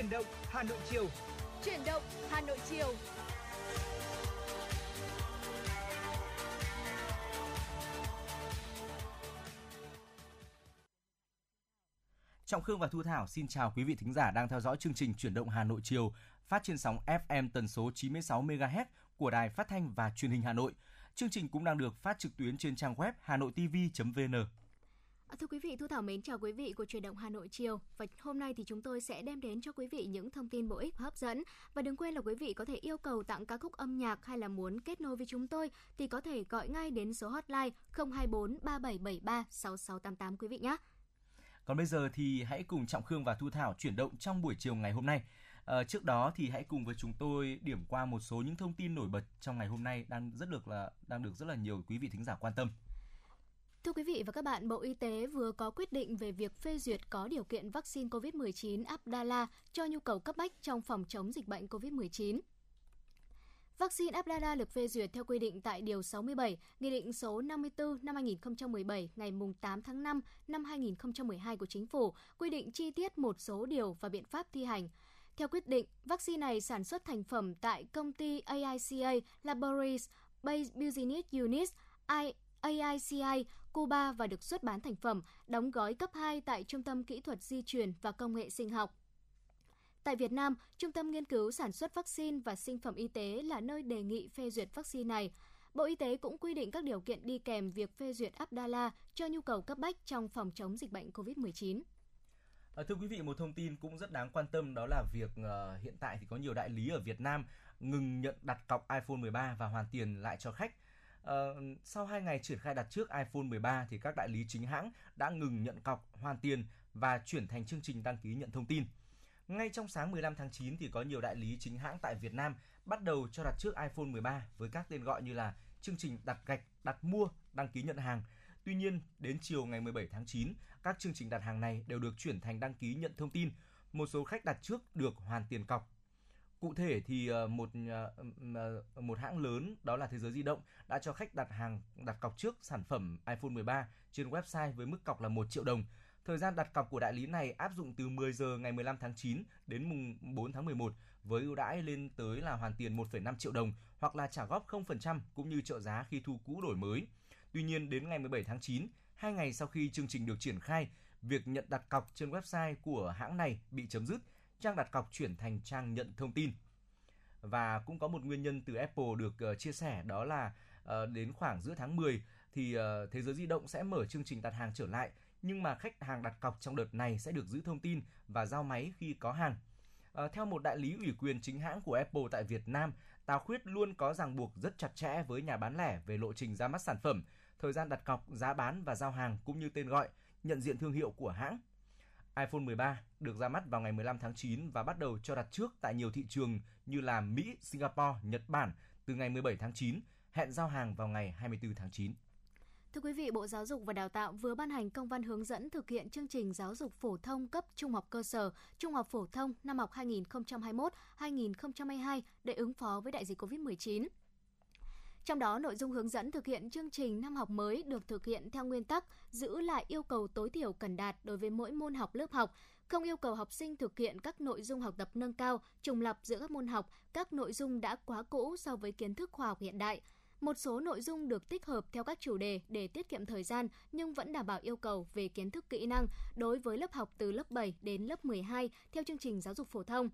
Chuyển động Hà Nội chiều. Chuyển động Hà Nội chiều. Trọng Khương và Thu Thảo xin chào quý vị thính giả đang theo dõi chương trình Chuyển động Hà Nội chiều phát trên sóng FM tần số 96 MHz của Đài Phát thanh và Truyền hình Hà Nội. Chương trình cũng đang được phát trực tuyến trên trang web hanoitv.vn. Ờ, thưa quý vị, Thu Thảo mến chào quý vị của truyền động Hà Nội chiều. Và hôm nay thì chúng tôi sẽ đem đến cho quý vị những thông tin bổ ích hấp dẫn. Và đừng quên là quý vị có thể yêu cầu tặng ca khúc âm nhạc hay là muốn kết nối với chúng tôi thì có thể gọi ngay đến số hotline 024 3773 6688 quý vị nhé. Còn bây giờ thì hãy cùng Trọng Khương và Thu Thảo chuyển động trong buổi chiều ngày hôm nay. À, trước đó thì hãy cùng với chúng tôi điểm qua một số những thông tin nổi bật trong ngày hôm nay đang rất được là đang được rất là nhiều quý vị thính giả quan tâm. Thưa quý vị và các bạn, Bộ Y tế vừa có quyết định về việc phê duyệt có điều kiện vaccine COVID-19 Abdala cho nhu cầu cấp bách trong phòng chống dịch bệnh COVID-19. Vaccine Abdala được phê duyệt theo quy định tại Điều 67, Nghị định số 54 năm 2017 ngày 8 tháng 5 năm 2012 của Chính phủ, quy định chi tiết một số điều và biện pháp thi hành. Theo quyết định, vaccine này sản xuất thành phẩm tại công ty AICA Laboratories Business Unit AICI Cuba và được xuất bán thành phẩm, đóng gói cấp 2 tại Trung tâm Kỹ thuật Di truyền và Công nghệ Sinh học. Tại Việt Nam, Trung tâm Nghiên cứu Sản xuất Vaccine và Sinh phẩm Y tế là nơi đề nghị phê duyệt vaccine này. Bộ Y tế cũng quy định các điều kiện đi kèm việc phê duyệt Abdala cho nhu cầu cấp bách trong phòng chống dịch bệnh COVID-19. À, thưa quý vị, một thông tin cũng rất đáng quan tâm đó là việc uh, hiện tại thì có nhiều đại lý ở Việt Nam ngừng nhận đặt cọc iPhone 13 và hoàn tiền lại cho khách. Uh, sau 2 ngày triển khai đặt trước iPhone 13 thì các đại lý chính hãng đã ngừng nhận cọc, hoàn tiền và chuyển thành chương trình đăng ký nhận thông tin. Ngay trong sáng 15 tháng 9 thì có nhiều đại lý chính hãng tại Việt Nam bắt đầu cho đặt trước iPhone 13 với các tên gọi như là chương trình đặt gạch, đặt mua, đăng ký nhận hàng. Tuy nhiên, đến chiều ngày 17 tháng 9, các chương trình đặt hàng này đều được chuyển thành đăng ký nhận thông tin. Một số khách đặt trước được hoàn tiền cọc. Cụ thể thì ờ, một ờ, ờ, một hãng lớn đó là Thế giới di động đã cho khách đặt hàng đặt cọc trước sản phẩm iPhone 13 trên website với mức cọc là 1 triệu đồng. Thời gian đặt cọc của đại lý này áp dụng từ 10 giờ ngày 15 tháng 9 đến mùng 4 tháng 11 với ưu đãi lên tới là hoàn tiền 1,5 triệu đồng hoặc là trả góp 0% cũng như trợ giá khi thu cũ đổi mới. Tuy nhiên đến ngày 17 tháng 9, hai ngày sau khi chương trình được triển khai, việc nhận đặt cọc trên website của hãng này bị chấm dứt, trang đặt cọc chuyển thành trang nhận thông tin. Và cũng có một nguyên nhân từ Apple được uh, chia sẻ đó là uh, đến khoảng giữa tháng 10 thì uh, Thế giới di động sẽ mở chương trình đặt hàng trở lại nhưng mà khách hàng đặt cọc trong đợt này sẽ được giữ thông tin và giao máy khi có hàng. À, theo một đại lý ủy quyền chính hãng của Apple tại Việt Nam, Tào Khuyết luôn có ràng buộc rất chặt chẽ với nhà bán lẻ về lộ trình ra mắt sản phẩm, thời gian đặt cọc, giá bán và giao hàng cũng như tên gọi, nhận diện thương hiệu của hãng iPhone 13 được ra mắt vào ngày 15 tháng 9 và bắt đầu cho đặt trước tại nhiều thị trường như là Mỹ, Singapore, Nhật Bản từ ngày 17 tháng 9, hẹn giao hàng vào ngày 24 tháng 9. Thưa quý vị, Bộ Giáo dục và Đào tạo vừa ban hành công văn hướng dẫn thực hiện chương trình giáo dục phổ thông cấp trung học cơ sở, trung học phổ thông năm học 2021-2022 để ứng phó với đại dịch COVID-19. Trong đó, nội dung hướng dẫn thực hiện chương trình năm học mới được thực hiện theo nguyên tắc giữ lại yêu cầu tối thiểu cần đạt đối với mỗi môn học lớp học, không yêu cầu học sinh thực hiện các nội dung học tập nâng cao, trùng lập giữa các môn học, các nội dung đã quá cũ so với kiến thức khoa học hiện đại – một số nội dung được tích hợp theo các chủ đề để tiết kiệm thời gian nhưng vẫn đảm bảo yêu cầu về kiến thức kỹ năng đối với lớp học từ lớp 7 đến lớp 12 theo chương trình giáo dục phổ thông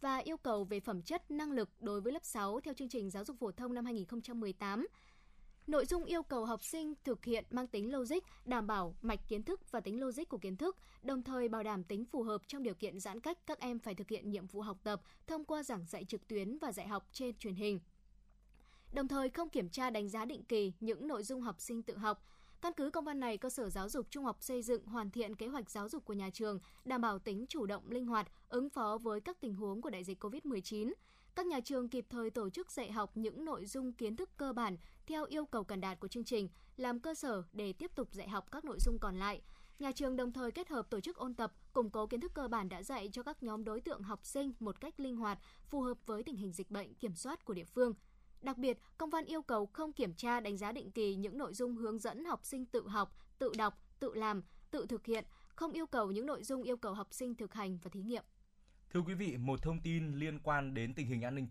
và yêu cầu về phẩm chất năng lực đối với lớp 6 theo chương trình giáo dục phổ thông năm 2018. Nội dung yêu cầu học sinh thực hiện mang tính logic, đảm bảo mạch kiến thức và tính logic của kiến thức, đồng thời bảo đảm tính phù hợp trong điều kiện giãn cách các em phải thực hiện nhiệm vụ học tập thông qua giảng dạy trực tuyến và dạy học trên truyền hình đồng thời không kiểm tra đánh giá định kỳ những nội dung học sinh tự học. Căn cứ công văn này, cơ sở giáo dục trung học xây dựng hoàn thiện kế hoạch giáo dục của nhà trường, đảm bảo tính chủ động linh hoạt, ứng phó với các tình huống của đại dịch COVID-19. Các nhà trường kịp thời tổ chức dạy học những nội dung kiến thức cơ bản theo yêu cầu cần đạt của chương trình, làm cơ sở để tiếp tục dạy học các nội dung còn lại. Nhà trường đồng thời kết hợp tổ chức ôn tập, củng cố kiến thức cơ bản đã dạy cho các nhóm đối tượng học sinh một cách linh hoạt, phù hợp với tình hình dịch bệnh kiểm soát của địa phương – Đặc biệt, công văn yêu cầu không kiểm tra đánh giá định kỳ những nội dung hướng dẫn học sinh tự học, tự đọc, tự làm, tự thực hiện, không yêu cầu những nội dung yêu cầu học sinh thực hành và thí nghiệm. Thưa quý vị, một thông tin liên quan đến tình hình an ninh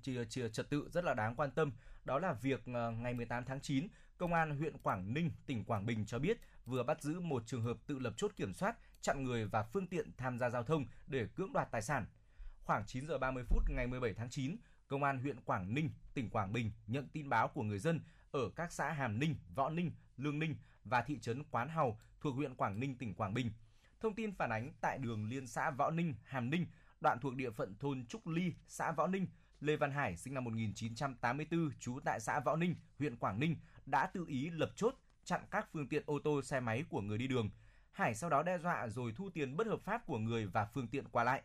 trật tự rất là đáng quan tâm, đó là việc ờ, ngày 18 tháng 9, Công an huyện Quảng Ninh, tỉnh Quảng Bình cho biết vừa bắt giữ một trường hợp tự lập chốt kiểm soát, chặn người và phương tiện tham gia giao thông để cưỡng đoạt tài sản. Khoảng 9 giờ 30 phút ngày 17 tháng 9, Công an huyện Quảng Ninh, tỉnh Quảng Bình nhận tin báo của người dân ở các xã Hàm Ninh, Võ Ninh, Lương Ninh và thị trấn Quán Hào thuộc huyện Quảng Ninh, tỉnh Quảng Bình. Thông tin phản ánh tại đường liên xã Võ Ninh, Hàm Ninh, đoạn thuộc địa phận thôn Trúc Ly, xã Võ Ninh, Lê Văn Hải sinh năm 1984, trú tại xã Võ Ninh, huyện Quảng Ninh đã tự ý lập chốt chặn các phương tiện ô tô xe máy của người đi đường. Hải sau đó đe dọa rồi thu tiền bất hợp pháp của người và phương tiện qua lại.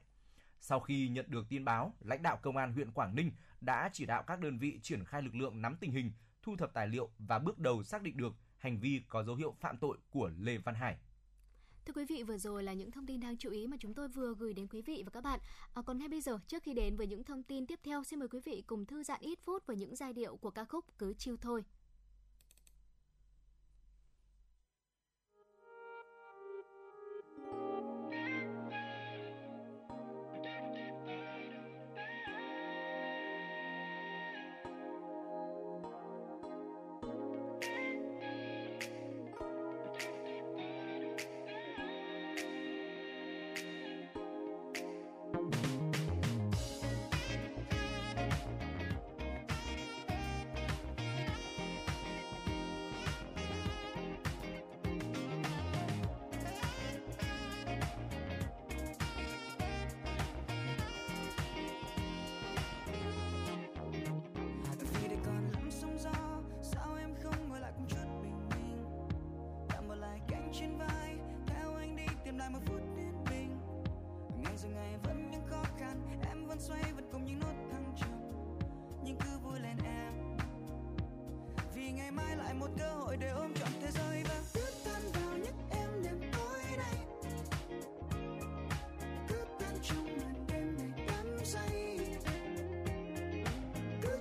Sau khi nhận được tin báo, lãnh đạo công an huyện Quảng Ninh đã chỉ đạo các đơn vị triển khai lực lượng nắm tình hình, thu thập tài liệu và bước đầu xác định được hành vi có dấu hiệu phạm tội của Lê Văn Hải. Thưa quý vị, vừa rồi là những thông tin đáng chú ý mà chúng tôi vừa gửi đến quý vị và các bạn. À, còn ngay bây giờ, trước khi đến với những thông tin tiếp theo, xin mời quý vị cùng thư giãn ít phút với những giai điệu của ca khúc Cứ chiêu thôi.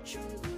true.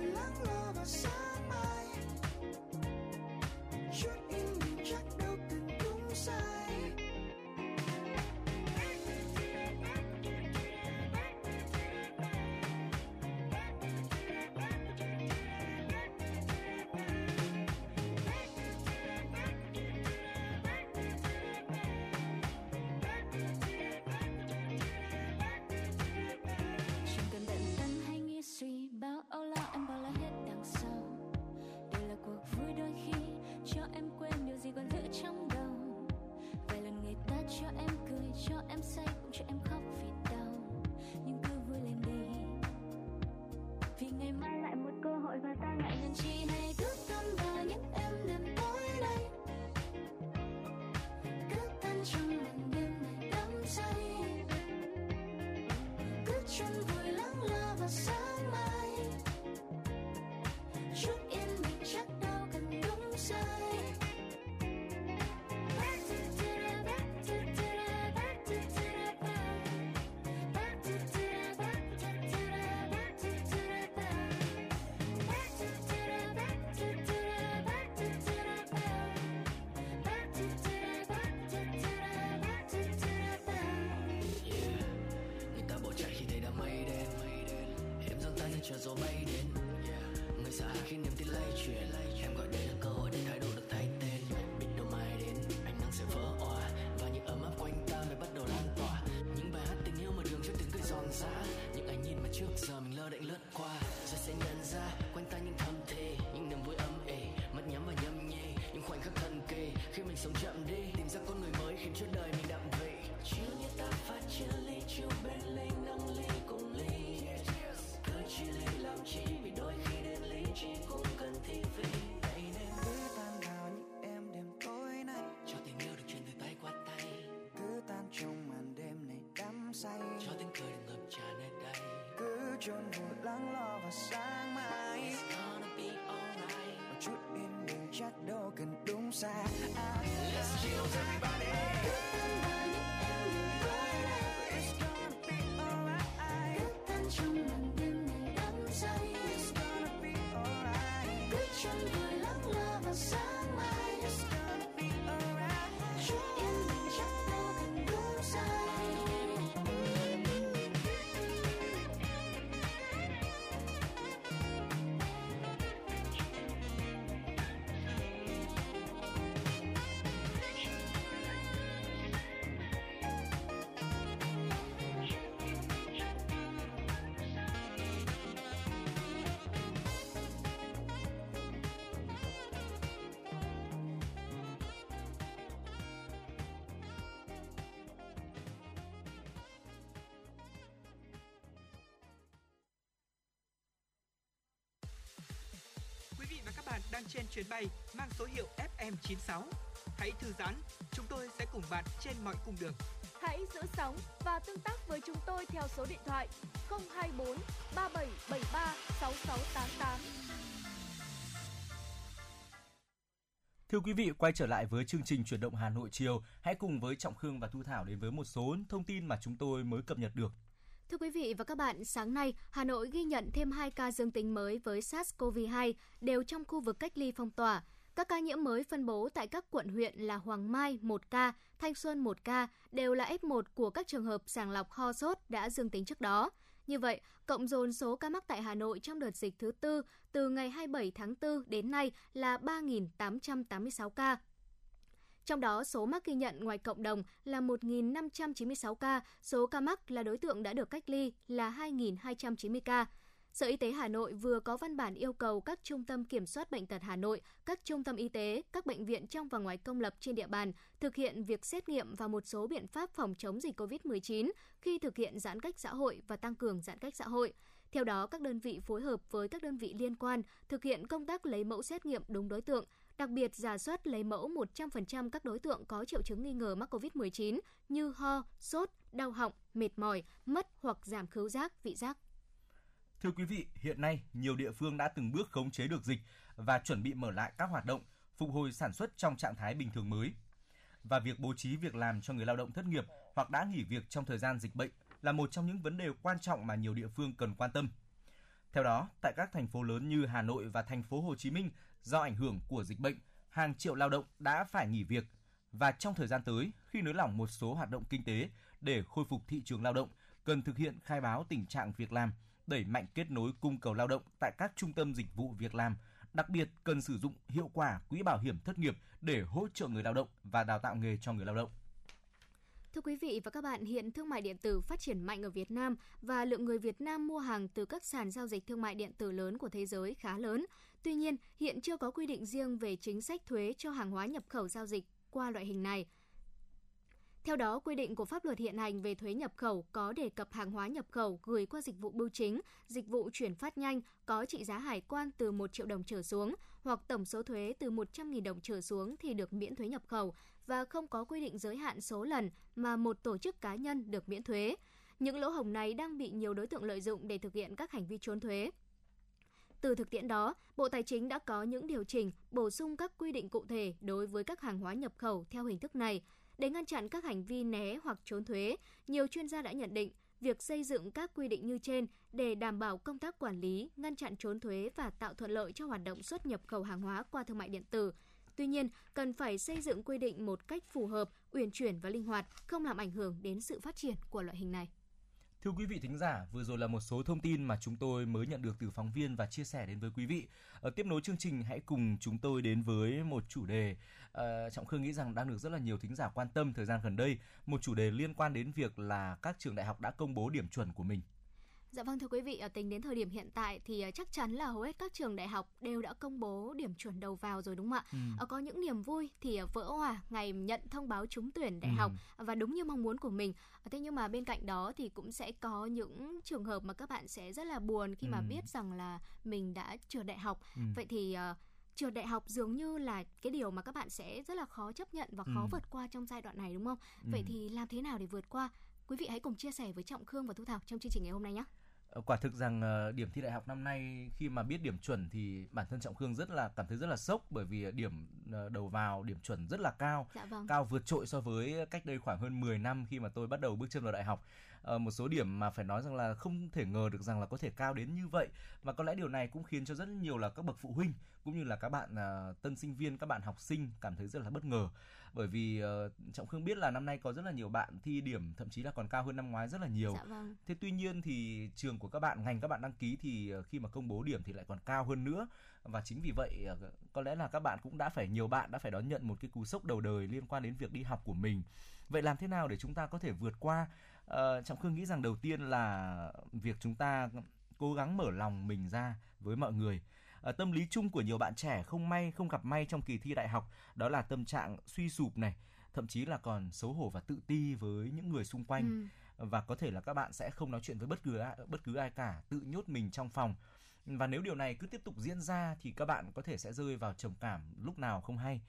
Cho gió bay đến. Người xa khi niềm tin lay chuyển. Em gọi đây là cơ hội để thái độ được thay tên. Biết đâu mai đến, ánh nắng sẽ vỡ òa. Và những ấm áp quanh ta mới bắt đầu lan tỏa. Những bài hát tình yêu mà đường cho tiếng cười giòn giã. Những ánh nhìn mà trước giờ say. Cho tiếng cười ngập tràn nơi đây. Cứ chôn vùi lắng lo vào sáng đang trên chuyến bay mang số hiệu FM96. Hãy thư giãn, chúng tôi sẽ cùng bạn trên mọi cung đường. Hãy giữ sóng và tương tác với chúng tôi theo số điện thoại 024 3773 6688. Thưa quý vị, quay trở lại với chương trình chuyển động Hà Nội chiều. Hãy cùng với Trọng Khương và Thu Thảo đến với một số thông tin mà chúng tôi mới cập nhật được. Thưa quý vị và các bạn, sáng nay, Hà Nội ghi nhận thêm 2 ca dương tính mới với SARS-CoV-2 đều trong khu vực cách ly phong tỏa. Các ca nhiễm mới phân bố tại các quận huyện là Hoàng Mai 1 ca, Thanh Xuân 1 ca, đều là F1 của các trường hợp sàng lọc ho sốt đã dương tính trước đó. Như vậy, cộng dồn số ca mắc tại Hà Nội trong đợt dịch thứ tư từ ngày 27 tháng 4 đến nay là 3.886 ca. Trong đó, số mắc ghi nhận ngoài cộng đồng là 1.596 ca, số ca mắc là đối tượng đã được cách ly là 2.290 ca. Sở Y tế Hà Nội vừa có văn bản yêu cầu các trung tâm kiểm soát bệnh tật Hà Nội, các trung tâm y tế, các bệnh viện trong và ngoài công lập trên địa bàn thực hiện việc xét nghiệm và một số biện pháp phòng chống dịch COVID-19 khi thực hiện giãn cách xã hội và tăng cường giãn cách xã hội. Theo đó, các đơn vị phối hợp với các đơn vị liên quan thực hiện công tác lấy mẫu xét nghiệm đúng đối tượng, đặc biệt giả soát lấy mẫu 100% các đối tượng có triệu chứng nghi ngờ mắc COVID-19 như ho, sốt, đau họng, mệt mỏi, mất hoặc giảm khứu giác, vị giác. Thưa quý vị, hiện nay nhiều địa phương đã từng bước khống chế được dịch và chuẩn bị mở lại các hoạt động, phục hồi sản xuất trong trạng thái bình thường mới. Và việc bố trí việc làm cho người lao động thất nghiệp hoặc đã nghỉ việc trong thời gian dịch bệnh là một trong những vấn đề quan trọng mà nhiều địa phương cần quan tâm. Theo đó, tại các thành phố lớn như Hà Nội và thành phố Hồ Chí Minh, do ảnh hưởng của dịch bệnh, hàng triệu lao động đã phải nghỉ việc và trong thời gian tới, khi nới lỏng một số hoạt động kinh tế để khôi phục thị trường lao động, cần thực hiện khai báo tình trạng việc làm, đẩy mạnh kết nối cung cầu lao động tại các trung tâm dịch vụ việc làm, đặc biệt cần sử dụng hiệu quả quỹ bảo hiểm thất nghiệp để hỗ trợ người lao động và đào tạo nghề cho người lao động. Thưa quý vị và các bạn, hiện thương mại điện tử phát triển mạnh ở Việt Nam và lượng người Việt Nam mua hàng từ các sàn giao dịch thương mại điện tử lớn của thế giới khá lớn. Tuy nhiên, hiện chưa có quy định riêng về chính sách thuế cho hàng hóa nhập khẩu giao dịch qua loại hình này. Theo đó, quy định của pháp luật hiện hành về thuế nhập khẩu có đề cập hàng hóa nhập khẩu gửi qua dịch vụ bưu chính, dịch vụ chuyển phát nhanh có trị giá hải quan từ 1 triệu đồng trở xuống hoặc tổng số thuế từ 100.000 đồng trở xuống thì được miễn thuế nhập khẩu và không có quy định giới hạn số lần mà một tổ chức cá nhân được miễn thuế. Những lỗ hổng này đang bị nhiều đối tượng lợi dụng để thực hiện các hành vi trốn thuế. Từ thực tiễn đó, Bộ Tài chính đã có những điều chỉnh, bổ sung các quy định cụ thể đối với các hàng hóa nhập khẩu theo hình thức này. Để ngăn chặn các hành vi né hoặc trốn thuế, nhiều chuyên gia đã nhận định việc xây dựng các quy định như trên để đảm bảo công tác quản lý, ngăn chặn trốn thuế và tạo thuận lợi cho hoạt động xuất nhập khẩu hàng hóa qua thương mại điện tử. Tuy nhiên, cần phải xây dựng quy định một cách phù hợp, uyển chuyển và linh hoạt, không làm ảnh hưởng đến sự phát triển của loại hình này. Thưa quý vị thính giả, vừa rồi là một số thông tin mà chúng tôi mới nhận được từ phóng viên và chia sẻ đến với quý vị. Ở tiếp nối chương trình, hãy cùng chúng tôi đến với một chủ đề uh, Trọng Khương nghĩ rằng đang được rất là nhiều thính giả quan tâm thời gian gần đây, một chủ đề liên quan đến việc là các trường đại học đã công bố điểm chuẩn của mình. Dạ vâng thưa quý vị, ở tính đến thời điểm hiện tại thì ờ, chắc chắn là hầu hết các trường đại học đều đã công bố điểm chuẩn đầu vào rồi đúng không ạ? Ừ. Ờ, Có những niềm vui thì ờ, vỡ hòa ngày nhận thông báo trúng tuyển đại Ừ. học và đúng như mong muốn của mình. Ờ, Thế nhưng mà bên cạnh đó thì cũng sẽ có những trường hợp mà các bạn sẽ rất là buồn khi mà Ừ. biết rằng là mình đã trượt đại học. Ừ. Vậy thì ờ, trượt đại học dường như là cái điều mà các bạn sẽ rất là khó chấp nhận và khó Ừ. vượt qua trong giai đoạn này đúng không? Vậy Ừ. thì làm thế nào để vượt qua? Quý vị hãy cùng chia sẻ với Trọng Khương và Thu Thảo trong chương trình ngày hôm nay nhé. Ờ, Quả thực rằng ờ, điểm thi đại học năm nay khi mà biết điểm chuẩn thì bản thân Trọng Khương rất là cảm thấy rất là sốc bởi vì điểm ờ, đầu vào điểm chuẩn rất là cao. Dạ vâng. cao vượt trội so với cách đây khoảng hơn 10 năm khi mà tôi bắt đầu bước chân vào đại học. Một số điểm mà phải nói rằng là không thể ngờ được rằng là có thể cao đến như vậy và có lẽ điều này cũng khiến cho rất nhiều là các bậc phụ huynh cũng như là các bạn tân sinh viên, các bạn học sinh cảm thấy rất là bất ngờ bởi vì ờ, Trọng Khương biết là năm nay có rất là nhiều bạn thi điểm thậm chí là còn cao hơn năm ngoái rất là nhiều. Dạ vâng. Thế tuy nhiên thì trường của các bạn, ngành các bạn đăng ký thì ờ, khi mà công bố điểm thì lại còn cao hơn nữa và chính vì vậy ờ, có lẽ là các bạn cũng đã phải nhiều bạn đã phải đón nhận một cái cú sốc đầu đời liên quan đến việc đi học của mình. Vậy làm thế nào để chúng ta có thể vượt qua? Ờ, Trọng Khương nghĩ rằng đầu tiên là việc chúng ta cố gắng mở lòng mình ra với mọi người. Ờ, tâm lý chung của nhiều bạn trẻ không may không gặp may trong kỳ thi đại học đó là tâm trạng suy sụp này, thậm chí là còn xấu hổ và tự ti với những người xung quanh Ừ. và có thể là các bạn sẽ không nói chuyện với bất cứ ai, bất cứ ai cả, tự nhốt mình trong phòng. và nếu điều này cứ tiếp tục diễn ra thì các bạn có thể sẽ rơi vào trầm cảm lúc nào không hay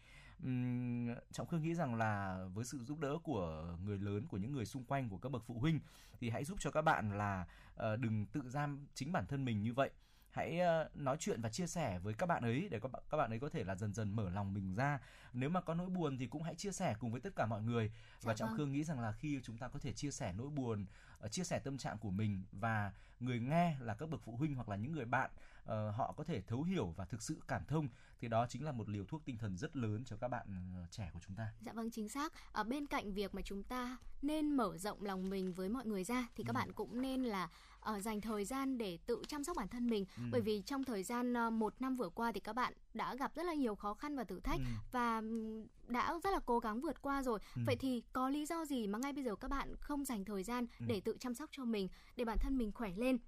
Ừm, trọng khương nghĩ rằng là với sự giúp đỡ của người lớn của những người xung quanh của các bậc phụ huynh thì hãy giúp cho các bạn là ờ, đừng tự giam chính bản thân mình như vậy hãy ờ, nói chuyện và chia sẻ với các bạn ấy để các bạn các bạn ấy có thể là dần dần mở lòng mình ra nếu mà có nỗi buồn thì cũng hãy chia sẻ cùng với tất cả mọi người và Dạ trọng vâng. khương nghĩ rằng là khi chúng ta có thể chia sẻ nỗi buồn ờ, chia sẻ tâm trạng của mình và người nghe là các bậc phụ huynh hoặc là những người bạn ờ, họ có thể thấu hiểu và thực sự cảm thông thì đó chính là một liều thuốc tinh thần rất lớn cho các bạn trẻ của chúng ta Dạ vâng chính xác. Ở bên cạnh việc mà chúng ta nên mở rộng lòng mình với mọi người ra thì các Ừ. bạn cũng nên là ờ, dành thời gian để tự chăm sóc bản thân mình Ừ. bởi vì trong thời gian ờ, một năm vừa qua thì các bạn đã gặp rất là nhiều khó khăn và thử thách Ừ. và ừm, đã rất là cố gắng vượt qua rồi. Ừ. Vậy thì có lý do gì mà ngay bây giờ các bạn không dành thời gian Ừ. để tự chăm sóc cho mình để bản thân mình khỏe lên?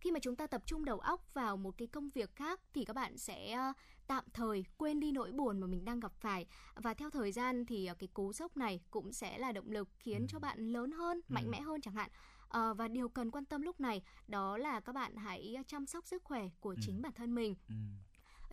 Khi mà chúng ta tập trung đầu óc vào một cái công việc khác thì các bạn sẽ ờ, tạm thời quên đi nỗi buồn mà mình đang gặp phải và theo thời gian thì cái cú sốc này cũng sẽ là động lực khiến Ừ. cho bạn lớn hơn, mạnh Ừ. mẽ hơn chẳng hạn. Ờ, và điều cần quan tâm lúc này đó là các bạn hãy chăm sóc sức khỏe của Ừ. chính bản thân mình Ừ.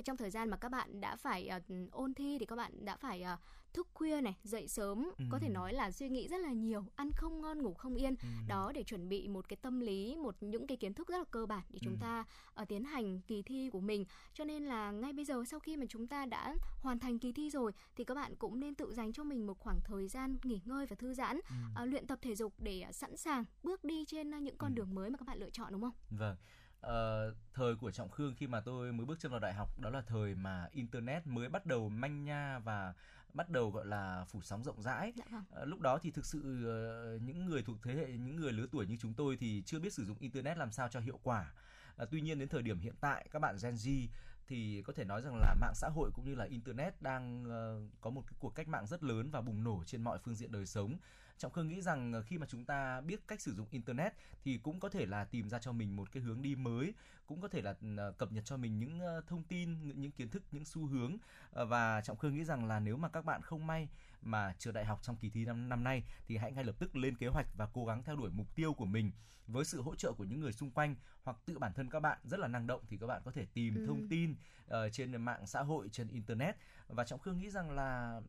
trong thời gian mà các bạn đã phải ờ, ôn thi thì các bạn đã phải ờ, thức khuya này dậy sớm có thể Ừ. nói là suy nghĩ rất là nhiều ăn không ngon ngủ không yên Ừ. đó để chuẩn bị một cái tâm lý một những cái kiến thức rất là cơ bản để chúng Ừ. ta ờ, tiến hành kỳ thi của mình cho nên là ngay bây giờ sau khi mà chúng ta đã hoàn thành kỳ thi rồi thì các bạn cũng nên tự dành cho mình một khoảng thời gian nghỉ ngơi và thư giãn Ừ. ờ, luyện tập thể dục để ờ, sẵn sàng bước đi trên ờ, những con Ừ. đường mới mà các bạn lựa chọn đúng không Vâng. Ờ, thời của Trọng Khương khi mà tôi mới bước chân vào đại học đó là thời mà internet mới bắt đầu manh nha và bắt đầu gọi là phủ sóng rộng rãi. Ờ, lúc đó thì thực sự ờ, những người thuộc thế hệ những người lứa tuổi như chúng tôi thì chưa biết sử dụng internet làm sao cho hiệu quả. Ờ, tuy nhiên đến thời điểm hiện tại các bạn Gen Z thì có thể nói rằng là mạng xã hội cũng như là internet đang ờ, có một cái cuộc cách mạng rất lớn và bùng nổ trên mọi phương diện đời sống. Trọng Khương nghĩ rằng ờ, khi mà chúng ta biết cách sử dụng internet thì cũng có thể là tìm ra cho mình một cái hướng đi mới, cũng có thể là ờ, cập nhật cho mình những ờ, thông tin, những kiến thức, những xu hướng và Trọng Khương nghĩ rằng là nếu mà các bạn không may mà trượt đại học trong kỳ thi năm năm nay thì hãy ngay lập tức lên kế hoạch và cố gắng theo đuổi mục tiêu của mình với sự hỗ trợ của những người xung quanh hoặc tự bản thân các bạn rất là năng động thì các bạn có thể tìm Ừ. thông tin ờ, trên mạng xã hội trên internet và trọng khương nghĩ rằng là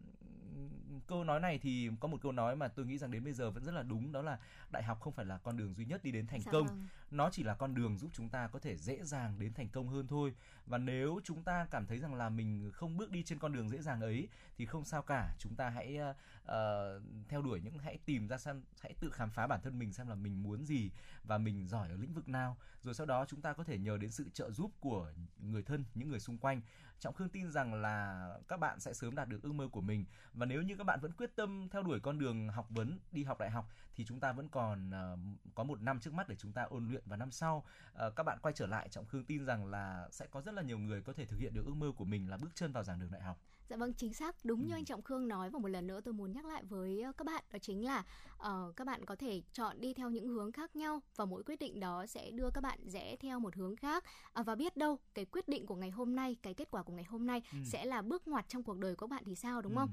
câu nói này thì có một câu nói mà tôi nghĩ rằng đến bây giờ vẫn rất là đúng đó là đại học không phải là con đường duy nhất đi đến thành Dạ công. vâng. nó chỉ là con đường giúp chúng ta có thể dễ dàng đến thành công hơn thôi. Và nếu chúng ta cảm thấy rằng là mình không bước đi trên con đường dễ dàng ấy thì không sao cả. Chúng ta hãy ờ, theo đuổi những hãy tìm ra xem hãy tự khám phá bản thân mình xem là mình muốn gì và mình giỏi ở lĩnh vực nào. Rồi sau đó chúng ta có thể nhờ đến sự trợ giúp của người thân những người xung quanh trọng khương tin rằng là các bạn sẽ sớm đạt được ước mơ của mình. Và nếu như các bạn vẫn quyết tâm theo đuổi con đường học vấn đi học đại học thì chúng ta vẫn còn uh, có một năm trước mắt để chúng ta ôn luyện và năm sau. Uh, các bạn quay trở lại trọng khương tin rằng là sẽ có rất là nhiều người có thể thực hiện được ước mơ của mình là bước chân vào giảng đường đại học. Dạ vâng, chính xác. Đúng như Ừ. anh Trọng Khương nói và một lần nữa tôi muốn nhắc lại với các bạn đó chính là ờ, các bạn có thể chọn đi theo những hướng khác nhau và mỗi quyết định đó sẽ đưa các bạn rẽ theo một hướng khác À, và biết đâu cái quyết định của ngày hôm nay, cái kết quả của ngày hôm nay Ừ. sẽ là bước ngoặt trong cuộc đời của bạn thì sao đúng không?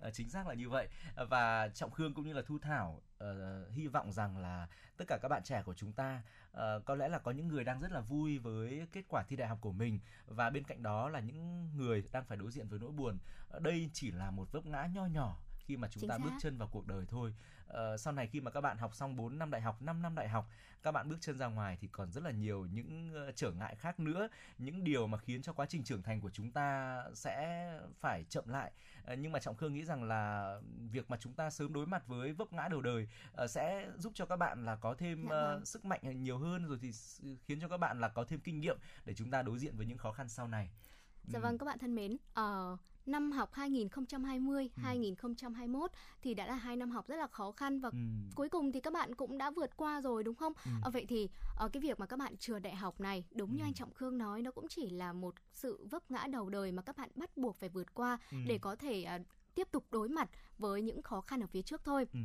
Ờ, chính xác là như vậy. Và trọng khương cũng như là thu thảo ờ, hy vọng rằng là tất cả các bạn trẻ của chúng ta ờ, có lẽ là có những người đang rất là vui với kết quả thi đại học của mình. Và bên cạnh đó là những người đang phải đối diện với nỗi buồn. Ờ, đây chỉ là một vấp ngã nho nhỏ khi mà chúng Chính ta bước xác. chân vào cuộc đời thôi Ờ, sau này khi mà các bạn học xong 4 năm đại học 5 năm đại học các bạn bước chân ra ngoài thì còn rất là nhiều những ờ, trở ngại khác nữa những điều mà khiến cho quá trình trưởng thành của chúng ta sẽ phải chậm lại Ờ, nhưng mà trọng khương nghĩ rằng là việc mà chúng ta sớm đối mặt với vấp ngã đầu đời ờ, sẽ giúp cho các bạn là có thêm vâng. sức mạnh nhiều hơn rồi thì khiến cho các bạn là có thêm kinh nghiệm để chúng ta đối diện với những khó khăn sau này Dạ Ừ. vâng các bạn thân mến, ờ, năm học 2020-2021 thì đã là hai năm học rất là khó khăn và Ừ. cuối cùng thì các bạn cũng đã vượt qua rồi đúng không? Ừ. Ờ, vậy thì ờ, cái việc mà các bạn trượt đại học này đúng như Ừ. anh Trọng Khương nói nó cũng chỉ là một sự vấp ngã đầu đời mà các bạn bắt buộc phải vượt qua Ừ. để có thể ờ, tiếp tục đối mặt với những khó khăn ở phía trước thôi. Ừ.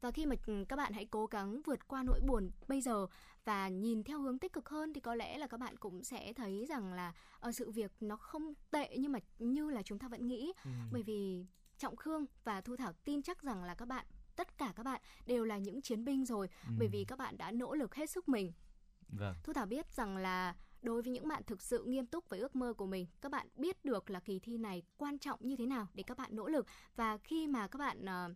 Và khi mà ừ, các bạn hãy cố gắng vượt qua nỗi buồn bây giờ và nhìn theo hướng tích cực hơn thì có lẽ là các bạn cũng sẽ thấy rằng là ờ, sự việc nó không tệ nhưng mà như là chúng ta vẫn nghĩ Ừ. bởi vì Trọng Khương và Thu Thảo tin chắc rằng là các bạn tất cả các bạn đều là những chiến binh rồi Ừ. bởi vì các bạn đã nỗ lực hết sức mình vâng Thu Thảo biết rằng là đối với những bạn thực sự nghiêm túc với ước mơ của mình các bạn biết được là kỳ thi này quan trọng như thế nào để các bạn nỗ lực và khi mà các bạn ờ,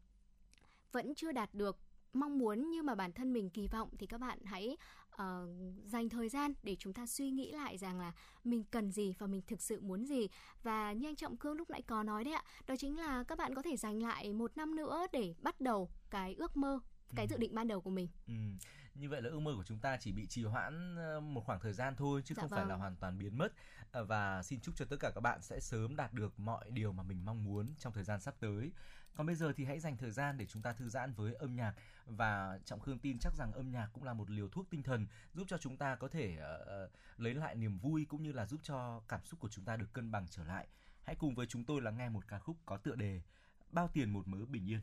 vẫn chưa đạt được mong muốn như mà bản thân mình kỳ vọng thì các bạn hãy ờ, dành thời gian để chúng ta suy nghĩ lại rằng là mình cần gì và mình thực sự muốn gì và như anh Trọng Cương lúc nãy có nói đấy ạ đó chính là các bạn có thể dành lại một năm nữa để bắt đầu cái ước mơ cái Ừ. dự định ban đầu của mình Ừ. Như vậy là ước mơ của chúng ta chỉ bị trì hoãn ờ, một khoảng thời gian thôi chứ Dạ không phải là vâng. hoàn toàn biến mất Ờ, và xin chúc cho tất cả các bạn sẽ sớm đạt được mọi điều mà mình mong muốn trong thời gian sắp tới. Còn bây giờ thì hãy dành thời gian để chúng ta thư giãn với âm nhạc và Trọng Khương tin chắc rằng âm nhạc cũng là một liều thuốc tinh thần giúp cho chúng ta có thể ờ, lấy lại niềm vui cũng như là giúp cho cảm xúc của chúng ta được cân bằng trở lại. Hãy cùng với chúng tôi lắng nghe một ca khúc có tựa đề Bao tiền một mớ bình yên.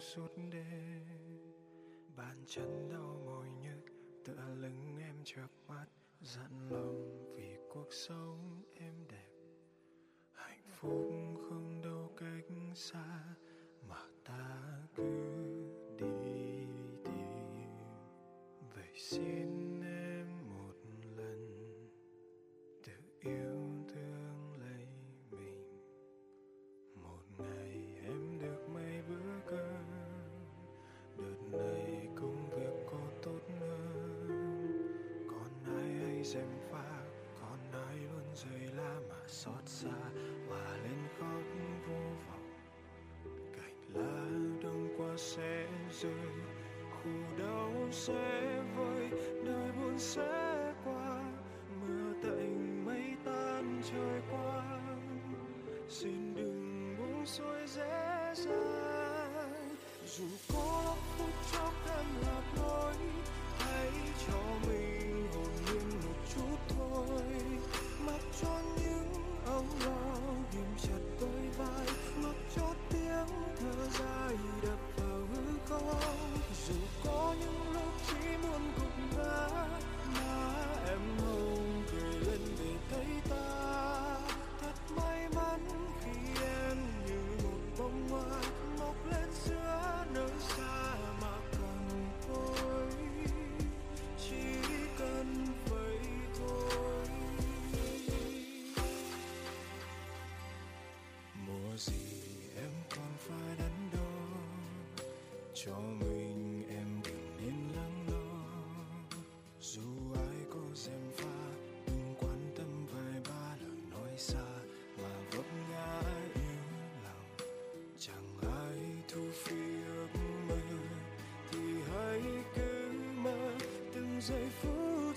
Suốt đêm. Bàn chân đau mỏi nhức tựa lưng em chợp mắt dặn lòng vì cuộc sống em đẹp. Hạnh phúc không đâu cách xa dàng dù từng giây phút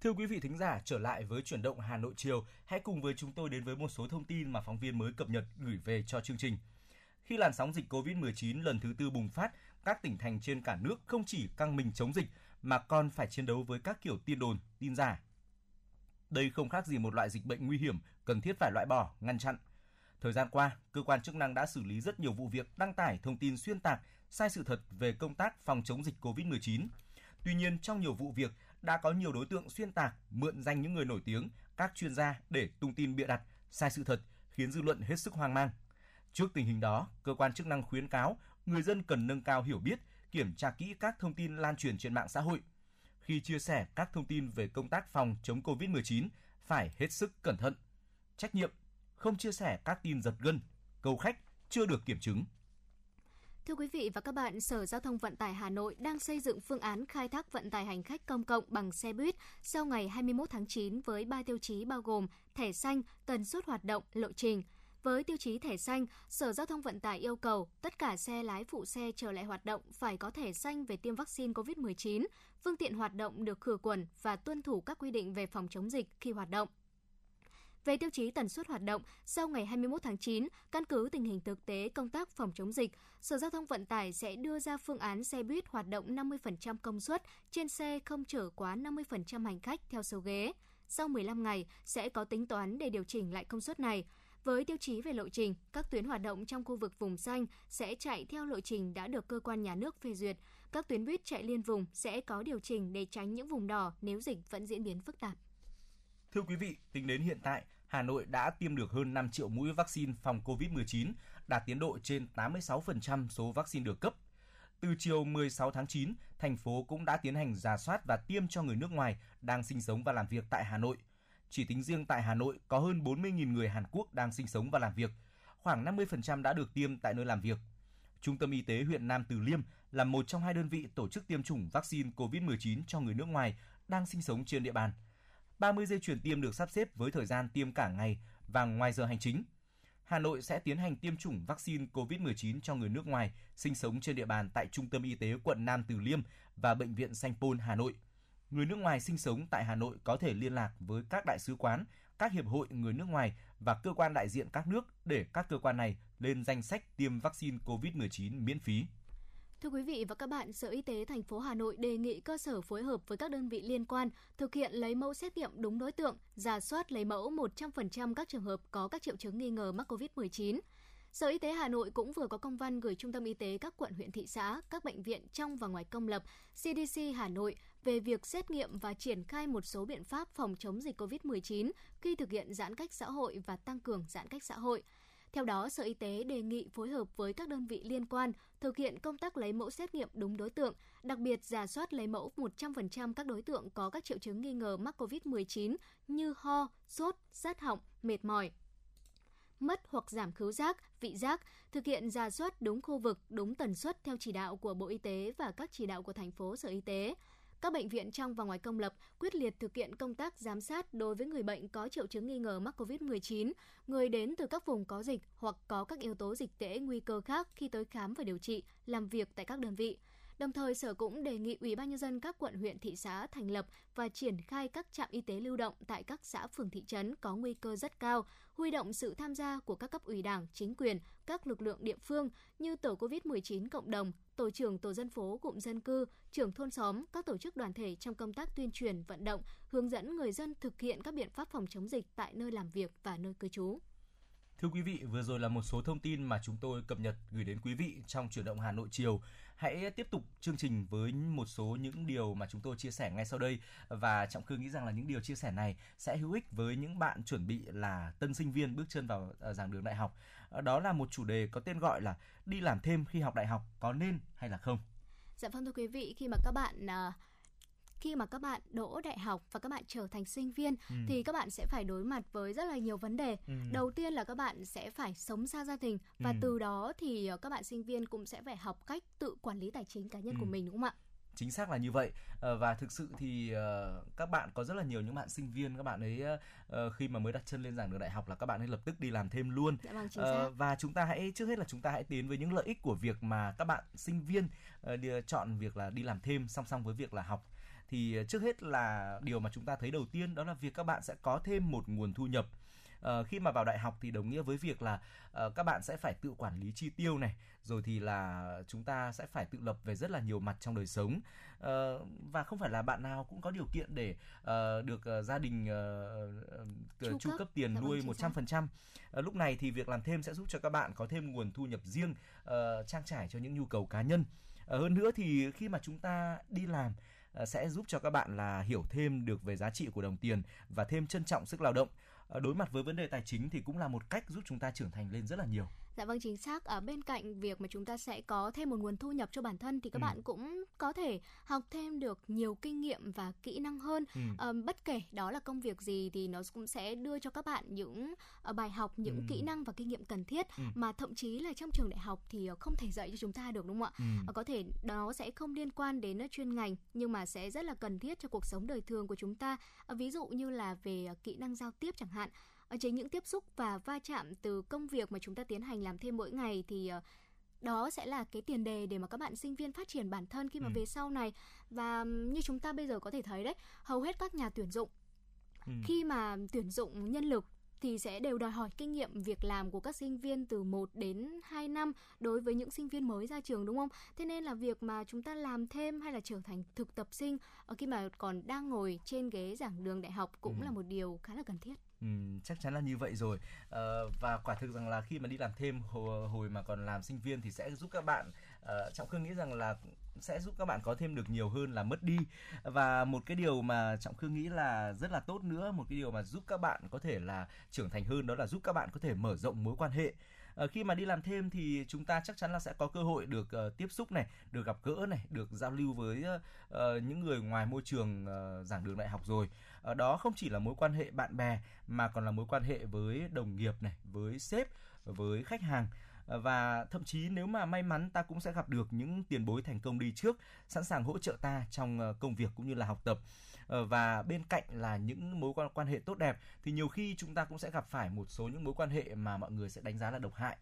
Thưa quý vị thính giả, trở lại với chuyển động Hà Nội chiều, hãy cùng với chúng tôi đến với một số thông tin mà phóng viên mới cập nhật gửi về cho chương trình. Khi làn sóng dịch COVID-19 lần thứ tư bùng phát, các tỉnh thành trên cả nước không chỉ căng mình chống dịch mà còn phải chiến đấu với các kiểu tin đồn, tin giả. Đây không khác gì một loại dịch bệnh nguy hiểm cần thiết phải loại bỏ, ngăn chặn. Thời gian qua, cơ quan chức năng đã xử lý rất nhiều vụ việc đăng tải thông tin xuyên tạc, sai sự thật về công tác phòng chống dịch COVID-19. Tuy nhiên, trong nhiều vụ việc đã có nhiều đối tượng xuyên tạc, mượn danh những người nổi tiếng, các chuyên gia để tung tin bịa đặt, sai sự thật, khiến dư luận hết sức hoang mang. Trước tình hình đó, cơ quan chức năng khuyến cáo người dân cần nâng cao hiểu biết, kiểm tra kỹ các thông tin lan truyền trên mạng xã hội. Khi chia sẻ các thông tin về công tác phòng chống COVID-19, phải hết sức cẩn thận. Trách nhiệm, không chia sẻ các tin giật gân, câu khách chưa được kiểm chứng. Thưa quý vị và các bạn, Sở Giao thông Vận tải Hà Nội đang xây dựng phương án khai thác vận tải hành khách công cộng bằng xe buýt sau ngày 21 tháng 9 với 3 tiêu chí bao gồm thẻ xanh, tần suất hoạt động, lộ trình. Với tiêu chí thẻ xanh, Sở Giao thông Vận tải yêu cầu tất cả xe lái phụ xe trở lại hoạt động phải có thẻ xanh về tiêm vaccine COVID-19, phương tiện hoạt động được khử khuẩn và tuân thủ các quy định về phòng chống dịch khi hoạt động. Về tiêu chí tần suất hoạt động, sau ngày 21 tháng 9, căn cứ tình hình thực tế công tác phòng chống dịch, Sở Giao thông Vận tải sẽ đưa ra phương án xe buýt hoạt động 50% công suất, trên xe không chở quá 50% hành khách theo số ghế. Sau 15 ngày sẽ có tính toán để điều chỉnh lại công suất này. Với tiêu chí về lộ trình, các tuyến hoạt động trong khu vực vùng xanh sẽ chạy theo lộ trình đã được cơ quan nhà nước phê duyệt. Các tuyến buýt chạy liên vùng sẽ có điều chỉnh để tránh những vùng đỏ nếu dịch vẫn diễn biến phức tạp. Thưa quý vị, tính đến hiện tại, Hà Nội đã tiêm được hơn 5 triệu mũi vaccine phòng COVID-19, đạt tiến độ trên 86% số vaccine được cấp. Từ chiều 16 tháng 9, thành phố cũng đã tiến hành giả soát và tiêm cho người nước ngoài đang sinh sống và làm việc tại Hà Nội. Chỉ tính riêng tại Hà Nội có hơn 40.000 người Hàn Quốc đang sinh sống và làm việc, khoảng 50% đã được tiêm tại nơi làm việc. Trung tâm Y tế huyện Nam Từ Liêm là một trong hai đơn vị tổ chức tiêm chủng vaccine COVID-19 cho người nước ngoài đang sinh sống trên địa bàn. 30 dây chuyển tiêm được sắp xếp với thời gian tiêm cả ngày và ngoài giờ hành chính. Hà Nội sẽ tiến hành tiêm chủng vaccine COVID-19 cho người nước ngoài sinh sống trên địa bàn tại Trung tâm Y tế quận Nam Từ Liêm và Bệnh viện Sanh Pôn Hà Nội. Người nước ngoài sinh sống tại Hà Nội có thể liên lạc với các đại sứ quán, các hiệp hội người nước ngoài và cơ quan đại diện các nước để các cơ quan này lên danh sách tiêm vaccine COVID-19 miễn phí. Thưa quý vị và các bạn, Sở Y tế thành phố Hà Nội đề nghị cơ sở phối hợp với các đơn vị liên quan thực hiện lấy mẫu xét nghiệm đúng đối tượng, giả soát lấy mẫu 100% các trường hợp có các triệu chứng nghi ngờ mắc COVID-19. Sở Y tế Hà Nội cũng vừa có công văn gửi Trung tâm Y tế các quận huyện thị xã, các bệnh viện trong và ngoài công lập, CDC Hà Nội về việc xét nghiệm và triển khai một số biện pháp phòng chống dịch COVID-19 khi thực hiện giãn cách xã hội và tăng cường giãn cách xã hội. Theo đó, Sở Y tế đề nghị phối hợp với các đơn vị liên quan thực hiện công tác lấy mẫu xét nghiệm đúng đối tượng, đặc biệt giả soát lấy mẫu 100% các đối tượng có các triệu chứng nghi ngờ mắc COVID-19 như ho, sốt, rát họng, mệt mỏi, mất hoặc giảm khứu giác, vị giác, thực hiện ra soát đúng khu vực, đúng tần suất theo chỉ đạo của Bộ Y tế và các chỉ đạo của thành phố Sở Y tế. Các bệnh viện trong và ngoài công lập quyết liệt thực hiện công tác giám sát đối với người bệnh có triệu chứng nghi ngờ mắc COVID-19, người đến từ các vùng có dịch hoặc có các yếu tố dịch tễ nguy cơ khác khi tới khám và điều trị, làm việc tại các đơn vị. Đồng thời Sở cũng đề nghị Ủy ban nhân dân các quận huyện thị xã thành lập và triển khai các trạm y tế lưu động tại các xã phường thị trấn có nguy cơ rất cao, huy động sự tham gia của các cấp ủy Đảng, chính quyền, các lực lượng địa phương như tổ COVID-19 cộng đồng, tổ trưởng tổ dân phố cụm dân cư, trưởng thôn xóm, các tổ chức đoàn thể trong công tác tuyên truyền, vận động, hướng dẫn người dân thực hiện các biện pháp phòng chống dịch tại nơi làm việc và nơi cư trú. Thưa quý vị, vừa rồi là một số thông tin mà chúng tôi cập nhật gửi đến quý vị trong chuyển động Hà Nội chiều. Hãy tiếp tục chương trình với một số những điều mà chúng tôi chia sẻ ngay sau đây và Trọng Cương nghĩ rằng là những điều chia sẻ này sẽ hữu ích với những bạn chuẩn bị là tân sinh viên bước chân vào ờ, giảng đường đại học. Ờ, đó là một chủ đề có tên gọi là đi làm thêm khi học đại học có nên hay là không. Dạ vâng thưa quý vị, khi mà các bạn ờ, khi mà các bạn đỗ đại học và các bạn trở thành sinh viên Ừ. thì các bạn sẽ phải đối mặt với rất là nhiều vấn đề. Ừ. Đầu tiên là các bạn sẽ phải sống xa gia đình và Ừ. từ đó thì ờ, các bạn sinh viên cũng sẽ phải học cách tự quản lý tài chính cá nhân của Ừ. mình đúng không ạ? chính xác là như vậy Ờ, và thực sự thì ờ, các bạn có rất là nhiều những bạn sinh viên các bạn ấy khi mà mới đặt chân lên giảng đường đại học là các bạn ấy lập tức đi làm thêm luôn Dạ vâng chính xác. và chúng ta hãy trước hết là chúng ta hãy tiến với những lợi ích của việc mà các bạn sinh viên chọn việc là đi làm thêm song song với việc là học thì ờ, trước hết là điều mà chúng ta thấy đầu tiên đó là việc các bạn sẽ có thêm một nguồn thu nhập Ờ, khi mà vào đại học thì đồng nghĩa với việc là ờ, các bạn sẽ phải tự quản lý chi tiêu này rồi thì là chúng ta sẽ phải tự lập về rất là nhiều mặt trong đời sống Ờ, và không phải là bạn nào cũng có điều kiện để ờ, được ờ, gia đình ờ, Chu chu cấp. cấp tiền Dạ vâng, nuôi chính 100%. Ờ, lúc này thì việc làm thêm sẽ giúp cho các bạn có thêm nguồn thu nhập riêng ờ, trang trải cho những nhu cầu cá nhân. Hơn nữa thì khi mà chúng ta đi làm Ờ, sẽ giúp cho các bạn là hiểu thêm được về giá trị của đồng tiền và thêm trân trọng sức lao động. Ờ, đối mặt với vấn đề tài chính thì cũng là một cách giúp chúng ta trưởng thành lên rất là nhiều. Dạ vâng chính xác. Ở bên cạnh việc mà chúng ta sẽ có thêm một nguồn thu nhập cho bản thân thì các Ừ. bạn cũng có thể học thêm được nhiều kinh nghiệm và kỹ năng hơn. Ừ. Ờ, bất kể đó là công việc gì thì nó cũng sẽ đưa cho các bạn những ờ, bài học, những Ừ. kỹ năng và kinh nghiệm cần thiết Ừ. mà thậm chí là trong trường đại học thì ờ, không thể dạy cho chúng ta được đúng không ạ? Ừ. Có thể nó sẽ không liên quan đến chuyên ngành nhưng mà sẽ rất là cần thiết cho cuộc sống đời thường của chúng ta. Ví dụ như là về kỹ năng giao tiếp chẳng hạn. Chính những tiếp xúc và va chạm từ công việc mà chúng ta tiến hành làm thêm mỗi ngày thì ờ, đó sẽ là cái tiền đề để mà các bạn sinh viên phát triển bản thân khi mà Ừ. về sau này và như chúng ta bây giờ có thể thấy đấy hầu hết các nhà tuyển dụng Ừ. khi mà tuyển dụng nhân lực thì sẽ đều đòi hỏi kinh nghiệm việc làm của các sinh viên từ 1 đến 2 năm đối với những sinh viên mới ra trường đúng không? Thế nên là việc mà chúng ta làm thêm hay là trở thành thực tập sinh ở khi mà còn đang ngồi trên ghế giảng đường đại học cũng Ừ. là một điều khá là cần thiết. Ừ, chắc chắn là như vậy rồi. À, và quả thực rằng là khi mà đi làm thêm hồi, hồi mà còn làm sinh viên thì sẽ giúp các bạn uh, trọng khương nghĩ rằng là sẽ giúp các bạn có thêm được nhiều hơn là mất đi. Và một cái điều mà trọng khương nghĩ là rất là tốt nữa một cái điều mà giúp các bạn có thể là trưởng thành hơn đó là giúp các bạn có thể mở rộng mối quan hệ. Ờ, khi mà đi làm thêm thì chúng ta chắc chắn là sẽ có cơ hội được uh, tiếp xúc này, được gặp gỡ này, được giao lưu với uh, những người ngoài môi trường uh, giảng đường đại học rồi. Ở đó không chỉ là mối quan hệ bạn bè mà còn là mối quan hệ với đồng nghiệp này, với sếp, với khách hàng. Ờ, và thậm chí nếu mà may mắn ta cũng sẽ gặp được những tiền bối thành công đi trước sẵn sàng hỗ trợ ta trong ờ, công việc cũng như là học tập. Và bên cạnh là những mối quan hệ tốt đẹp thì nhiều khi chúng ta cũng sẽ gặp phải một số những mối quan hệ mà mọi người sẽ đánh giá là độc hại.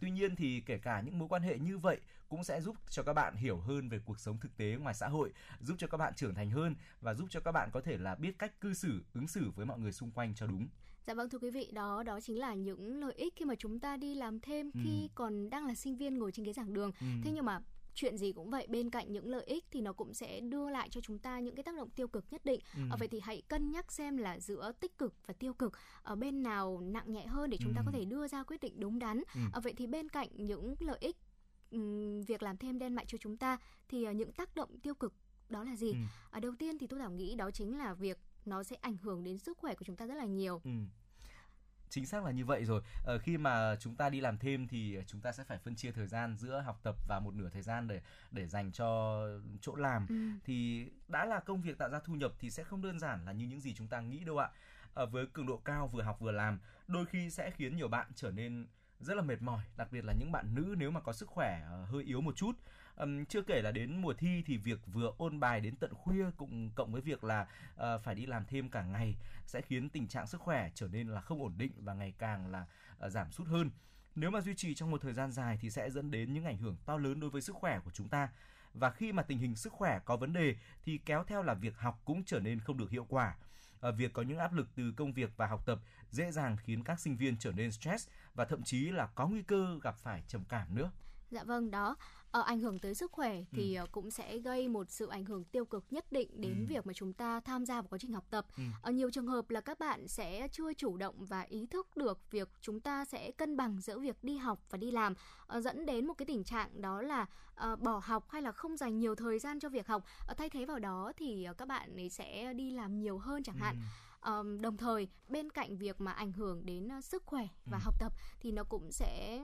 Tuy nhiên thì kể cả những mối quan hệ như vậy cũng sẽ giúp cho các bạn hiểu hơn về cuộc sống thực tế ngoài xã hội giúp cho các bạn trưởng thành hơn và giúp cho các bạn có thể là biết cách cư xử ứng xử với mọi người xung quanh cho đúng Dạ vâng thưa quý vị, đó đó chính là những lợi ích khi mà chúng ta đi làm thêm Ừ. khi còn đang là sinh viên ngồi trên ghế giảng đường. Ừ. Thế nhưng mà chuyện gì cũng vậy bên cạnh những lợi ích thì nó cũng sẽ đưa lại cho chúng ta những cái tác động tiêu cực nhất định Ừ. Ờ, vậy thì hãy cân nhắc xem là giữa tích cực và tiêu cực ở bên nào nặng nhẹ hơn để chúng ta Ừ. có thể đưa ra quyết định đúng đắn Ừ. Ờ, vậy thì bên cạnh những lợi ích việc làm thêm đem lại cho chúng ta thì ờ, những tác động tiêu cực đó là gì Ừ. ở đầu tiên thì tôi thảo nghĩ đó chính là việc nó sẽ ảnh hưởng đến sức khỏe của chúng ta rất là nhiều Ừ. Chính xác là như vậy rồi. Ờ, khi mà chúng ta đi làm thêm thì chúng ta sẽ phải phân chia thời gian giữa học tập và một nửa thời gian để để dành cho chỗ làm. Ừ. Thì đã là công việc tạo ra thu nhập thì sẽ không đơn giản là như những gì chúng ta nghĩ đâu ạ. Ờ, với cường độ cao vừa học vừa làm, đôi khi sẽ khiến nhiều bạn trở nên rất là mệt mỏi, đặc biệt là những bạn nữ nếu mà có sức khỏe ờ, hơi yếu một chút. um, chưa kể là đến mùa thi thì việc vừa ôn bài đến tận khuya cũng cộng với việc là uh, phải đi làm thêm cả ngày sẽ khiến tình trạng sức khỏe trở nên là không ổn định và ngày càng là uh, giảm sút hơn. Nếu mà duy trì trong một thời gian dài thì sẽ dẫn đến những ảnh hưởng to lớn đối với sức khỏe của chúng ta. và khi mà tình hình sức khỏe có vấn đề thì kéo theo là việc học cũng trở nên không được hiệu quả. Ờ, việc có những áp lực từ công việc và học tập dễ dàng khiến các sinh viên trở nên stress và thậm chí là có nguy cơ gặp phải trầm cảm nữa. Dạ vâng, đó. Ờ, ảnh hưởng tới sức khỏe thì ờ, cũng sẽ gây một sự ảnh hưởng tiêu cực nhất định đến Ừ. việc mà chúng ta tham gia vào quá trình học tập. Ừ. Ở nhiều trường hợp là các bạn sẽ chưa chủ động và ý thức được việc chúng ta sẽ cân bằng giữa việc đi học và đi làm, ờ, dẫn đến một cái tình trạng đó là ờ, bỏ học hay là không dành nhiều thời gian cho việc học. Ờ, thay thế vào đó thì các bạn ấy sẽ đi làm nhiều hơn chẳng hạn. Ừ. Ờm, đồng thời bên cạnh việc mà ảnh hưởng đến ờ, sức khỏe và Ừ. học tập thì nó cũng sẽ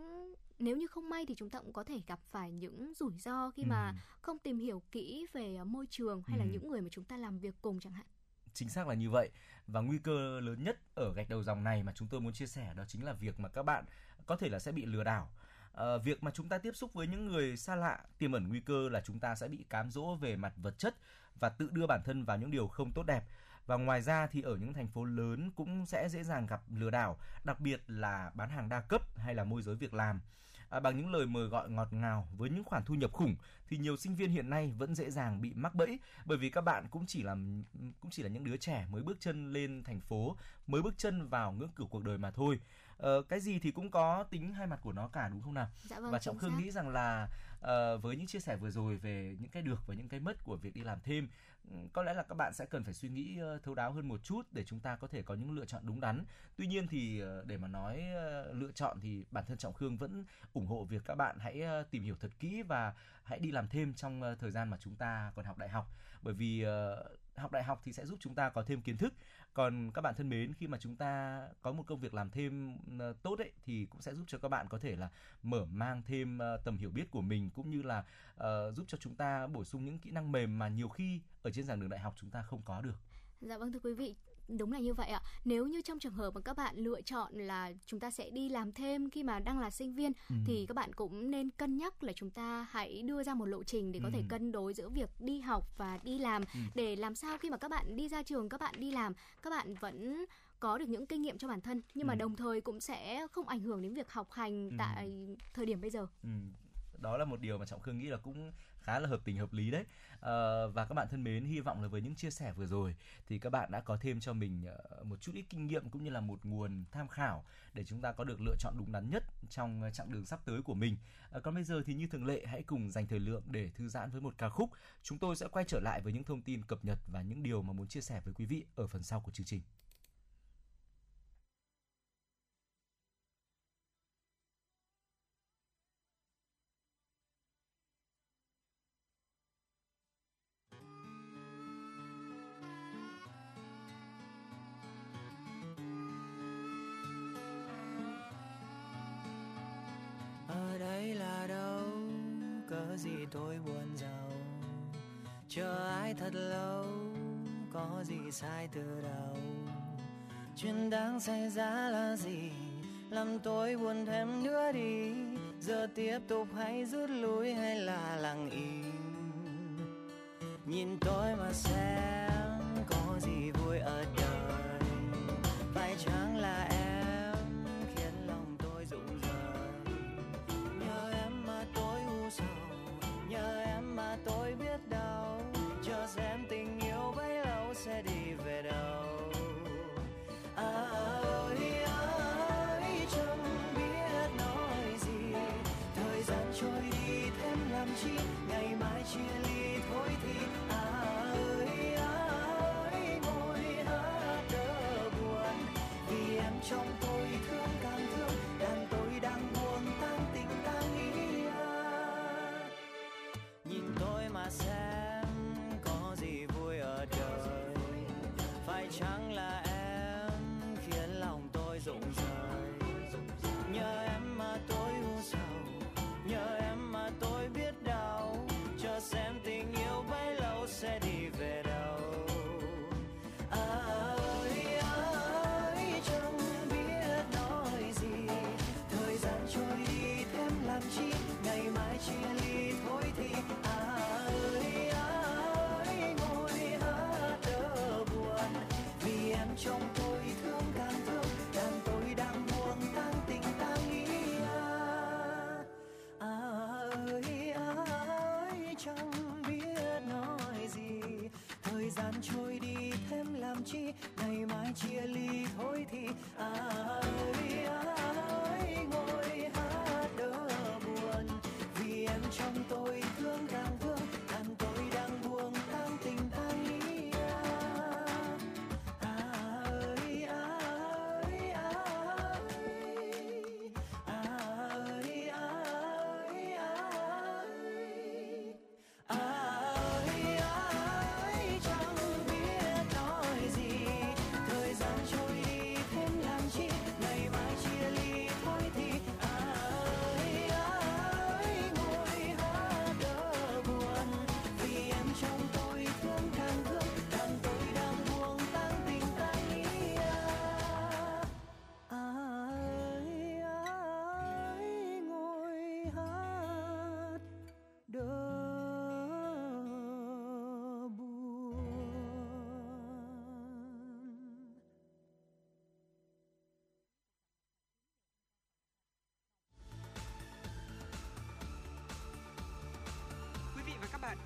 nếu như không may thì chúng ta cũng có thể gặp phải những rủi ro khi mà Ừ. không tìm hiểu kỹ về ờ, môi trường hay là Ừ. những người mà chúng ta làm việc cùng chẳng hạn. Chính xác là như vậy và nguy cơ lớn nhất ở gạch đầu dòng này mà chúng tôi muốn chia sẻ đó chính là việc mà các bạn có thể là sẽ bị lừa đảo. Ờ, việc mà chúng ta tiếp xúc với những người xa lạ tiềm ẩn nguy cơ là chúng ta sẽ bị cám dỗ về mặt vật chất và tự đưa bản thân vào những điều không tốt đẹp. Và ngoài ra thì ở những thành phố lớn cũng sẽ dễ dàng gặp lừa đảo, đặc biệt là bán hàng đa cấp hay là môi giới việc làm. À, bằng những lời mời gọi ngọt ngào với những khoản thu nhập khủng thì nhiều sinh viên hiện nay vẫn dễ dàng bị mắc bẫy bởi vì các bạn cũng chỉ là cũng chỉ là những đứa trẻ mới bước chân lên thành phố, mới bước chân vào ngưỡng cửa cuộc đời mà thôi. Ờ, cái gì thì cũng có tính hai mặt của nó cả đúng không nào? Dạ vâng, và trọng khương xác. nghĩ rằng là ờ, với những chia sẻ vừa rồi về những cái được và những cái mất của việc đi làm thêm có lẽ là các bạn sẽ cần phải suy nghĩ thấu đáo hơn một chút để chúng ta có thể có những lựa chọn đúng đắn. Tuy nhiên thì ờ, để mà nói lựa chọn thì bản thân trọng khương vẫn ủng hộ việc các bạn hãy tìm hiểu thật kỹ và hãy đi làm thêm trong thời gian mà chúng ta còn học đại học. Bởi vì ờ, học đại học thì sẽ giúp chúng ta có thêm kiến thức. Còn các bạn thân mến khi mà chúng ta có một công việc làm thêm ờ, tốt ấy thì cũng sẽ giúp cho các bạn có thể là mở mang thêm ờ, tầm hiểu biết của mình cũng như là uh, giúp cho chúng ta bổ sung những kỹ năng mềm mà nhiều khi ở trên giảng đường đại học chúng ta không có được. Dạ vâng thưa quý vị, đúng là như vậy ạ. Nếu như trong trường hợp mà các bạn lựa chọn là chúng ta sẽ đi làm thêm khi mà đang là sinh viên Ừ. thì các bạn cũng nên cân nhắc là chúng ta hãy đưa ra một lộ trình để có thể Ừ. cân đối giữa việc đi học và đi làm Ừ. để làm sao khi mà các bạn đi ra trường các bạn đi làm các bạn vẫn có được những kinh nghiệm cho bản thân nhưng mà Ừ. đồng thời cũng sẽ không ảnh hưởng đến việc học hành Ừ. tại thời điểm bây giờ. Ừ, đó là một điều mà trọng khương nghĩ là cũng khá là hợp tình hợp lý đấy. À, và các bạn thân mến hy vọng là với những chia sẻ vừa rồi thì các bạn đã có thêm cho mình ờ, một chút ít kinh nghiệm cũng như là một nguồn tham khảo để chúng ta có được lựa chọn đúng đắn nhất trong chặng đường sắp tới của mình. À, còn bây giờ thì như thường lệ hãy cùng dành thời lượng để thư giãn với một ca khúc. Chúng tôi sẽ quay trở lại với những thông tin cập nhật và những điều mà muốn chia sẻ với quý vị ở phần sau của chương trình. Sai từ đầu. Chuyện đáng xảy ra là gì? Làm tôi buồn thêm nữa đi. Giờ tiếp tục hay rút lui hay là lặng im? Nhìn tôi mà xem. Làm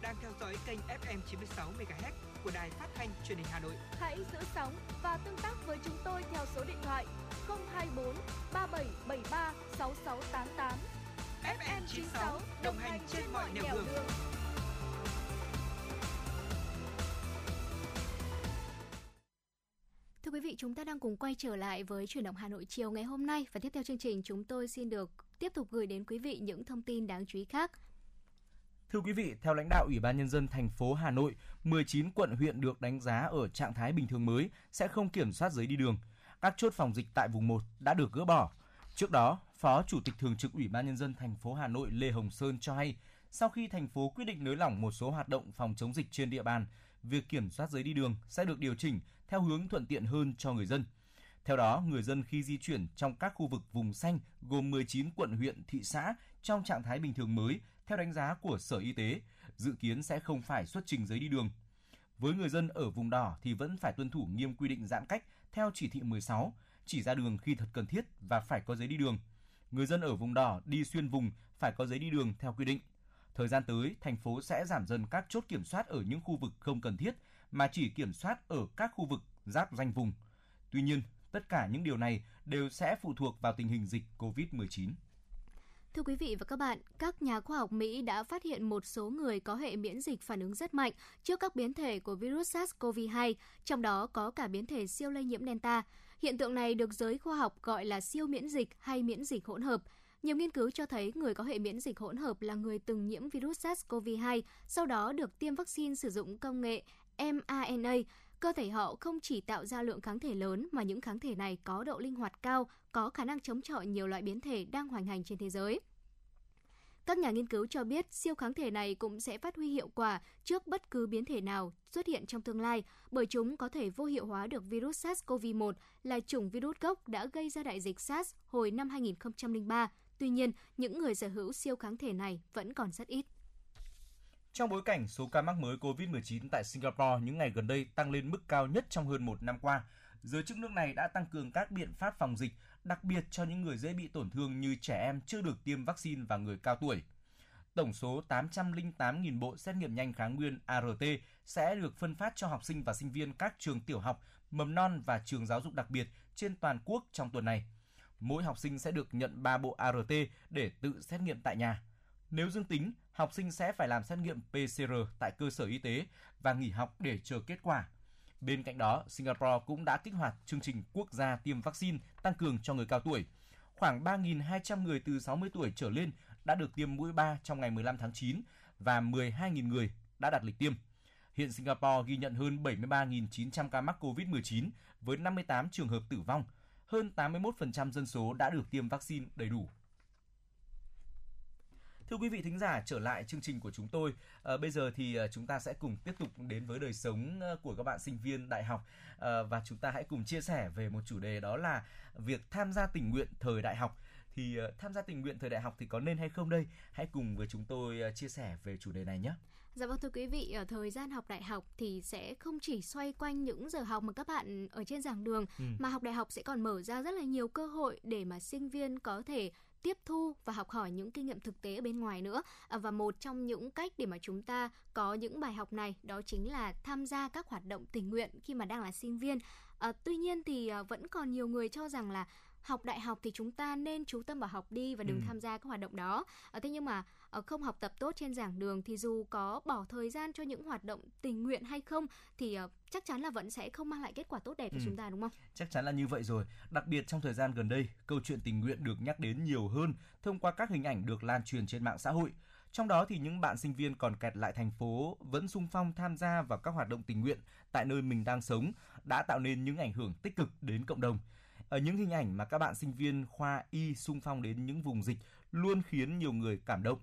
đang theo dõi kênh FM 96 MHz của đài phát thanh truyền hình Hà Nội. Hãy giữ sóng và tương tác với chúng tôi theo số điện thoại 024 3773 6688. FM 96 đồng hành trên mọi nẻo đường. Thưa quý vị, chúng ta đang cùng quay trở lại với chuyển động Hà Nội chiều ngày hôm nay và tiếp theo chương trình chúng tôi xin được tiếp tục gửi đến quý vị những thông tin đáng chú ý khác. Thưa quý vị, theo lãnh đạo Ủy ban nhân dân thành phố Hà Nội, 19 quận huyện được đánh giá ở trạng thái bình thường mới sẽ không kiểm soát giấy đi đường. Các chốt phòng dịch tại vùng 1 đã được gỡ bỏ. Trước đó, Phó Chủ tịch thường trực Ủy ban nhân dân thành phố Hà Nội Lê Hồng Sơn cho hay, sau khi thành phố quyết định nới lỏng một số hoạt động phòng chống dịch trên địa bàn, việc kiểm soát giấy đi đường sẽ được điều chỉnh theo hướng thuận tiện hơn cho người dân. Theo đó, người dân khi di chuyển trong các khu vực vùng xanh gồm 19 quận huyện, thị xã trong trạng thái bình thường mới, theo đánh giá của Sở Y tế, dự kiến sẽ không phải xuất trình giấy đi đường. Với người dân ở vùng đỏ thì vẫn phải tuân thủ nghiêm quy định giãn cách theo chỉ thị 16, chỉ ra đường khi thật cần thiết và phải có giấy đi đường. Người dân ở vùng đỏ đi xuyên vùng phải có giấy đi đường theo quy định. Thời gian tới, thành phố sẽ giảm dần các chốt kiểm soát ở những khu vực không cần thiết mà chỉ kiểm soát ở các khu vực giáp danh vùng. Tuy nhiên, tất cả những điều này đều sẽ phụ thuộc vào tình hình dịch COVID-19. Thưa quý vị và các bạn, các nhà khoa học Mỹ đã phát hiện một số người có hệ miễn dịch phản ứng rất mạnh trước các biến thể của virus SARS-CoV-2, trong đó có cả biến thể siêu lây nhiễm Delta. Hiện tượng này được giới khoa học gọi là siêu miễn dịch hay miễn dịch hỗn hợp. Nhiều nghiên cứu cho thấy người có hệ miễn dịch hỗn hợp là người từng nhiễm virus SARS-CoV-2, sau đó được tiêm vaccine sử dụng công nghệ mRNA. Cơ thể họ không chỉ tạo ra lượng kháng thể lớn mà những kháng thể này có độ linh hoạt cao, có khả năng chống chọi nhiều loại biến thể đang hoành hành trên thế giới. Các nhà nghiên cứu cho biết siêu kháng thể này cũng sẽ phát huy hiệu quả trước bất cứ biến thể nào xuất hiện trong tương lai, bởi chúng có thể vô hiệu hóa được virus SARS-CoV-1 là chủng virus gốc đã gây ra đại dịch SARS hồi năm 2003. Tuy nhiên, những người sở hữu siêu kháng thể này vẫn còn rất ít. Trong bối cảnh số ca mắc mới COVID-19 tại Singapore những ngày gần đây tăng lên mức cao nhất trong hơn một năm qua, giới chức nước này đã tăng cường các biện pháp phòng dịch, đặc biệt cho những người dễ bị tổn thương như trẻ em chưa được tiêm vaccine và người cao tuổi. Tổng số 808.000 bộ xét nghiệm nhanh kháng nguyên ART sẽ được phân phát cho học sinh và sinh viên các trường tiểu học, mầm non và trường giáo dục đặc biệt trên toàn quốc trong tuần này. Mỗi học sinh sẽ được nhận 3 bộ ART để tự xét nghiệm tại nhà. Nếu dương tính, học sinh sẽ phải làm xét nghiệm PCR tại cơ sở y tế và nghỉ học để chờ kết quả. Bên cạnh đó, Singapore cũng đã kích hoạt chương trình quốc gia tiêm vaccine tăng cường cho người cao tuổi. Khoảng 3.200 người từ 60 tuổi trở lên đã được tiêm mũi 3 trong ngày 15 tháng 9 và 12.000 người đã đặt lịch tiêm. Hiện Singapore ghi nhận hơn 73.900 ca mắc COVID-19 với 58 trường hợp tử vong. Hơn 81% dân số đã được tiêm vaccine đầy đủ. Thưa quý vị thính giả, trở lại chương trình của chúng tôi. À, bây giờ thì à, chúng ta sẽ cùng tiếp tục đến với đời sống à, của các bạn sinh viên đại học à, và chúng ta hãy cùng chia sẻ về một chủ đề đó là việc tham gia tình nguyện thời đại học. Thì tham gia tình nguyện thời đại học thì có nên hay không đây? Hãy cùng với chúng tôi chia sẻ về chủ đề này nhé. Dạ vâng thưa quý vị, ở thời gian học đại học thì sẽ không chỉ xoay quanh những giờ học mà các bạn ở trên giảng đường Ừ. mà học đại học sẽ còn mở ra rất là nhiều cơ hội để mà sinh viên có thể tiếp thu và học hỏi những kinh nghiệm thực tế ở bên ngoài nữa. À, và một trong những cách để mà chúng ta có những bài học này đó chính là tham gia các hoạt động tình nguyện khi mà đang là sinh viên. À, tuy nhiên thì à, vẫn còn nhiều người cho rằng là học đại học thì chúng ta nên chú tâm vào học đi và đừng Ừ. tham gia các hoạt động đó à, thế nhưng mà à, không học tập tốt trên giảng đường thì dù có bỏ thời gian cho những hoạt động tình nguyện hay không thì à, chắc chắn là vẫn sẽ không mang lại kết quả tốt đẹp cho Ừ. chúng ta đúng không Chắc chắn là như vậy rồi. Đặc biệt trong thời gian gần đây, câu chuyện tình nguyện được nhắc đến nhiều hơn thông qua các hình ảnh được lan truyền trên mạng xã hội. Trong đó thì những bạn sinh viên còn kẹt lại thành phố vẫn sung phong tham gia vào các hoạt động tình nguyện tại nơi mình đang sống đã tạo nên những ảnh hưởng tích cực đến cộng đồng. Ở những hình ảnh mà các bạn sinh viên khoa Y sung phong đến những vùng dịch luôn khiến nhiều người cảm động.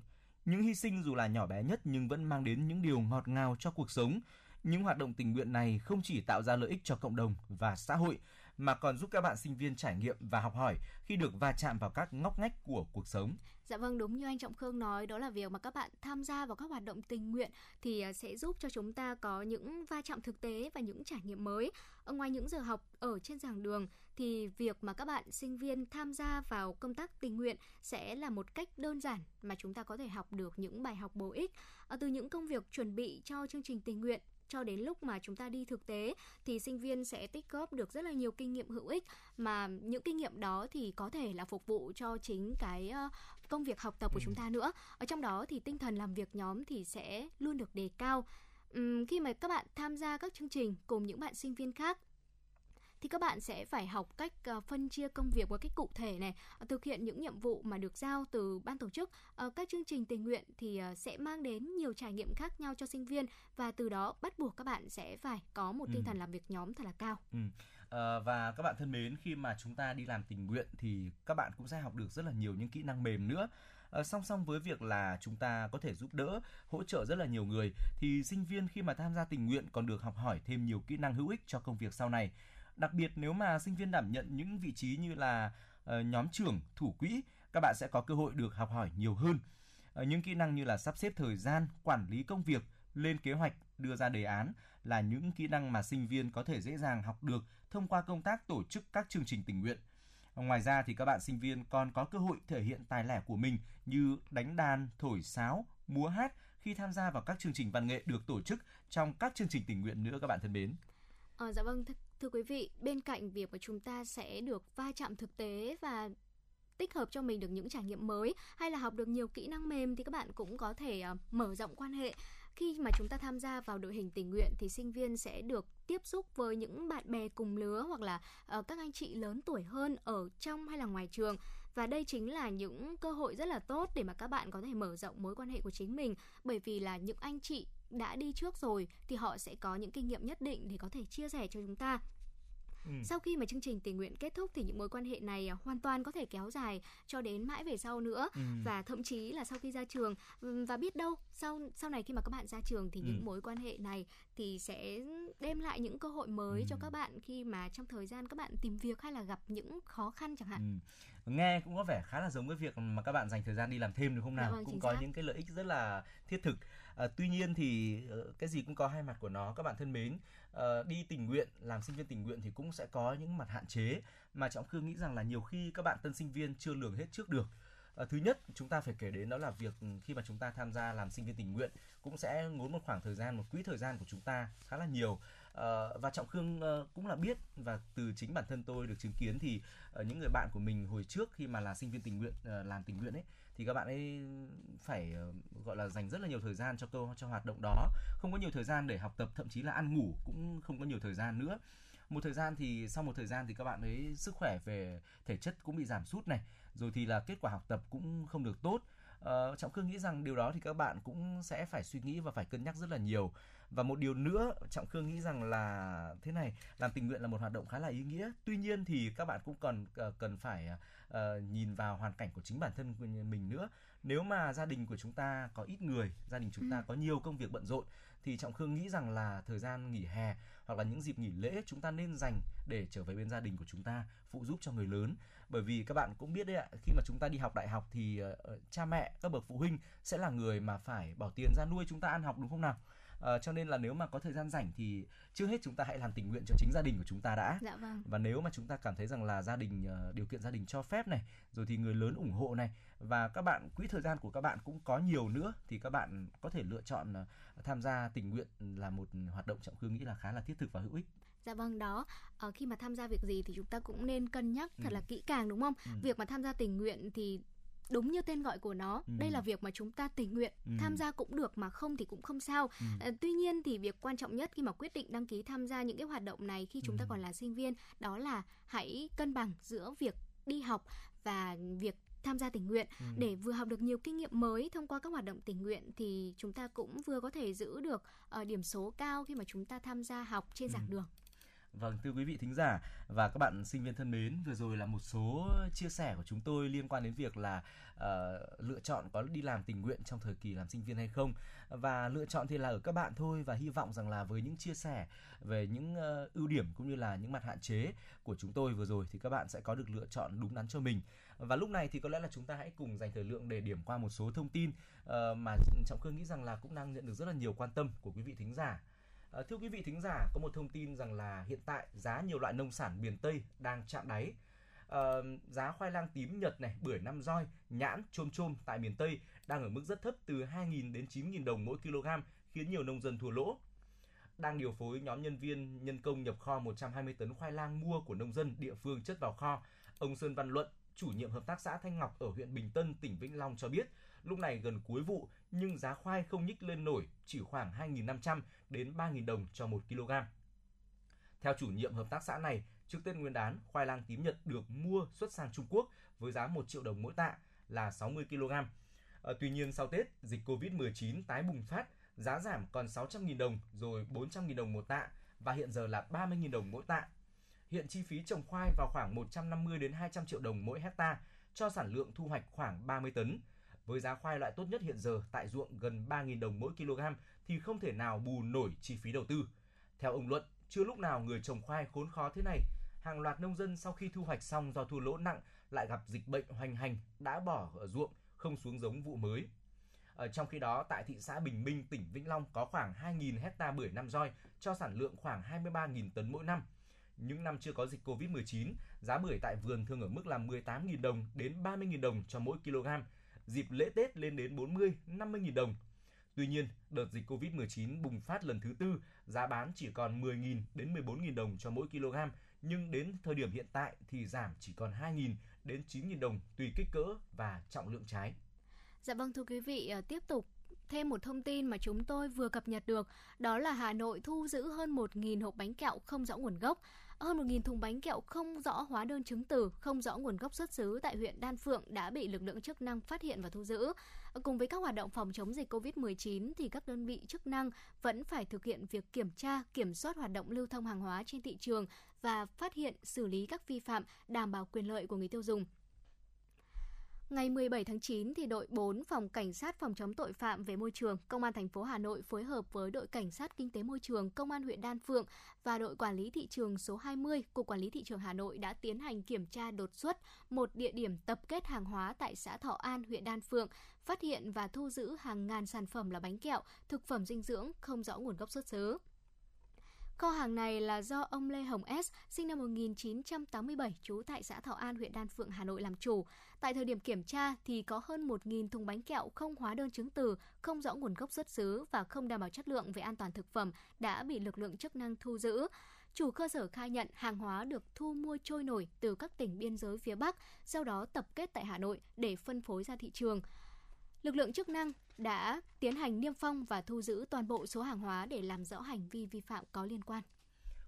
Những hy sinh dù là nhỏ bé nhất nhưng vẫn mang đến những điều ngọt ngào cho cuộc sống. Những hoạt động tình nguyện này không chỉ tạo ra lợi ích cho cộng đồng và xã hội mà còn giúp các bạn sinh viên trải nghiệm và học hỏi khi được va chạm vào các ngóc ngách của cuộc sống. Dạ vâng, đúng như anh Trọng Khương nói, đó là việc mà các bạn tham gia vào các hoạt động tình nguyện thì à, sẽ giúp cho chúng ta có những va chạm thực tế và những trải nghiệm mới. Ở ngoài những giờ học ở trên giảng đường thì việc mà các bạn sinh viên tham gia vào công tác tình nguyện sẽ là một cách đơn giản mà chúng ta có thể học được những bài học bổ ích. Ờ, từ những công việc chuẩn bị cho chương trình tình nguyện cho đến lúc mà chúng ta đi thực tế thì sinh viên sẽ tích góp được rất là nhiều kinh nghiệm hữu ích mà những kinh nghiệm đó thì có thể là phục vụ cho chính cái công việc học tập của chúng ta nữa. Ở trong đó thì tinh thần làm việc nhóm thì sẽ luôn được đề cao. Khi mà các bạn tham gia các chương trình cùng những bạn sinh viên khác thì các bạn sẽ phải học cách ờ, phân chia công việc một cách cụ thể này ờ, thực hiện những nhiệm vụ mà được giao từ ban tổ chức Ờ, các chương trình tình nguyện thì sẽ mang đến nhiều trải nghiệm khác nhau cho sinh viên và từ đó bắt buộc các bạn sẽ phải có một tinh Ừ. thần làm việc nhóm thật là cao Ừ. Ờ, và các bạn thân mến, khi mà chúng ta đi làm tình nguyện thì các bạn cũng sẽ học được rất là nhiều những kỹ năng mềm nữa. Song song với việc là chúng ta có thể giúp đỡ, hỗ trợ rất là nhiều người thì sinh viên khi mà tham gia tình nguyện còn được học hỏi thêm nhiều kỹ năng hữu ích cho công việc sau này. Đặc biệt nếu mà sinh viên đảm nhận những vị trí như là ờ, nhóm trưởng, thủ quỹ, các bạn sẽ có cơ hội được học hỏi nhiều hơn. Ờ, những kỹ năng như là sắp xếp thời gian, quản lý công việc, lên kế hoạch, đưa ra đề án là những kỹ năng mà sinh viên có thể dễ dàng học được thông qua công tác tổ chức các chương trình tình nguyện. Ngoài ra thì các bạn sinh viên còn có cơ hội thể hiện tài lẻ của mình như đánh đàn, thổi sáo, múa hát khi tham gia vào các chương trình văn nghệ được tổ chức trong các chương trình tình nguyện nữa các bạn thân mến. À, dạ vâng, th- thưa quý vị, bên cạnh việc mà chúng ta sẽ được va chạm thực tế và tích hợp cho mình được những trải nghiệm mới hay là học được nhiều kỹ năng mềm thì các bạn cũng có thể ờ, mở rộng quan hệ. Khi mà chúng ta tham gia vào đội hình tình nguyện thì sinh viên sẽ được tiếp xúc với những bạn bè cùng lứa hoặc là ờ, các anh chị lớn tuổi hơn ở trong hay là ngoài trường và đây chính là những cơ hội rất là tốt để mà các bạn có thể mở rộng mối quan hệ của chính mình bởi vì là những anh chị đã đi trước rồi thì họ sẽ có những kinh nghiệm nhất định để có thể chia sẻ cho chúng ta Ừ. sau khi mà chương trình tình nguyện kết thúc thì những mối quan hệ này à, hoàn toàn có thể kéo dài cho đến mãi về sau nữa Ừ. và thậm chí là sau khi ra trường và biết đâu sau sau này khi mà các bạn ra trường thì Ừ. những mối quan hệ này thì sẽ đem lại những cơ hội mới cho Ừ. các bạn khi mà trong thời gian các bạn tìm việc hay là gặp những khó khăn chẳng hạn Ừ. Nghe cũng có vẻ khá là giống với việc mà các bạn dành thời gian đi làm thêm đúng không Dạ nào? vâng, cũng có xác. những cái lợi ích rất là thiết thực. À, tuy nhiên thì ờ, cái gì cũng có hai mặt của nó các bạn thân mến. à, đi tình nguyện, làm sinh viên tình nguyện thì cũng sẽ có những mặt hạn chế mà Trọng Khương nghĩ rằng là nhiều khi các bạn tân sinh viên chưa lường hết trước được. À, thứ nhất chúng ta phải kể đến đó là việc khi mà chúng ta tham gia làm sinh viên tình nguyện cũng sẽ ngốn một khoảng thời gian một quỹ thời gian của chúng ta khá là nhiều à, và trọng khương uh, cũng là biết và từ chính bản thân tôi được chứng kiến thì uh, những người bạn của mình hồi trước khi mà là sinh viên tình nguyện uh, làm tình nguyện ấy thì các bạn ấy phải ờ, gọi là dành rất là nhiều thời gian cho câu cho hoạt động đó. Không có nhiều thời gian để học tập thậm chí là ăn ngủ cũng không có nhiều thời gian nữa. Một thời gian thì sau một thời gian thì các bạn ấy sức khỏe về thể chất cũng bị giảm sút này rồi thì là kết quả học tập cũng không được tốt. Ờ, trọng khương nghĩ rằng điều đó thì các bạn cũng sẽ phải suy nghĩ và phải cân nhắc rất là nhiều và một điều nữa trọng khương nghĩ rằng là thế này làm tình nguyện là một hoạt động khá là ý nghĩa. Tuy nhiên thì các bạn cũng cần ờ, cần phải ờ, nhìn vào hoàn cảnh của chính bản thân mình nữa. Nếu mà gia đình của chúng ta có ít người gia đình chúng ta Ừ. có nhiều công việc bận rộn thì trọng khương nghĩ rằng là thời gian nghỉ hè hoặc là những dịp nghỉ lễ chúng ta nên dành để trở về bên gia đình của chúng ta phụ giúp cho người lớn. Bởi vì các bạn cũng biết đấy ạ khi mà chúng ta đi học đại học thì ờ, cha mẹ các bậc phụ huynh sẽ là người mà phải bỏ tiền ra nuôi chúng ta ăn học đúng không nào Ờ, cho nên là nếu mà có thời gian rảnh thì trước hết chúng ta hãy làm tình nguyện cho chính gia đình của chúng ta đã Dạ vâng. và nếu mà chúng ta cảm thấy rằng là gia đình ờ, điều kiện gia đình cho phép này rồi thì người lớn ủng hộ này và các bạn quỹ thời gian của các bạn cũng có nhiều nữa thì các bạn có thể lựa chọn ờ, tham gia tình nguyện là một hoạt động trọng khương nghĩ là khá là thiết thực và hữu ích Dạ vâng đó, ờ, khi mà tham gia việc gì thì chúng ta cũng nên cân nhắc thật Ừ. là kỹ càng đúng không? Ừ. Việc mà tham gia tình nguyện thì đúng như tên gọi của nó, Ừ. đây là việc mà chúng ta tình nguyện, Ừ. tham gia cũng được mà không thì cũng không sao. Ừ. Ờ, tuy nhiên thì việc quan trọng nhất khi mà quyết định đăng ký tham gia những cái hoạt động này khi chúng ta Ừ. còn là sinh viên đó là hãy cân bằng giữa việc đi học và việc tham gia tình nguyện Ừ. để vừa học được nhiều kinh nghiệm mới thông qua các hoạt động tình nguyện thì chúng ta cũng vừa có thể giữ được ờ, điểm số cao khi mà chúng ta tham gia học trên Ừ. giảng đường. Vâng, thưa quý vị thính giả và các bạn sinh viên thân mến, vừa rồi là một số chia sẻ của chúng tôi liên quan đến việc là uh, lựa chọn có đi làm tình nguyện trong thời kỳ làm sinh viên hay không. Và lựa chọn thì là ở các bạn thôi và hy vọng rằng là với những chia sẻ về những uh, ưu điểm cũng như là những mặt hạn chế của chúng tôi vừa rồi thì các bạn sẽ có được lựa chọn đúng đắn cho mình. Và lúc này thì có lẽ là chúng ta hãy cùng dành thời lượng để điểm qua một số thông tin uh, mà trọng khương nghĩ rằng là cũng đang nhận được rất là nhiều quan tâm của quý vị thính giả. À, thưa quý vị thính giả, có một thông tin rằng là hiện tại giá nhiều loại nông sản miền Tây đang chạm đáy. À, giá khoai lang tím Nhật này, bưởi năm roi, nhãn, chôm chôm tại miền Tây đang ở mức rất thấp từ 2.000 đến 9.000 đồng mỗi kg, khiến nhiều nông dân thua lỗ. Đang điều phối nhóm nhân viên nhân công nhập kho 120 tấn khoai lang mua của nông dân địa phương chất vào kho. Ông Sơn Văn Luận, chủ nhiệm hợp tác xã Thanh Ngọc ở huyện Bình Tân, tỉnh Vĩnh Long cho biết, lúc này gần cuối vụ nhưng giá khoai không nhích lên nổi, chỉ khoảng 2.500 đến 3.000 đồng cho 1 kg. Theo chủ nhiệm hợp tác xã này, trước Tết Nguyên đán, khoai lang tím Nhật được mua xuất sang Trung Quốc với giá 1 triệu đồng mỗi tạ là 60 kg. À, tuy nhiên sau Tết, dịch Covid-19 tái bùng phát, giá giảm còn 600.000 đồng rồi 400.000 đồng một tạ và hiện giờ là 30.000 đồng mỗi tạ. Hiện chi phí trồng khoai vào khoảng 150 đến 200 triệu đồng mỗi hecta cho sản lượng thu hoạch khoảng 30 tấn. Với giá khoai loại tốt nhất hiện giờ tại ruộng gần 3.000 đồng mỗi kg thì không thể nào bù nổi chi phí đầu tư. Theo ông Luận, chưa lúc nào người trồng khoai khốn khó thế này. Hàng loạt nông dân sau khi thu hoạch xong do thua lỗ nặng lại gặp dịch bệnh hoành hành đã bỏ ở ruộng không xuống giống vụ mới. Ở trong khi đó, tại thị xã Bình Minh, tỉnh Vĩnh Long có khoảng 2.000 hecta bưởi năm roi cho sản lượng khoảng 23.000 tấn mỗi năm. Những năm chưa có dịch Covid-19, giá bưởi tại vườn thường ở mức là 18.000 đồng đến 30.000 đồng cho mỗi kg. Dịp lễ Tết lên đến 40, 50.000 đồng. Tuy nhiên, đợt dịch Covid-19 bùng phát lần thứ tư, giá bán chỉ còn 10.000 đến 14.000 đồng cho mỗi kg, nhưng đến thời điểm hiện tại thì giảm chỉ còn 2.000 đến 9.000 đồng tùy kích cỡ và trọng lượng trái. Dạ vâng thưa quý vị, ờ, tiếp tục thêm một thông tin mà chúng tôi vừa cập nhật được, đó là Hà Nội thu giữ hơn 1.000 hộp bánh kẹo không rõ nguồn gốc, hơn 1.000 thùng bánh kẹo không rõ hóa đơn chứng từ, không rõ nguồn gốc xuất xứ tại huyện Đan Phượng đã bị lực lượng chức năng phát hiện và thu giữ. Cùng với các hoạt động phòng chống dịch COVID-19 thì các đơn vị chức năng vẫn phải thực hiện việc kiểm tra, kiểm soát hoạt động lưu thông hàng hóa trên thị trường và phát hiện xử lý các vi phạm đảm bảo quyền lợi của người tiêu dùng. Ngày 17 tháng 9 thì đội 4 phòng cảnh sát phòng chống tội phạm về môi trường, Công an thành phố Hà Nội phối hợp với đội cảnh sát kinh tế môi trường, Công an huyện Đan Phượng và đội quản lý thị trường số 20 cục quản lý thị trường Hà Nội đã tiến hành kiểm tra đột xuất một địa điểm tập kết hàng hóa tại xã Thọ An, huyện Đan Phượng, phát hiện và thu giữ hàng ngàn sản phẩm là bánh kẹo, thực phẩm dinh dưỡng không rõ nguồn gốc xuất xứ. Kho hàng này là do ông Lê Hồng S, sinh năm 1987, trú tại xã Thọ An, huyện Đan Phượng, Hà Nội làm chủ. Tại thời điểm kiểm tra thì có hơn 1.000 thùng bánh kẹo không hóa đơn chứng từ, không rõ nguồn gốc xuất xứ và không đảm bảo chất lượng về an toàn thực phẩm đã bị lực lượng chức năng thu giữ. Chủ cơ sở khai nhận hàng hóa được thu mua trôi nổi từ các tỉnh biên giới phía Bắc, sau đó tập kết tại Hà Nội để phân phối ra thị trường. Lực lượng chức năng đã tiến hành niêm phong và thu giữ toàn bộ số hàng hóa để làm rõ hành vi vi phạm có liên quan.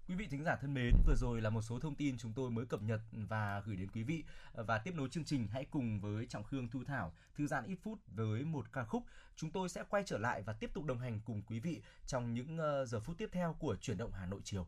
Quý vị thính giả thân mến, vừa rồi là một số thông tin chúng tôi mới cập nhật và gửi đến quý vị. Và tiếp nối chương trình, hãy cùng với Trọng Khương Thu Thảo thư giãn ít phút với một ca khúc. Chúng tôi sẽ quay trở lại và tiếp tục đồng hành cùng quý vị trong những ờ, giờ phút tiếp theo của chuyển động Hà Nội chiều.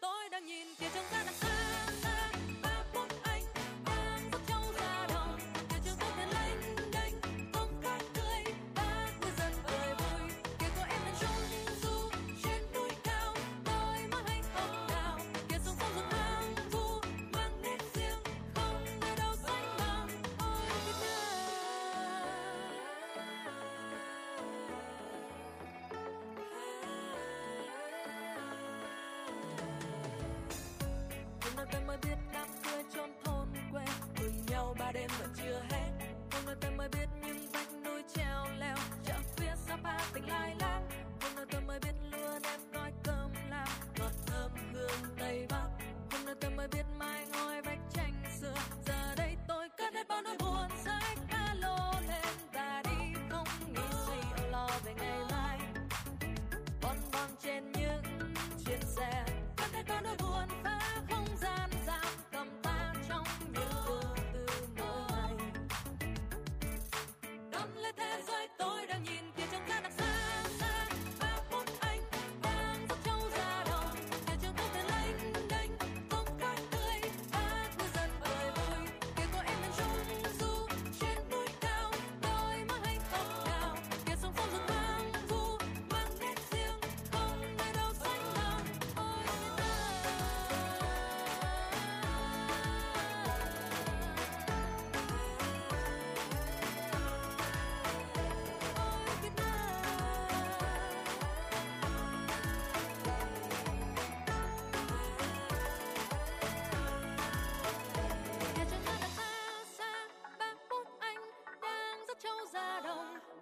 tôi đang nhìn kia trong ra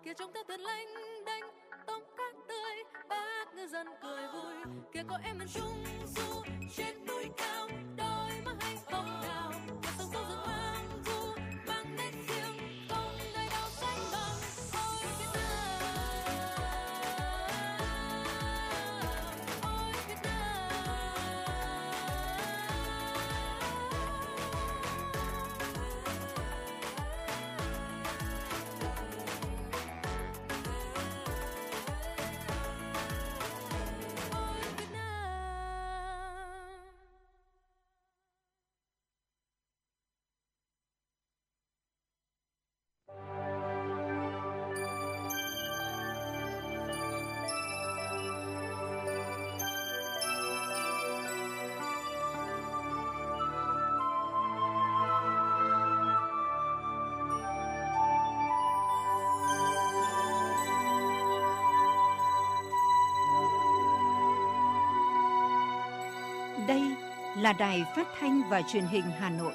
kia trong ta thật lanh đanh tôm cát tươi, bác ngư dân cười vui. Kia có em đang trung du trên núi cao, đó là đài phát thanh và truyền hình Hà Nội.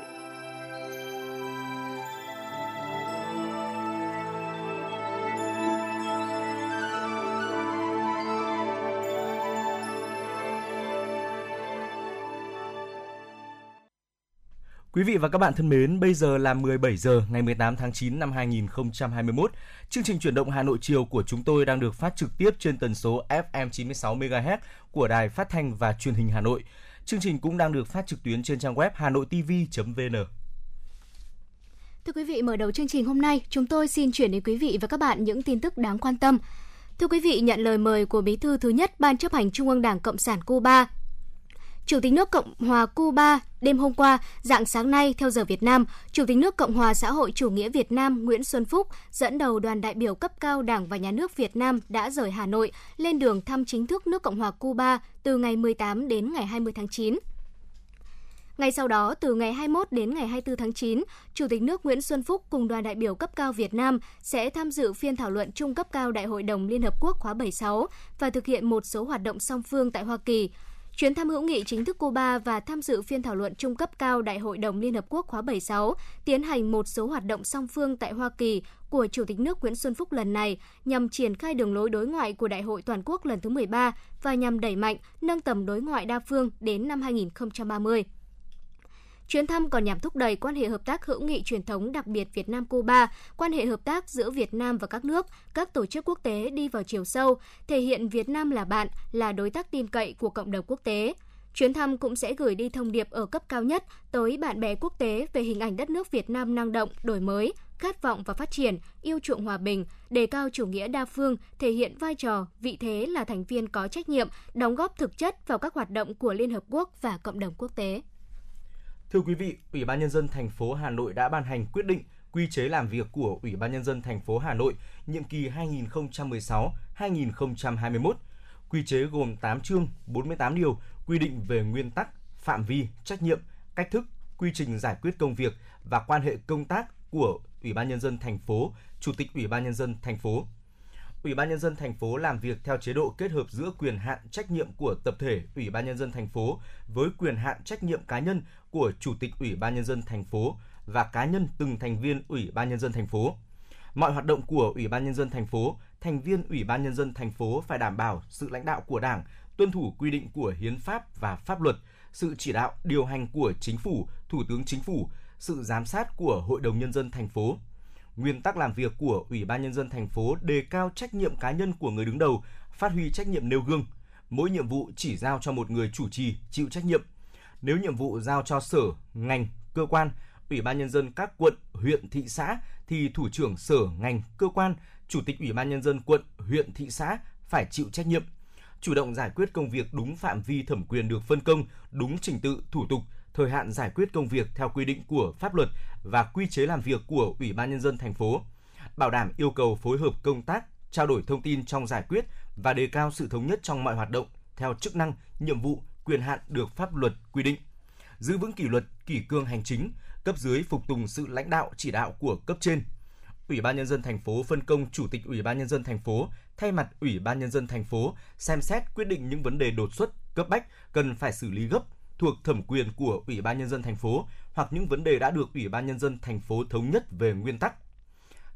Quý vị và các bạn thân mến, bây giờ là 17 giờ ngày 18 tháng 9 năm 2021. Chương trình chuyển động Hà Nội chiều của chúng tôi đang được phát trực tiếp trên tần số FM 96 MHz của Đài Phát thanh và Truyền hình Hà Nội. Chương trình cũng đang được phát trực tuyến trên trang web hanoitv.vn. Thưa quý vị, mở đầu chương trình hôm nay, chúng tôi xin chuyển đến quý vị và các bạn những tin tức đáng quan tâm. Thưa quý vị, nhận lời mời của Bí thư thứ nhất Ban chấp hành Trung ương Đảng Cộng sản Cuba, Chủ tịch nước Cộng hòa Cuba đêm hôm qua, dạng sáng nay theo giờ Việt Nam, Chủ tịch nước Cộng hòa xã hội chủ nghĩa Việt Nam Nguyễn Xuân Phúc dẫn đầu đoàn đại biểu cấp cao Đảng và Nhà nước Việt Nam đã rời Hà Nội lên đường thăm chính thức nước Cộng hòa Cuba từ ngày 18 đến ngày 20 tháng 9. Ngay sau đó, từ ngày 21 đến ngày 24 tháng 9, Chủ tịch nước Nguyễn Xuân Phúc cùng đoàn đại biểu cấp cao Việt Nam sẽ tham dự phiên thảo luận trung cấp cao Đại hội đồng Liên Hợp Quốc khóa 76 và thực hiện một số hoạt động song phương tại Hoa Kỳ. Chuyến thăm hữu nghị chính thức Cuba và tham dự phiên thảo luận trung cấp cao Đại hội đồng Liên Hợp Quốc khóa 76, tiến hành một số hoạt động song phương tại Hoa Kỳ của Chủ tịch nước Nguyễn Xuân Phúc lần này nhằm triển khai đường lối đối ngoại của Đại hội toàn quốc lần thứ 13 và nhằm đẩy mạnh, nâng tầm đối ngoại đa phương đến năm 2030. Chuyến thăm còn nhằm thúc đẩy quan hệ hợp tác hữu nghị truyền thống đặc biệt Việt Nam Cuba, quan hệ hợp tác giữa Việt Nam và các nước, các tổ chức quốc tế đi vào chiều sâu, thể hiện Việt Nam là bạn, là đối tác tin cậy của cộng đồng quốc tế. Chuyến thăm cũng sẽ gửi đi thông điệp ở cấp cao nhất tới bạn bè quốc tế về hình ảnh đất nước Việt Nam năng động, đổi mới, khát vọng và phát triển, yêu chuộng hòa bình, đề cao chủ nghĩa đa phương, thể hiện vai trò, vị thế là thành viên có trách nhiệm, đóng góp thực chất vào các hoạt động của Liên Hợp Quốc và cộng đồng quốc tế. Thưa quý vị, Ủy ban nhân dân thành phố Hà Nội đã ban hành quyết định quy chế làm việc của Ủy ban nhân dân thành phố Hà Nội nhiệm kỳ 2016-2021. Quy chế gồm 8 chương, 48 điều quy định về nguyên tắc, phạm vi, trách nhiệm, cách thức, quy trình giải quyết công việc và quan hệ công tác của Ủy ban nhân dân thành phố, Chủ tịch Ủy ban nhân dân thành phố. Ủy ban nhân dân thành phố làm việc theo chế độ kết hợp giữa quyền hạn trách nhiệm của tập thể Ủy ban nhân dân thành phố với quyền hạn trách nhiệm cá nhân của Chủ tịch Ủy ban nhân dân thành phố và cá nhân từng thành viên Ủy ban nhân dân thành phố. Mọi hoạt động của Ủy ban nhân dân thành phố, thành viên Ủy ban nhân dân thành phố phải đảm bảo sự lãnh đạo của Đảng, tuân thủ quy định của hiến pháp và pháp luật, sự chỉ đạo điều hành của chính phủ, thủ tướng chính phủ, sự giám sát của Hội đồng nhân dân thành phố. Nguyên tắc làm việc của Ủy ban nhân dân thành phố đề cao trách nhiệm cá nhân của người đứng đầu, phát huy trách nhiệm nêu gương. Mỗi nhiệm vụ chỉ giao cho một người chủ trì chịu trách nhiệm. Nếu nhiệm vụ giao cho sở, ngành, cơ quan, Ủy ban nhân dân các quận, huyện, thị xã thì thủ trưởng sở, ngành, cơ quan, chủ tịch Ủy ban nhân dân quận, huyện, thị xã phải chịu trách nhiệm. Chủ động giải quyết công việc đúng phạm vi thẩm quyền được phân công, đúng trình tự, thủ tục, thời hạn giải quyết công việc theo quy định của pháp luật và quy chế làm việc của Ủy ban nhân dân thành phố, bảo đảm yêu cầu phối hợp công tác, trao đổi thông tin trong giải quyết và đề cao sự thống nhất trong mọi hoạt động theo chức năng, nhiệm vụ, quyền hạn được pháp luật quy định. Giữ vững kỷ luật, kỷ cương hành chính, cấp dưới phục tùng sự lãnh đạo chỉ đạo của cấp trên. Ủy ban nhân dân thành phố phân công chủ tịch Ủy ban nhân dân thành phố thay mặt Ủy ban nhân dân thành phố xem xét quyết định những vấn đề đột xuất, cấp bách cần phải xử lý gấp thuộc thẩm quyền của Ủy ban nhân dân thành phố hoặc những vấn đề đã được Ủy ban nhân dân thành phố thống nhất về nguyên tắc.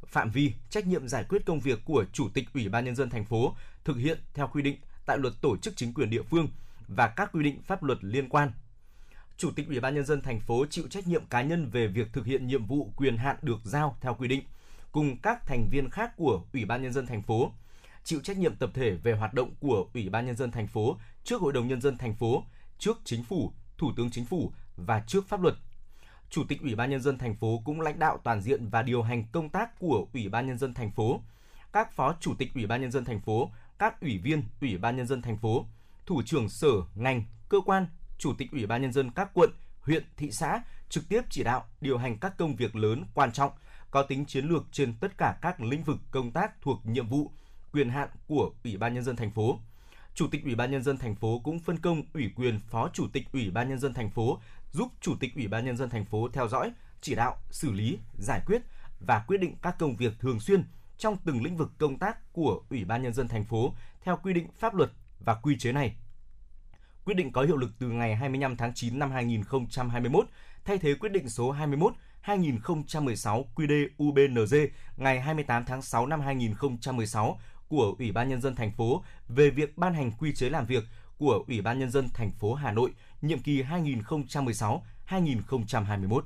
Phạm vi, trách nhiệm giải quyết công việc của Chủ tịch Ủy ban nhân dân thành phố thực hiện theo quy định tại Luật Tổ chức chính quyền địa phương và các quy định pháp luật liên quan. Chủ tịch Ủy ban nhân dân thành phố chịu trách nhiệm cá nhân về việc thực hiện nhiệm vụ quyền hạn được giao theo quy định cùng các thành viên khác của Ủy ban nhân dân thành phố chịu trách nhiệm tập thể về hoạt động của Ủy ban nhân dân thành phố trước Hội đồng nhân dân thành phố, trước chính phủ, Thủ tướng chính phủ và trước pháp luật. Chủ tịch Ủy ban nhân dân thành phố cũng lãnh đạo toàn diện và điều hành công tác của Ủy ban nhân dân thành phố. Các phó chủ tịch Ủy ban nhân dân thành phố, các ủy viên Ủy ban nhân dân thành phố, thủ trưởng sở, ngành, cơ quan, chủ tịch Ủy ban nhân dân các quận, huyện, thị xã trực tiếp chỉ đạo điều hành các công việc lớn quan trọng có tính chiến lược trên tất cả các lĩnh vực công tác thuộc nhiệm vụ, quyền hạn của Ủy ban nhân dân thành phố. Chủ tịch Ủy ban nhân dân thành phố cũng phân công ủy quyền Phó Chủ tịch Ủy ban nhân dân thành phố giúp Chủ tịch Ủy ban nhân dân thành phố theo dõi, chỉ đạo, xử lý, giải quyết và quyết định các công việc thường xuyên trong từng lĩnh vực công tác của Ủy ban nhân dân thành phố theo quy định pháp luật và quy chế này. Quyết định có hiệu lực từ ngày 25 tháng 9 năm 2021, thay thế quyết định số 21 2016 QĐ UBND ngày 28 tháng 6 năm 2016 của Ủy ban nhân dân thành phố về việc ban hành quy chế làm việc của Ủy ban nhân dân thành phố Hà Nội nhiệm kỳ 2016-2021.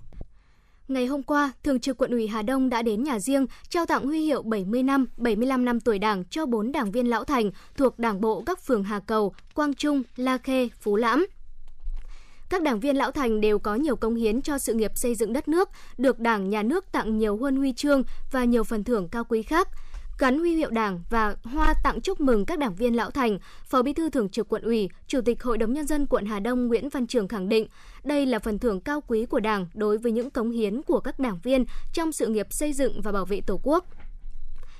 Ngày hôm qua, Thường trực Quận ủy Hà Đông đã đến nhà riêng trao tặng huy hiệu 70 năm, 75 năm tuổi Đảng cho 4 đảng viên lão thành thuộc Đảng bộ các phường Hà Cầu, Quang Trung, La Khê, Phú Lãm. Các đảng viên lão thành đều có nhiều công hiến cho sự nghiệp xây dựng đất nước, được Đảng, Nhà nước tặng nhiều huân huy chương và nhiều phần thưởng cao quý khác – gắn huy hiệu Đảng và hoa tặng chúc mừng các đảng viên lão thành, Phó Bí thư Thường trực Quận ủy, Chủ tịch Hội đồng nhân dân quận Hà Đông Nguyễn Văn Trường khẳng định, đây là phần thưởng cao quý của Đảng đối với những cống hiến của các đảng viên trong sự nghiệp xây dựng và bảo vệ Tổ quốc.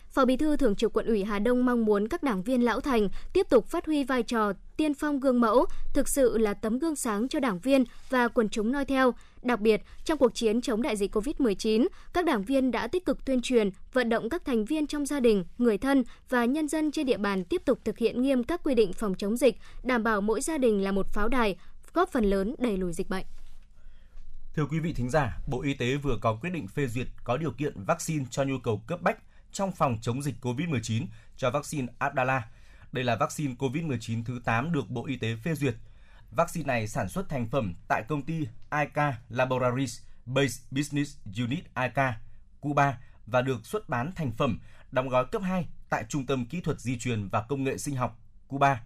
Phó Bí thư Thường trực Quận ủy Hà Đông mong muốn các đảng viên lão thành tiếp tục phát huy vai trò tiên phong gương mẫu, thực sự là tấm gương sáng cho đảng viên và quần chúng noi theo. Đặc biệt, trong cuộc chiến chống đại dịch COVID-19, các đảng viên đã tích cực tuyên truyền, vận động các thành viên trong gia đình, người thân và nhân dân trên địa bàn tiếp tục thực hiện nghiêm các quy định phòng chống dịch, đảm bảo mỗi gia đình là một pháo đài, góp phần lớn đẩy lùi dịch bệnh. Thưa quý vị thính giả, Bộ Y tế vừa có quyết định phê duyệt có điều kiện vaccine cho nhu cầu cấp bách trong phòng chống dịch COVID-19 cho vaccine Abdala. Đây là vaccine COVID-19 thứ 8 được Bộ Y tế phê duyệt. Vaccine này sản xuất thành phẩm tại công ty ICA Laboratories Base Business Unit ICA, Cuba và được xuất bán thành phẩm đóng gói cấp 2 tại Trung tâm Kỹ thuật Di truyền và Công nghệ Sinh học, Cuba.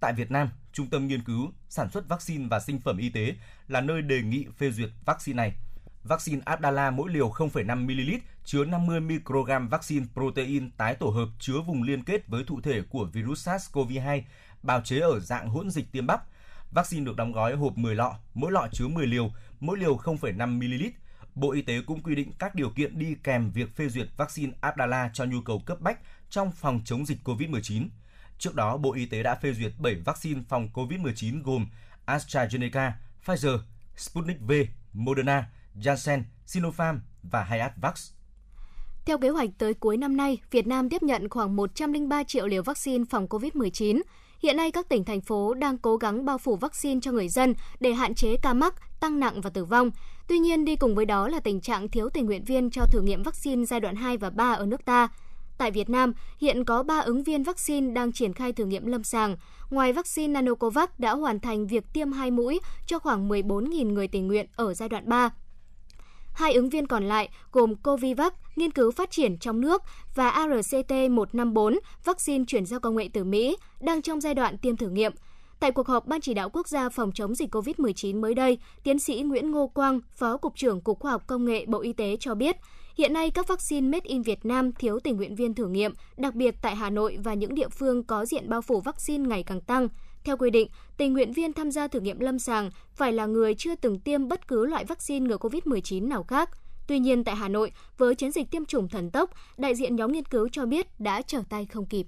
Tại Việt Nam, Trung tâm Nghiên cứu, Sản xuất Vaccine và Sinh phẩm Y tế là nơi đề nghị phê duyệt vaccine này. Vaccine Abdala mỗi liều 0,5ml chứa 50 microgram vaccine protein tái tổ hợp chứa vùng liên kết với thụ thể của virus SARS-CoV-2, bào chế ở dạng hỗn dịch tiêm bắp. Vaccine được đóng gói hộp 10 lọ, mỗi lọ chứa 10 liều, mỗi liều 0,5ml. Bộ Y tế cũng quy định các điều kiện đi kèm việc phê duyệt vaccine Abdala cho nhu cầu cấp bách trong phòng chống dịch COVID-19. Trước đó, Bộ Y tế đã phê duyệt 7 vaccine phòng COVID-19 gồm AstraZeneca, Pfizer, Sputnik V, Moderna, Janssen, Sinopharm và Hayatvax. Theo kế hoạch tới cuối năm nay, Việt Nam tiếp nhận khoảng 103 triệu liều vaccine phòng COVID-19. Hiện nay các tỉnh thành phố đang cố gắng bao phủ vaccine cho người dân để hạn chế ca mắc, tăng nặng và tử vong. Tuy nhiên đi cùng với đó là tình trạng thiếu tình nguyện viên cho thử nghiệm vaccine giai đoạn 2 và 3 ở nước ta. Tại Việt Nam, hiện có 3 ứng viên vaccine đang triển khai thử nghiệm lâm sàng. Ngoài vaccine Nanocovax đã hoàn thành việc tiêm 2 mũi cho khoảng 14.000 người tình nguyện ở giai đoạn 3. Hai ứng viên còn lại gồm Covivac, nghiên cứu phát triển trong nước, và ARCT-154, vaccine chuyển giao công nghệ từ Mỹ, đang trong giai đoạn tiêm thử nghiệm. Tại cuộc họp Ban chỉ đạo quốc gia phòng chống dịch COVID-19 mới đây, tiến sĩ Nguyễn Ngô Quang, Phó Cục trưởng Cục Khoa học Công nghệ Bộ Y tế cho biết, hiện nay các vaccine made in Việt Nam thiếu tình nguyện viên thử nghiệm, đặc biệt tại Hà Nội và những địa phương có diện bao phủ vaccine ngày càng tăng. Theo quy định, tình nguyện viên tham gia thử nghiệm lâm sàng phải là người chưa từng tiêm bất cứ loại vaccine ngừa COVID-19 nào khác. Tuy nhiên, tại Hà Nội, với chiến dịch tiêm chủng thần tốc, đại diện nhóm nghiên cứu cho biết đã trở tay không kịp.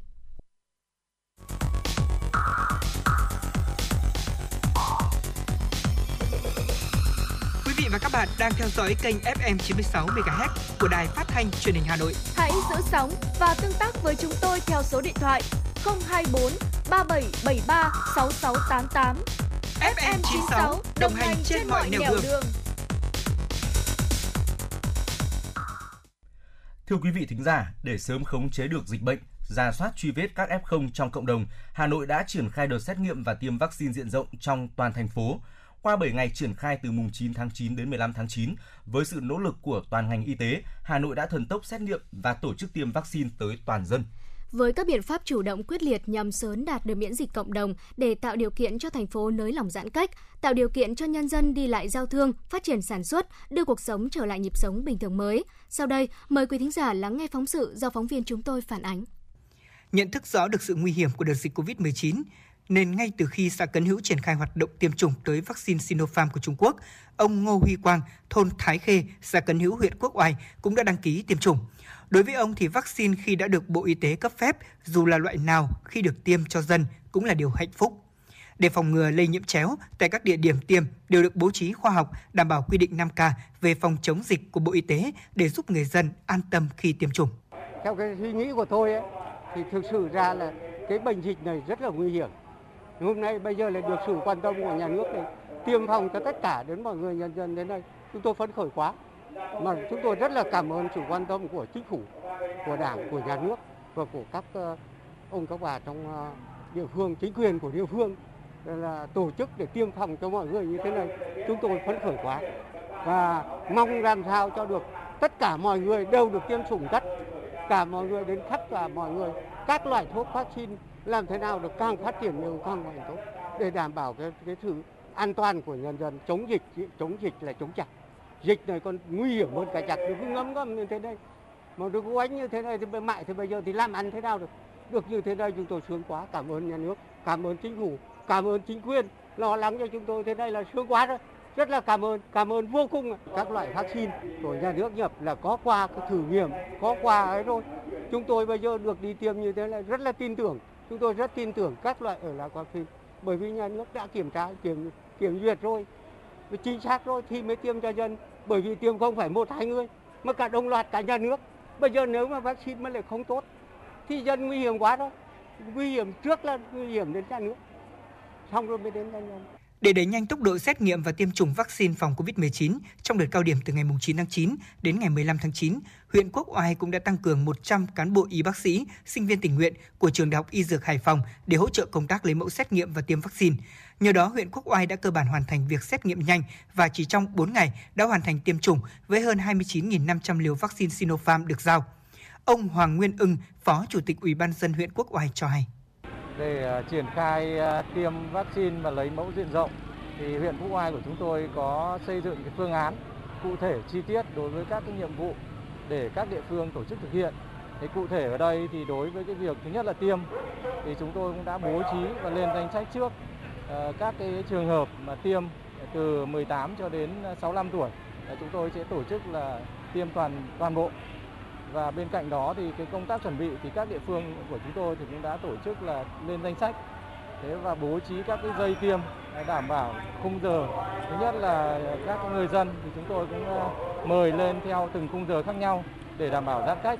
Và các bạn đang theo dõi kênh FM 96 MHz của đài phát thanh truyền hình Hà Nội. Hãy giữ sóng và tương tác với chúng tôi theo số điện thoại 024 3773 6688. FM 96 đồng hành trên mọi nẻo đường. Thưa quý vị thính giả, để sớm khống chế được dịch bệnh, ra soát truy vết các F0 trong cộng đồng, Hà Nội đã triển khai đợt xét nghiệm và tiêm vaccine diện rộng trong toàn thành phố. Qua 7 ngày triển khai từ mùng 9 tháng 9 đến 15 tháng 9, với sự nỗ lực của toàn ngành y tế, Hà Nội đã thần tốc xét nghiệm và tổ chức tiêm vaccine tới toàn dân. Với các biện pháp chủ động quyết liệt nhằm sớm đạt được miễn dịch cộng đồng để tạo điều kiện cho thành phố nới lỏng giãn cách, tạo điều kiện cho nhân dân đi lại giao thương, phát triển sản xuất, đưa cuộc sống trở lại nhịp sống bình thường mới. Sau đây, mời quý thính giả lắng nghe phóng sự do phóng viên chúng tôi phản ánh. Nhận thức rõ được sự nguy hiểm của đợt dịch COVID-19, nên ngay từ khi xã Cấn Hữu triển khai hoạt động tiêm chủng tới vaccine Sinopharm của Trung Quốc, ông Ngô Huy Quang, thôn Thái Khê, xã Cấn Hữu, huyện Quốc Oai cũng đã đăng ký tiêm chủng. Đối với ông thì vaccine khi đã được Bộ Y tế cấp phép, dù là loại nào khi được tiêm cho dân cũng là điều hạnh phúc. Để phòng ngừa lây nhiễm chéo, tại các địa điểm tiêm đều được bố trí khoa học, đảm bảo quy định 5K về phòng chống dịch của Bộ Y tế để giúp người dân an tâm khi tiêm chủng. Theo cái suy nghĩ của tôi ấy, thì thực sự ra là cái bệnh dịch này rất là nguy hiểm. Hôm nay bây giờ là được sự quan tâm của nhà nước để tiêm phòng cho tất cả đến mọi người nhân dân đến đây. Chúng tôi phấn khởi quá. Mà chúng tôi rất là cảm ơn sự quan tâm của chính phủ, của đảng, của nhà nước và của các ờ, ông các bà trong ờ, địa phương, chính quyền của địa phương là tổ chức để tiêm phòng cho mọi người như thế này. Chúng tôi phấn khởi quá và mong làm sao cho được tất cả mọi người đều được tiêm chủng tất cả mọi người đến khắp cả mọi người các loại thuốc vaccine làm thế nào được càng phát triển nhiều, càng càng tốt? Để đảm bảo cái cái sự an toàn của nhân dân. Chống dịch chống dịch là chống chặt. Dịch này còn nguy hiểm hơn cả chặt. Nó cứ ngấm ngấm như thế đây mà được quánh như thế này thì mại thì bây giờ thì làm ăn thế nào được? Được như thế đây chúng tôi sướng quá. Cảm ơn nhà nước, cảm ơn chính phủ, cảm ơn chính quyền. Lo lắng cho chúng tôi thế này là sướng quá rồi rất là cảm ơn cảm ơn vô cùng các loại vaccine của nhà nước nhập là có qua cái thử nghiệm, có qua ấy thôi. Chúng tôi bây giờ được đi tiêm như thế là rất là tin tưởng chúng tôi rất tin tưởng các loại ở là vaccine bởi vì nhà nước đã kiểm tra, kiểm kiểm duyệt rồi, chính xác rồi thì mới tiêm cho dân. Bởi vì tiêm không phải một, hai người, mà cả đồng loạt cả nhà nước. Bây giờ nếu mà vaccine mà lại không tốt, thì dân nguy hiểm quá đó. Nguy hiểm trước là nguy hiểm đến nhà nước. Xong rồi mới đến nhân dân để đẩy nhanh tốc độ xét nghiệm và tiêm chủng vaccine phòng COVID-19 trong đợt cao điểm từ ngày 9 tháng 9 đến ngày 15 tháng 9, huyện Quốc Oai cũng đã tăng cường 100 cán bộ y bác sĩ, sinh viên tình nguyện của trường Đại học Y Dược Hải Phòng để hỗ trợ công tác lấy mẫu xét nghiệm và tiêm vaccine. Nhờ đó, huyện Quốc Oai đã cơ bản hoàn thành việc xét nghiệm nhanh và chỉ trong 4 ngày đã hoàn thành tiêm chủng với hơn 29.500 liều vaccine Sinopharm được giao. Ông Hoàng Nguyên Ưng, Phó Chủ tịch Ủy ban dân huyện Quốc Oai cho hay để ờ, triển khai ờ, tiêm vaccine và lấy mẫu diện rộng, thì huyện Vũ Oai của chúng tôi có xây dựng cái phương án cụ thể chi tiết đối với các cái nhiệm vụ để các địa phương tổ chức thực hiện. Thì cụ thể ở đây thì đối với cái việc thứ nhất là tiêm, thì chúng tôi cũng đã bố trí và lên danh sách trước ờ, các cái trường hợp mà tiêm từ 18 cho đến 65 tuổi. Chúng tôi sẽ tổ chức là tiêm toàn toàn bộ và bên cạnh đó thì cái công tác chuẩn bị thì các địa phương của chúng tôi thì cũng đã tổ chức là lên danh sách. Thế và bố trí các cái dây tiêm để đảm bảo khung giờ. Thứ nhất là các người dân thì chúng tôi cũng ờ, mời lên theo từng khung giờ khác nhau để đảm bảo giãn cách.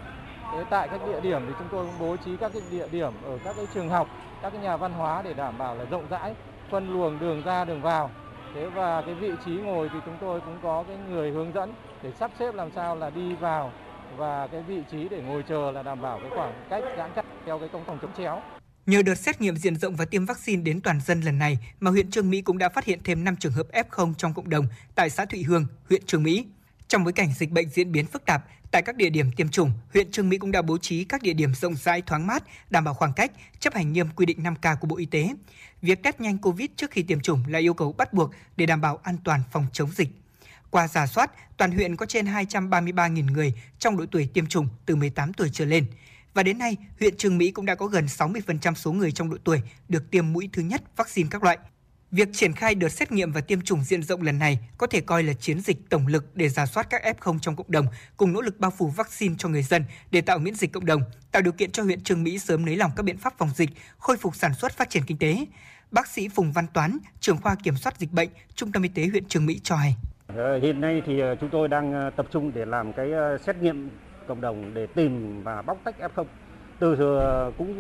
Thế tại các địa điểm thì chúng tôi cũng bố trí các cái địa điểm ở các cái trường học, các cái nhà văn hóa để đảm bảo là rộng rãi, phân luồng đường ra, đường vào. Thế và cái vị trí ngồi thì chúng tôi cũng có cái người hướng dẫn để sắp xếp làm sao là đi vào và cái vị trí để ngồi chờ là đảm bảo cái khoảng cách giãn cách theo cái công phòng chống chéo. Nhờ đợt xét nghiệm diện rộng và tiêm vaccine đến toàn dân lần này mà huyện Trương Mỹ cũng đã phát hiện thêm 5 trường hợp F0 trong cộng đồng tại xã Thụy Hương, huyện Trương Mỹ. Trong bối cảnh dịch bệnh diễn biến phức tạp, tại các địa điểm tiêm chủng, huyện Trương Mỹ cũng đã bố trí các địa điểm rộng rãi thoáng mát, đảm bảo khoảng cách, chấp hành nghiêm quy định 5K của Bộ Y tế. Việc test nhanh COVID trước khi tiêm chủng là yêu cầu bắt buộc để đảm bảo an toàn phòng chống dịch. Qua giả soát, toàn huyện có trên 233.000 người trong độ tuổi tiêm chủng từ 18 tuổi trở lên. Và đến nay, huyện Trường Mỹ cũng đã có gần 60% số người trong độ tuổi được tiêm mũi thứ nhất vaccine các loại. Việc triển khai đợt xét nghiệm và tiêm chủng diện rộng lần này có thể coi là chiến dịch tổng lực để giả soát các F0 trong cộng đồng, cùng nỗ lực bao phủ vaccine cho người dân để tạo miễn dịch cộng đồng, tạo điều kiện cho huyện Trương Mỹ sớm nới lỏng các biện pháp phòng dịch, khôi phục sản xuất phát triển kinh tế. Bác sĩ Phùng Văn Toán, trưởng khoa kiểm soát dịch bệnh, Trung tâm Y tế huyện Trường Mỹ cho hay. Ờ, hiện nay thì ờ, chúng tôi đang ờ, tập trung để làm cái xét nghiệm cộng đồng để tìm và bóc tách F0. Từ cũng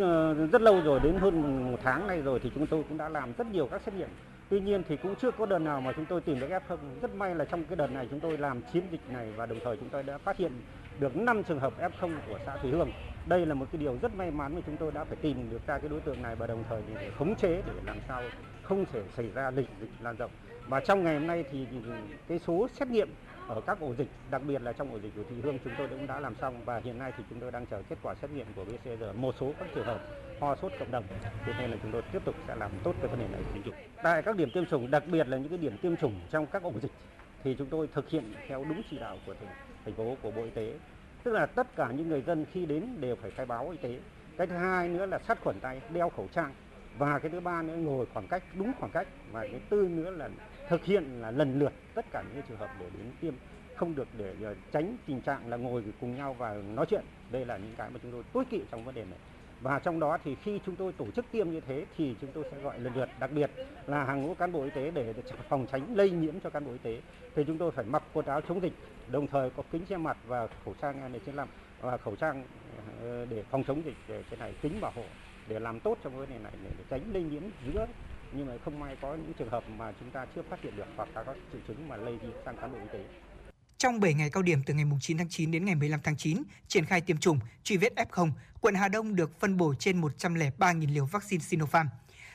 rất lâu rồi, đến hơn một tháng nay rồi thì chúng tôi cũng đã làm rất nhiều các xét nghiệm. Tuy nhiên thì cũng chưa có đợt nào mà chúng tôi tìm được F0. Rất may là trong cái đợt này chúng tôi làm chiến dịch này và đồng thời chúng tôi đã phát hiện được 5 trường hợp F0 của xã Thủy Hương. Đây là một cái điều rất may mắn mà chúng tôi đã phải tìm được ra cái đối tượng này và đồng thời để khống chế để làm sao không thể xảy ra dịch dịch lan rộng. Và trong ngày hôm nay thì cái số xét nghiệm ở các ổ dịch, đặc biệt là trong ổ dịch của Thị Hương chúng tôi cũng đã làm xong và hiện nay thì chúng tôi đang chờ kết quả xét nghiệm của PCR một số các trường hợp ho sốt cộng đồng. Cho nên là chúng tôi tiếp tục sẽ làm tốt cái vấn đề này tiêm chủng. Tại các điểm tiêm chủng, đặc biệt là những cái điểm tiêm chủng trong các ổ dịch thì chúng tôi thực hiện theo đúng chỉ đạo của thành, thành phố của Bộ Y tế. Tức là tất cả những người dân khi đến đều phải khai báo y tế. Cái thứ hai nữa là sát khuẩn tay, đeo khẩu trang và cái thứ ba nữa ngồi khoảng cách đúng khoảng cách và cái tư nữa là thực hiện là lần lượt tất cả những trường hợp để đến tiêm, không được để ờ, tránh tình trạng là ngồi cùng nhau và nói chuyện. Đây là những cái mà chúng tôi tối kỵ trong vấn đề này. Và trong đó thì khi chúng tôi tổ chức tiêm như thế thì chúng tôi sẽ gọi lần lượt. Đặc biệt là hàng ngũ cán bộ y tế để phòng tránh lây nhiễm cho cán bộ y tế thì chúng tôi phải mặc quần áo chống dịch, đồng thời có kính che mặt và khẩu trang N95 và khẩu trang ờ, để phòng chống dịch để cái này, kính bảo hộ để làm tốt trong vấn đề này để tránh lây nhiễm giữa nhưng mà không may có những trường hợp mà chúng ta chưa phát hiện được hoặc là có triệu chứng mà lây đi sang cán bộ y tế. Trong 7 ngày cao điểm từ ngày 9 tháng 9 đến ngày 15 tháng 9, triển khai tiêm chủng, truy vết F0, quận Hà Đông được phân bổ trên 103.000 liều vaccine Sinopharm.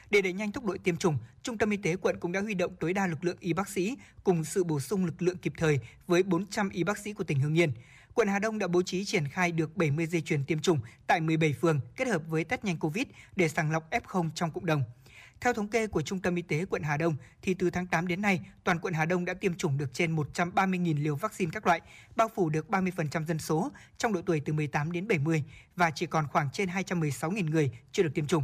Để đẩy nhanh tốc độ tiêm chủng, Trung tâm Y tế quận cũng đã huy động tối đa lực lượng y bác sĩ cùng sự bổ sung lực lượng kịp thời với 400 y bác sĩ của tỉnh Hưng Yên. Quận Hà Đông đã bố trí triển khai được 70 dây chuyền tiêm chủng tại 17 phường kết hợp với test nhanh COVID để sàng lọc F0 trong cộng đồng. Theo thống kê của Trung tâm Y tế quận Hà Đông, thì từ tháng 8 đến nay, toàn quận Hà Đông đã tiêm chủng được trên 130.000 liều vaccine các loại, bao phủ được 30% dân số trong độ tuổi từ 18 đến 70 và chỉ còn khoảng trên 216.000 người chưa được tiêm chủng.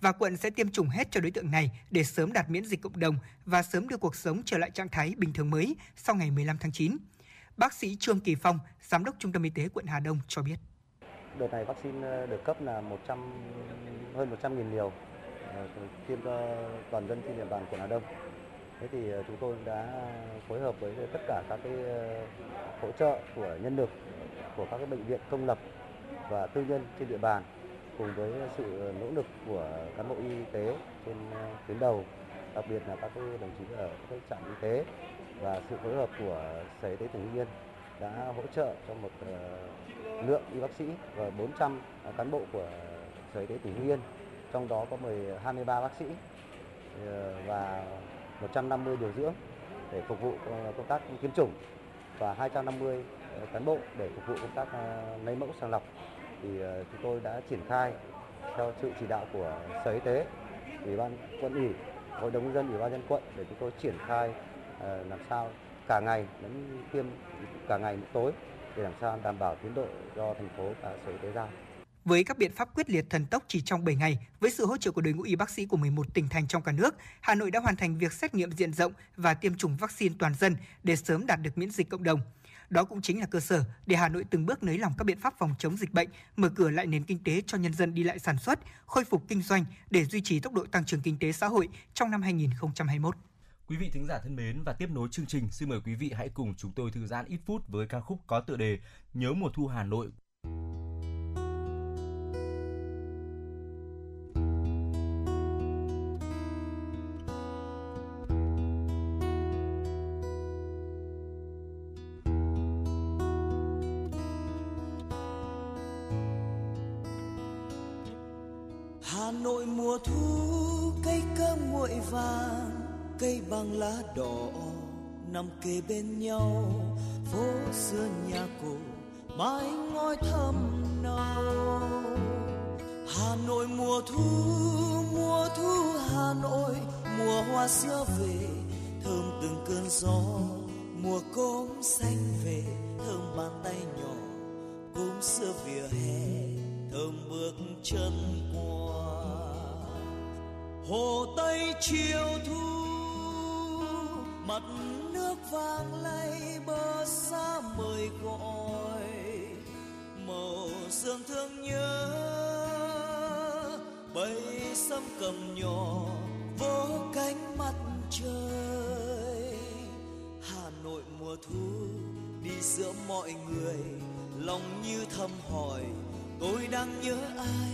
Và quận sẽ tiêm chủng hết cho đối tượng này để sớm đạt miễn dịch cộng đồng và sớm đưa cuộc sống trở lại trạng thái bình thường mới sau ngày 15 tháng 9. Bác sĩ Trương Kỳ Phong, Giám đốc Trung tâm Y tế quận Hà Đông cho biết. đợt này vaccine ờ, được cấp là 100 hơn 100.000 liều tiêm cho toàn dân trên địa bàn quận Hà Đông. Thế thì ờ, chúng tôi đã phối hợp với tất cả các cái ờ, hỗ trợ của nhân lực của các cái bệnh viện công lập và tư nhân trên địa bàn cùng với sự nỗ lực của cán bộ y tế trên ờ, tuyến đầu, đặc biệt là các cái đồng chí ở các trạm y tế và sự phối hợp của Sở Y tế tỉnh Hưng Yên đã hỗ trợ cho một lượng y bác sĩ và 400 cán bộ của Sở Y tế tỉnh Hưng Yên, trong đó có 10 23 bác sĩ ờ, và 150 điều dưỡng để phục vụ ờ, công tác tiêm chủng và 250 ờ, cán bộ để phục vụ công tác lấy mẫu sàng lọc thì chúng tôi đã triển khai theo sự chỉ đạo của Sở Y tế, Ủy ban quận ủy, Hội đồng nhân dân, Ủy ban nhân quận để chúng tôi triển khai làm sao cả ngày lẫn tiêm cả ngày lẫn tối để làm sao đảm bảo tiến độ do thành phố và Sở Y tế giao. Với các biện pháp quyết liệt thần tốc chỉ trong 7 ngày, với sự hỗ trợ của đội ngũ y bác sĩ của 11 tỉnh thành trong cả nước, Hà Nội đã hoàn thành việc xét nghiệm diện rộng và tiêm chủng vaccine toàn dân để sớm đạt được miễn dịch cộng đồng. Đó cũng chính là cơ sở để Hà Nội từng bước nới lỏng các biện pháp phòng chống dịch bệnh, mở cửa lại nền kinh tế cho nhân dân đi lại sản xuất, khôi phục kinh doanh để duy trì tốc độ tăng trưởng kinh tế xã hội trong năm 2021. Quý vị thính giả thân mến và tiếp nối chương trình, xin mời quý vị hãy cùng chúng tôi thư giãn ít phút với ca khúc có tựa đề Nhớ mùa thu Hà Nội nằm kề bên nhau, phố xưa nhà cổ mái ngói thâm nâu Hà Nội mùa thu mùa thu Hà Nội, mùa hoa xưa về, thơm từng cơn gió. Mùa cốm xanh về, thơm bàn tay nhỏ, cốm xưa vỉa hè, thơm bước chân qua. Hồ tây chiều thu mặt nước vàng lay bờ xa mời gọi màu sương thương nhớ. Bay sâm cầm nhỏ vỗ cánh mặt trời. Hà nội mùa thu đi giữa mọi người, lòng như thầm hỏi, tôi đang nhớ ai?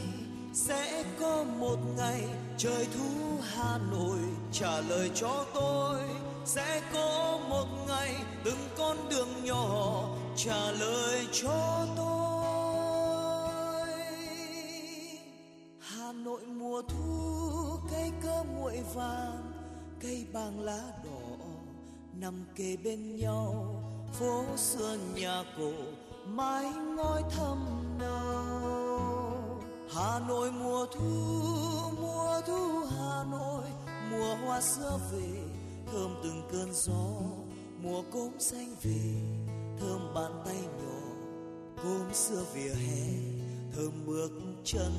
Sẽ có một ngày trời thu hà nội trả lời cho tôi sẽ có một ngày từng con đường nhỏ trả lời cho tôi. Hà nội mùa thu, cây cơ nguội vàng, cây bàng lá đỏ, nằm kề bên nhau, phố xưa nhà cổ mái ngói thâm nâu. Hà Nội mùa thu mùa thu Hà Nội, mùa hoa xưa về thơm từng cơn gió, mùa cốm xanh về, thơm bàn tay nhỏ, cốm xưa vỉa hè, thơm bước chân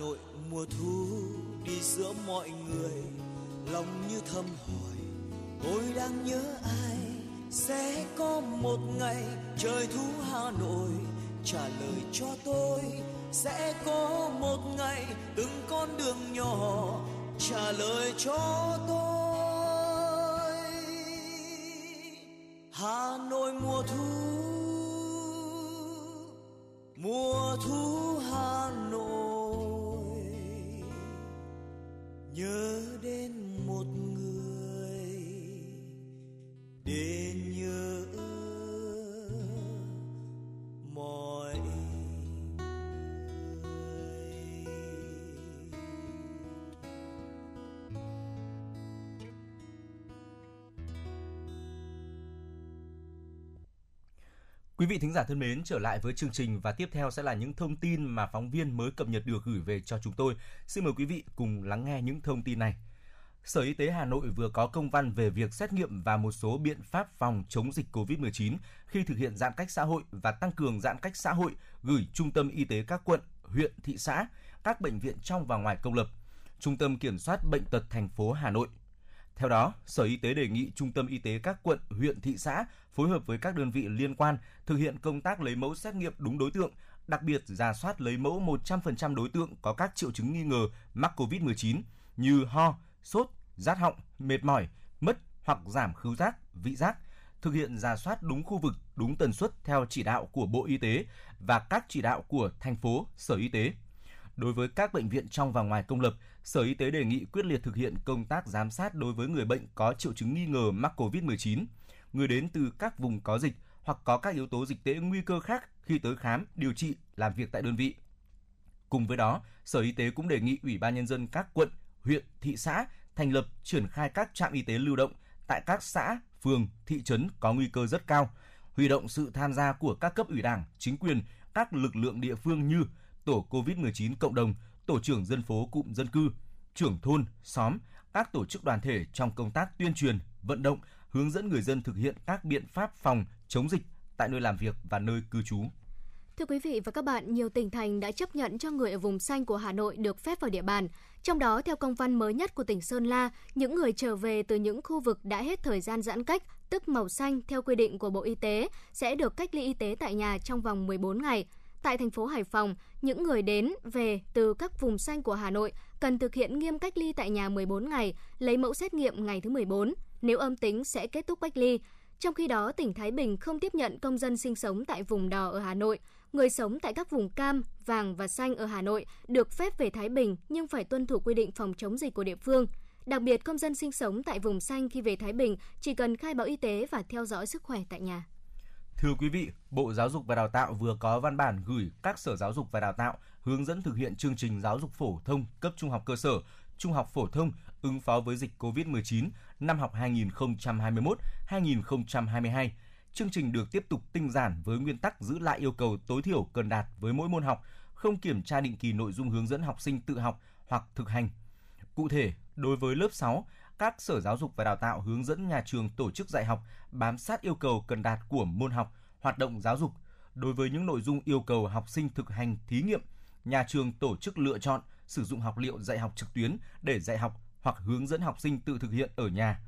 Nội mùa thu đi giữa mọi người, lòng như thầm hỏi, tôi đang nhớ ai? Sẽ có một ngày trời thu Hà Nội, trả lời cho tôi, sẽ có một ngày từng con đường nhỏ, trả lời cho tôi. Hà Nội mùa thu mùa thu Hà Nội. Nhớ đến một người. Để Quý vị thính giả thân mến, trở lại với chương trình và tiếp theo sẽ là những thông tin mà phóng viên mới cập nhật được gửi về cho chúng tôi. Xin mời quý vị cùng lắng nghe những thông tin này. Sở Y tế Hà Nội vừa có công văn về việc xét nghiệm và một số biện pháp phòng chống dịch COVID-19 khi thực hiện giãn cách xã hội và tăng cường giãn cách xã hội gửi Trung tâm Y tế các quận, huyện, thị xã, các bệnh viện trong và ngoài công lập, Trung tâm Kiểm soát Bệnh tật thành phố Hà Nội. Theo đó, Sở Y tế đề nghị Trung tâm Y tế các quận, huyện, thị xã phối hợp với các đơn vị liên quan thực hiện công tác lấy mẫu xét nghiệm đúng đối tượng, đặc biệt giả soát lấy mẫu 100% đối tượng có các triệu chứng nghi ngờ mắc COVID-19 như ho, sốt, rát họng, mệt mỏi, mất hoặc giảm khứu giác, vị giác, thực hiện giả soát đúng khu vực, đúng tần suất theo chỉ đạo của Bộ Y tế và các chỉ đạo của thành phố, Sở Y tế. Đối với các bệnh viện trong và ngoài công lập, Sở Y tế đề nghị quyết liệt thực hiện công tác giám sát đối với người bệnh có triệu chứng nghi ngờ mắc COVID-19, người đến từ các vùng có dịch hoặc có các yếu tố dịch tễ nguy cơ khác khi tới khám, điều trị, làm việc tại đơn vị. Cùng với đó, Sở Y tế cũng đề nghị Ủy ban nhân dân các quận, huyện, thị xã thành lập triển khai các trạm y tế lưu động tại các xã, phường, thị trấn có nguy cơ rất cao, huy động sự tham gia của các cấp ủy Đảng, chính quyền, các lực lượng địa phương như tổ COVID-19 cộng đồng, tổ trưởng dân phố cụm dân cư, trưởng thôn, xóm, các tổ chức đoàn thể trong công tác tuyên truyền, vận động, hướng dẫn người dân thực hiện các biện pháp phòng chống dịch tại nơi làm việc và nơi cư trú. Thưa quý vị và các bạn, nhiều tỉnh thành đã chấp nhận cho người ở vùng xanh của Hà Nội được phép vào địa bàn. Trong đó, theo công văn mới nhất của tỉnh Sơn La, những người trở về từ những khu vực đã hết thời gian giãn cách, tức màu xanh theo quy định của Bộ Y tế, sẽ được cách ly y tế tại nhà trong vòng 14 ngày. Tại thành phố Hải Phòng, những người đến về từ các vùng xanh của Hà Nội cần thực hiện nghiêm cách ly tại nhà 14 ngày, lấy mẫu xét nghiệm ngày thứ 14. Nếu âm tính sẽ kết thúc cách ly. Trong khi đó, tỉnh Thái Bình không tiếp nhận công dân sinh sống tại vùng đỏ ở Hà Nội. Người sống tại các vùng cam, vàng và xanh ở Hà Nội được phép về Thái Bình nhưng phải tuân thủ quy định phòng chống dịch của địa phương. Đặc biệt, công dân sinh sống tại vùng xanh khi về Thái Bình chỉ cần khai báo y tế và theo dõi sức khỏe tại nhà. Thưa quý vị, Bộ Giáo dục và Đào tạo vừa có văn bản gửi các sở giáo dục và đào tạo hướng dẫn thực hiện chương trình giáo dục phổ thông cấp trung học cơ sở, trung học phổ thông ứng phó với dịch COVID-19 năm học 2021-2022. Chương trình được tiếp tục tinh giản với nguyên tắc giữ lại yêu cầu tối thiểu cần đạt với mỗi môn học, không kiểm tra định kỳ nội dung hướng dẫn học sinh tự học hoặc thực hành. Cụ thể, đối với lớp 6, các sở giáo dục và đào tạo hướng dẫn nhà trường tổ chức dạy học bám sát yêu cầu cần đạt của môn học, hoạt động giáo dục. Đối với những nội dung yêu cầu học sinh thực hành thí nghiệm, nhà trường tổ chức lựa chọn sử dụng học liệu dạy học trực tuyến để dạy học hoặc hướng dẫn học sinh tự thực hiện ở nhà.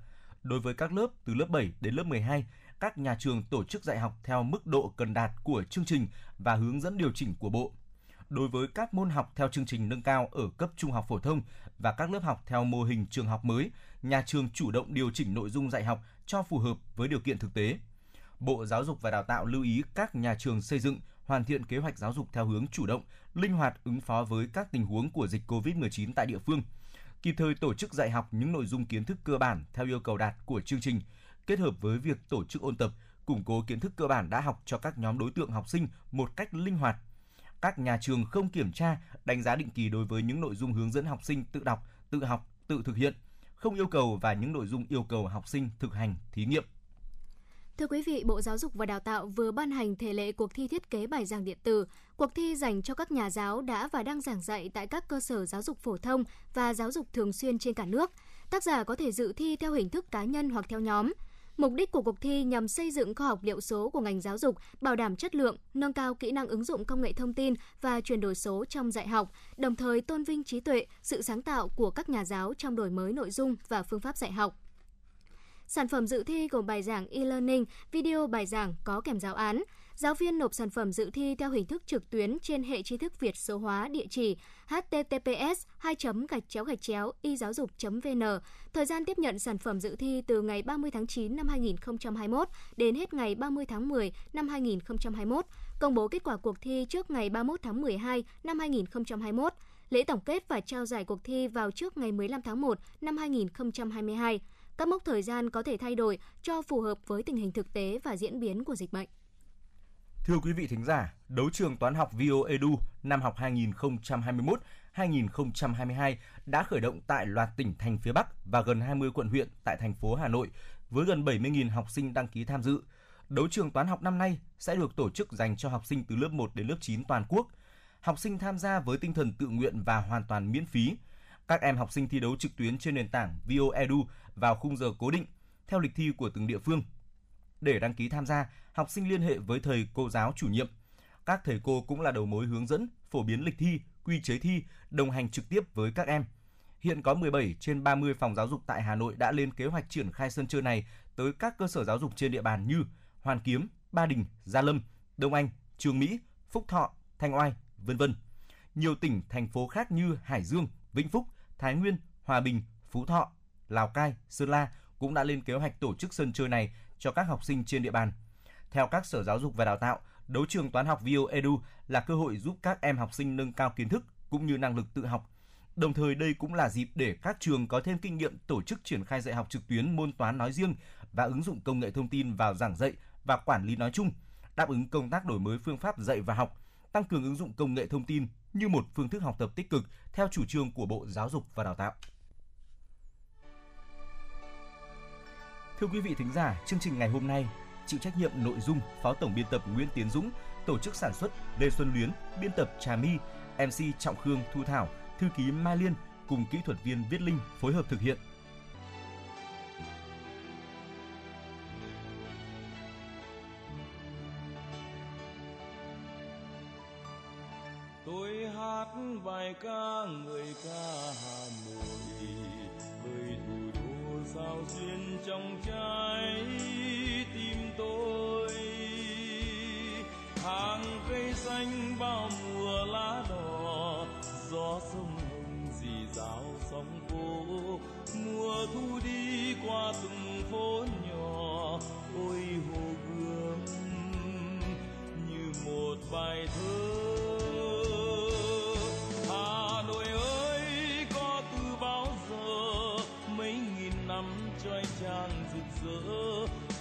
Đối với các lớp từ lớp 7 đến lớp 12, các nhà trường tổ chức dạy học theo mức độ cần đạt của chương trình và hướng dẫn điều chỉnh của Bộ. Đối với các môn học theo chương trình nâng cao ở cấp trung học phổ thông và các lớp học theo mô hình trường học mới, nhà trường chủ động điều chỉnh nội dung dạy học cho phù hợp với điều kiện thực tế. Bộ Giáo dục và Đào tạo lưu ý các nhà trường xây dựng, hoàn thiện kế hoạch giáo dục theo hướng chủ động, linh hoạt ứng phó với các tình huống của dịch COVID-19 tại địa phương, kịp thời tổ chức dạy học những nội dung kiến thức cơ bản theo yêu cầu đạt của chương trình, kết hợp với việc tổ chức ôn tập, củng cố kiến thức cơ bản đã học cho các nhóm đối tượng học sinh một cách linh hoạt. Các nhà trường không kiểm tra, đánh giá định kỳ đối với những nội dung hướng dẫn học sinh tự đọc, tự học, tự thực hiện, không yêu cầu và những nội dung yêu cầu học sinh thực hành, thí nghiệm. Thưa quý vị, Bộ Giáo dục và Đào tạo vừa ban hành thể lệ cuộc thi thiết kế bài giảng điện tử. Cuộc thi dành cho các nhà giáo đã và đang giảng dạy tại các cơ sở giáo dục phổ thông và giáo dục thường xuyên trên cả nước. Tác giả có thể dự thi theo hình thức cá nhân hoặc theo nhóm. Mục đích của cuộc thi nhằm xây dựng kho học liệu số của ngành giáo dục, bảo đảm chất lượng, nâng cao kỹ năng ứng dụng công nghệ thông tin và chuyển đổi số trong dạy học, đồng thời tôn vinh trí tuệ, sự sáng tạo của các nhà giáo trong đổi mới nội dung và phương pháp dạy học. Sản phẩm dự thi gồm bài giảng e-learning, video bài giảng có kèm giáo án. Giáo viên nộp sản phẩm dự thi theo hình thức trực tuyến trên hệ tri thức Việt số hóa địa chỉ https 2 gạch chéo gạch chéo y giáo dục vn Thời gian tiếp nhận sản phẩm dự thi từ ngày 30 tháng 9 năm 2021 đến hết ngày 30 tháng 10 năm 2021. Công bố kết quả cuộc thi trước ngày 31 tháng 12 năm 2021. Lễ tổng kết và trao giải cuộc thi vào trước ngày 15 tháng 1 năm 2022. Các mốc thời gian có thể thay đổi cho phù hợp với tình hình thực tế và diễn biến của dịch bệnh. Thưa quý vị thính giả, đấu trường toán học VO Edu năm học 2021-2022 đã khởi động tại loạt tỉnh thành phía Bắc và gần 20 quận huyện tại thành phố Hà Nội với gần 70.000 học sinh đăng ký tham dự. Đấu trường toán học năm nay sẽ được tổ chức dành cho học sinh từ lớp 1 đến lớp 9 toàn quốc. Học sinh tham gia với tinh thần tự nguyện và hoàn toàn miễn phí. Các em học sinh thi đấu trực tuyến trên nền tảng VO Edu vào khung giờ cố định theo lịch thi của từng địa phương. Để đăng ký tham gia, học sinh liên hệ với thầy cô giáo chủ nhiệm. Các thầy cô cũng là đầu mối hướng dẫn, phổ biến lịch thi, quy chế thi, đồng hành trực tiếp với các em. Hiện có 17 trên 30 phòng giáo dục tại Hà Nội đã lên kế hoạch triển khai sân chơi này tới các cơ sở giáo dục trên địa bàn như Hoàn Kiếm, Ba Đình, Gia Lâm, Đông Anh, Trường Mỹ, Phúc Thọ, Thanh Oai, vân vân. Nhiều tỉnh, thành phố khác như Hải Dương, Vĩnh Phúc, Thái Nguyên, Hòa Bình, Phú Thọ, Lào Cai, Sơn La cũng đã lên kế hoạch tổ chức sân chơi này cho các học sinh trên địa bàn. Theo các sở giáo dục và đào tạo, đấu trường toán học VO Edu là cơ hội giúp các em học sinh nâng cao kiến thức cũng như năng lực tự học. Đồng thời đây cũng là dịp để các trường có thêm kinh nghiệm tổ chức triển khai dạy học trực tuyến môn toán nói riêng và ứng dụng công nghệ thông tin vào giảng dạy và quản lý nói chung, đáp ứng công tác đổi mới phương pháp dạy và học, tăng cường ứng dụng công nghệ thông tin như một phương thức học tập tích cực theo chủ trương của Bộ Giáo dục và Đào tạo. Thưa quý vị thính giả, chương trình ngày hôm nay chịu trách nhiệm nội dung Phó Tổng biên tập Nguyễn Tiến Dũng, tổ chức sản xuất Lê Xuân Luyến, biên tập Trà My, MC Trọng Khương Thu Thảo, thư ký Mai Liên cùng kỹ thuật viên Viết Linh phối hợp thực hiện. tôi hát bài ca người ca hà nội với thủ đô sao duyên trong trái tôi. Hàng cây xanh bao mùa lá đỏ, gió sông hồng dì dào sóng phố mùa thu đi qua từng phố nhỏ, ôi hồ gươm như một bài thơ.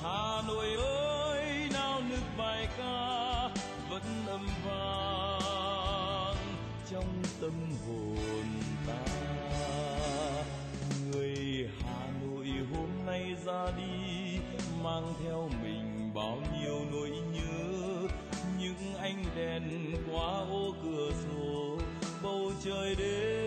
Hà Nội ơi, nao nức bài ca, vẫn âm vang trong tâm hồn ta. Người Hà Nội hôm nay ra đi, mang theo mình bao nhiêu nỗi nhớ. Những ánh đèn qua ô cửa sổ, bầu trời đêm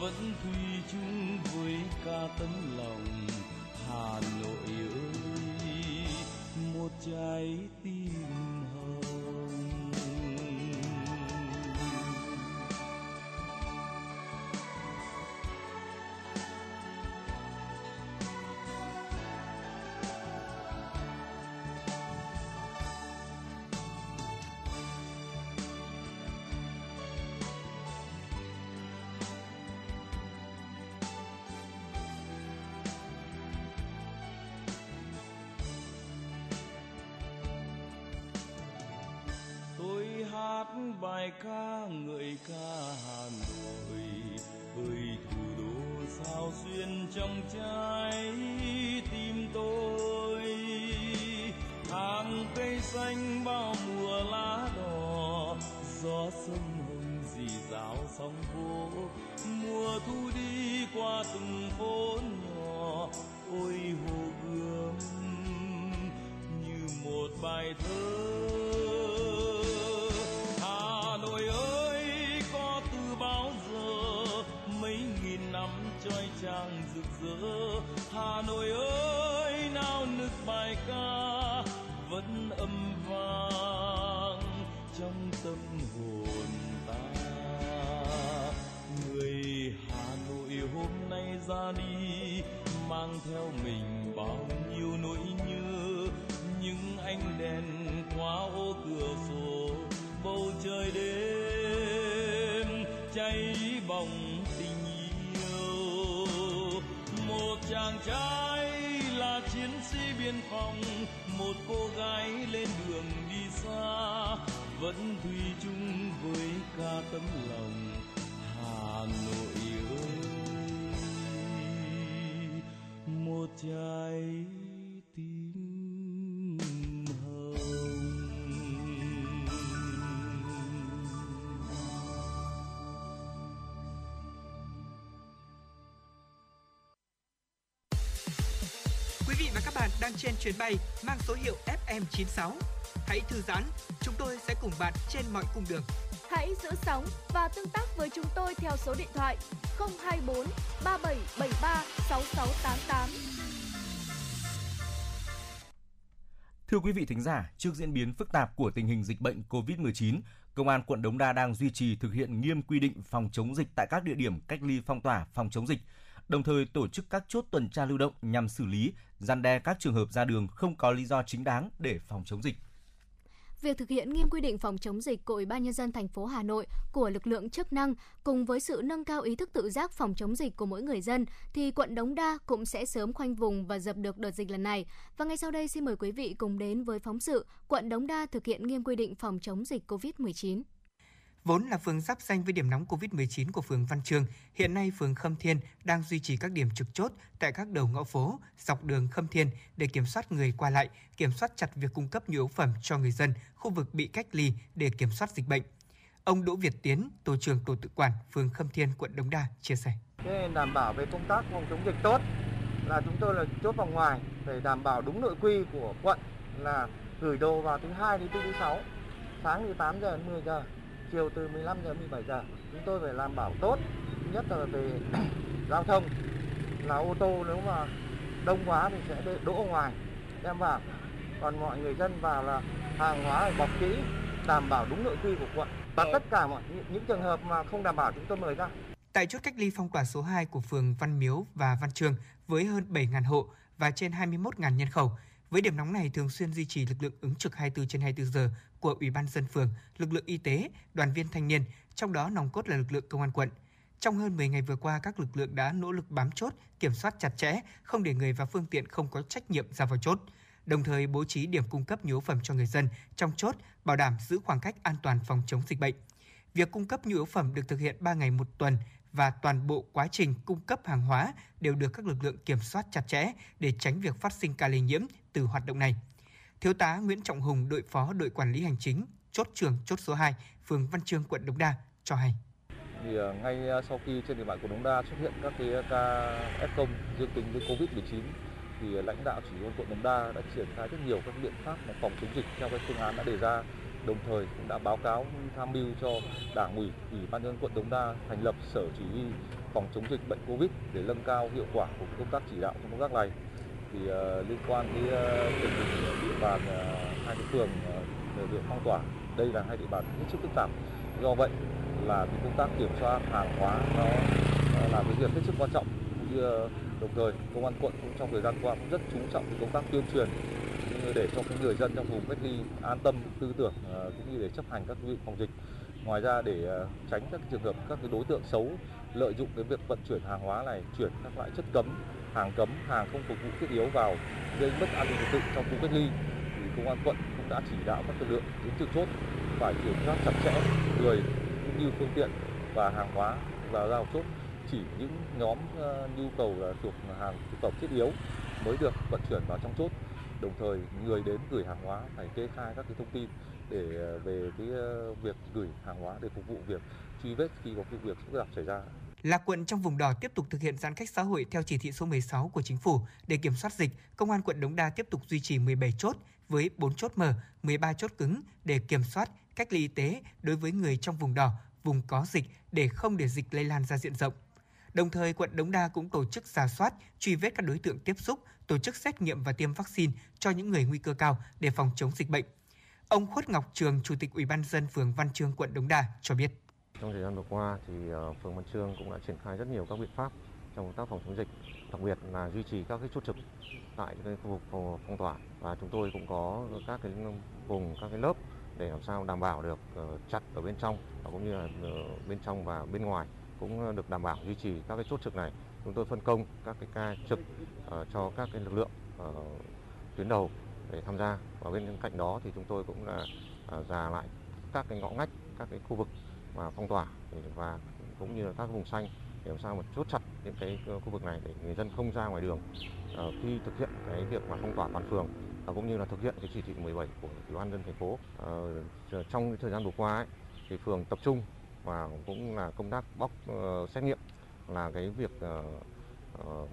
vẫn thủy chung với ca tấm lòng hà nội bài ca ngợi ca hà nội, ơi, thủ đô sao xuyên trong trái tim tôi hàng cây xanh bao mùa lá đỏ, gió sông hồng dì dào sóng vỗ. mùa thu đi qua từng phố nhỏ, ôi hồ gươm như một bài thơ ra đi, mang theo mình bao nhiêu nỗi nhớ. Những ánh đèn qua ô cửa sổ, bầu trời đêm cháy bỏng. Đang trên chuyến bay mang số hiệu FM96. Hãy thư giãn, chúng tôi sẽ cùng bạn trên mọi cung đường. Hãy giữ sóng và tương tác với chúng tôi theo số điện thoại 024 3773 6688. Thưa quý vị thính giả, trước diễn biến phức tạp của tình hình dịch bệnh COVID-19, Công an quận Đống Đa đang duy trì thực hiện nghiêm quy định phòng chống dịch tại các địa điểm cách ly phong tỏa phòng chống dịch, đồng thời tổ chức các chốt tuần tra lưu động nhằm xử lý, gian đe các trường hợp ra đường không có lý do chính đáng để phòng chống dịch. Việc thực hiện nghiêm quy định phòng chống dịch của Ủy ban nhân dân thành phố Hà Nội của lực lượng chức năng cùng với sự nâng cao ý thức tự giác phòng chống dịch của mỗi người dân thì quận Đống Đa cũng sẽ sớm khoanh vùng và dập được đợt dịch lần này. Và ngay sau đây xin mời quý vị cùng đến với phóng sự quận Đống Đa thực hiện nghiêm quy định phòng chống dịch COVID-19. Vốn là phường giáp danh với điểm nóng COVID-19 của phường Văn Trường hiện nay phường Khâm Thiên đang duy trì các điểm trực chốt tại các đầu ngõ phố, dọc đường Khâm Thiên để kiểm soát người qua lại, kiểm soát chặt việc cung cấp nhu yếu phẩm cho người dân khu vực bị cách ly để kiểm soát dịch bệnh. Ông Đỗ Việt Tiến, tổ trưởng tổ tự quản phường Khâm Thiên, quận Đống Đa chia sẻ. Để đảm bảo về công tác phòng chống dịch tốt là chúng tôi là chốt vòng ngoài để đảm bảo đúng nội quy của quận là gửi đồ vào thứ hai đến thứ sáu, sáng từ 8 giờ đến 10 giờ, chiều từ 15 giờ đến 17 giờ. Chúng tôi phải làm bảo tốt, nhất là về giao thông là ô tô nếu mà đông quá thì sẽ đỗ ngoài đem vào. Còn mọi người dân vào là hàng hóa bọc kỹ, đảm bảo đúng nội quy của quận. Và tất cả mọi những trường hợp mà không đảm bảo chúng tôi mời ra. Tại chốt cách ly phong tỏa số 2 của phường Văn Miếu và Văn Trường với hơn 7.000 hộ và trên 21.000 nhân khẩu, với điểm nóng này thường xuyên duy trì lực lượng ứng trực 24 trên 24 giờ của Ủy ban dân phường, lực lượng y tế, đoàn viên thanh niên, trong đó nòng cốt là lực lượng công an quận. Trong hơn 10 ngày vừa qua, các lực lượng đã nỗ lực bám chốt, kiểm soát chặt chẽ, không để người và phương tiện không có trách nhiệm ra vào chốt, đồng thời bố trí điểm cung cấp nhu yếu phẩm cho người dân trong chốt, bảo đảm giữ khoảng cách an toàn phòng chống dịch bệnh. Việc cung cấp nhu yếu phẩm được thực hiện 3 ngày một tuần và toàn bộ quá trình cung cấp hàng hóa đều được các lực lượng kiểm soát chặt chẽ để tránh việc phát sinh ca lây nhiễm từ hoạt động này. Thiếu tá Nguyễn Trọng Hùng, đội phó đội quản lý hành chính, chốt trường chốt số 2, phường Văn Chương, quận Đống Đa cho hay. thì ờ, ngay ờ, sau khi trên địa bàn của Đống Đa xuất hiện các cái ờ, ca F0 dương tính với Covid-19 thì lãnh đạo chỉ huy quận Đống Đa đã triển khai rất nhiều các biện pháp mà phòng chống dịch theo cái phương án đã đề ra đồng thời cũng đã báo cáo tham mưu cho đảng ủy ủy ban nhân quận Đống Đa thành lập sở chỉ huy phòng chống dịch bệnh Covid để nâng cao hiệu quả của công tác chỉ đạo trong công tác này thì uh, liên quan đến uh, ờ, tình hình địa bàn uh, hai cái phường uh, được phong tỏa. Đây là hai địa bàn hết sức phức tạp. Do vậy là cái công tác kiểm soát hàng hóa nó uh, là cái việc hết sức quan trọng. Cũng như uh, đồng thời công an quận cũng trong thời gian qua cũng rất chú trọng cái công tác tuyên truyền để cho cái người dân trong vùng cách ly an tâm tư tưởng uh, cũng như để chấp hành các quy định phòng dịch. Ngoài ra để uh, tránh các trường hợp các cái đối tượng xấu lợi dụng cái việc vận chuyển hàng hóa này chuyển các loại chất cấm hàng cấm hàng không phục vụ thiết yếu vào gây mất an ninh trật tự trong khu cách ly thì công an quận cũng đã chỉ đạo các lực lượng đến trực chốt phải kiểm soát chặt chẽ người cũng như phương tiện và hàng hóa vào giao chốt. Chỉ những nhóm uh, nhu cầu là thuộc hàng thực phẩm thiết yếu mới được vận chuyển vào trong chốt. Đồng thời người đến gửi hàng hóa phải kê khai các cái thông tin để ờ, về cái ờ, việc gửi hàng hóa để phục vụ việc truy vết khi có cái việc phức tạp xảy ra là quận trong vùng đỏ tiếp tục thực hiện giãn cách xã hội theo chỉ thị số 16 của chính phủ để kiểm soát dịch, công an quận Đống Đa tiếp tục duy trì 17 chốt với 4 chốt mở, 13 chốt cứng để kiểm soát cách ly y tế đối với người trong vùng đỏ, vùng có dịch để không để dịch lây lan ra diện rộng. Đồng thời, quận Đống Đa cũng tổ chức giả soát, truy vết các đối tượng tiếp xúc, tổ chức xét nghiệm và tiêm vaccine cho những người nguy cơ cao để phòng chống dịch bệnh. Ông Khuất Ngọc Trường, Chủ tịch Ủy ban dân phường Văn Trương, quận Đống Đa cho biết. Trong thời gian vừa qua thì ờ, phường Văn trương cũng đã triển khai rất nhiều các biện pháp trong công tác phòng chống dịch, đặc biệt là duy trì các cái chốt trực tại cái khu vực phong tỏa và chúng tôi cũng có các cái vùng các cái lớp để làm sao đảm bảo được ờ, chặt ở bên trong và cũng như là ờ, bên trong và bên ngoài cũng được đảm bảo duy trì các cái chốt trực này. Chúng tôi phân công các cái ca trực cho các cái lực lượng tuyến đầu để tham gia và bên cạnh đó thì chúng tôi cũng là giả lại các cái ngõ ngách, các cái khu vực và phong tỏa và cũng như là các vùng xanh để làm sao mà chốt chặt những cái khu vực này để người dân không ra ngoài đường ờ, khi thực hiện cái việc mà phong tỏa toàn phường và cũng như là thực hiện cái chỉ thị 17 của ủy ban nhân dân thành phố. Ờ, trong thời gian vừa qua ấy, thì phường tập trung và cũng là công tác bóc ờ, xét nghiệm là cái việc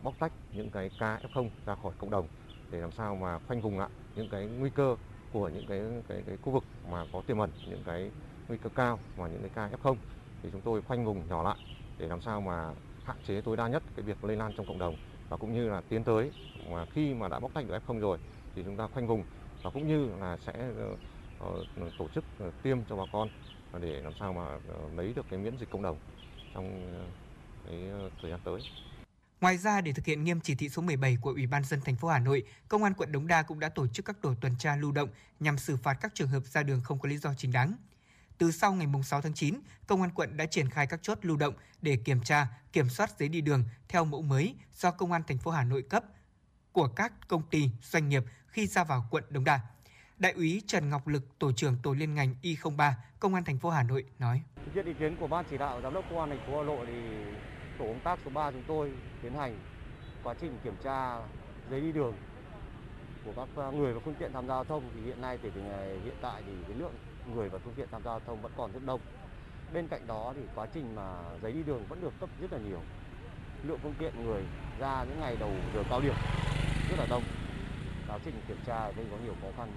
bóc tách những cái ca F0 ra khỏi cộng đồng để làm sao mà khoanh vùng lại những cái nguy cơ của những cái cái cái khu vực mà có tiềm ẩn những cái nguy cơ cao và những cái ca F0 thì chúng tôi khoanh vùng nhỏ lại để làm sao mà hạn chế tối đa nhất cái việc lây lan trong cộng đồng và cũng như là tiến tới mà khi mà đã bóc tách được F0 rồi thì chúng ta khoanh vùng và cũng như là sẽ ờ, ờ, tổ chức tiêm cho bà con để làm sao mà ờ, lấy được cái miễn dịch cộng đồng trong cái thời gian tới. Ngoài ra, để thực hiện nghiêm chỉ thị số 17 của Ủy ban dân thành phố Hà Nội, Công an quận Đống Đa cũng đã tổ chức các tổ tuần tra lưu động nhằm xử phạt các trường hợp ra đường không có lý do chính đáng. Từ sau ngày 6 tháng 9, Công an quận đã triển khai các chốt lưu động để kiểm tra, kiểm soát giấy đi đường theo mẫu mới do Công an thành phố Hà Nội cấp của các công ty, doanh nghiệp khi ra vào quận Đống Đa. Đại úy Trần Ngọc Lực, tổ trưởng tổ liên ngành Y03, Công an thành phố Hà Nội nói: Thực hiện ý kiến của Ban chỉ đạo Giám đốc Công an thành phố Hà Nội thì tổ công tác số 3 chúng tôi tiến hành quá trình kiểm tra giấy đi đường của các người và phương tiện tham gia giao thông thì hiện nay từ tình hình hiện tại thì cái lượng người và phương tiện tham gia giao thông vẫn còn rất đông. Bên cạnh đó thì quá trình mà giấy đi đường vẫn được cấp rất là nhiều. Lượng phương tiện người ra những ngày đầu giờ cao điểm rất là đông. Quá trình kiểm tra gây đây có nhiều khó khăn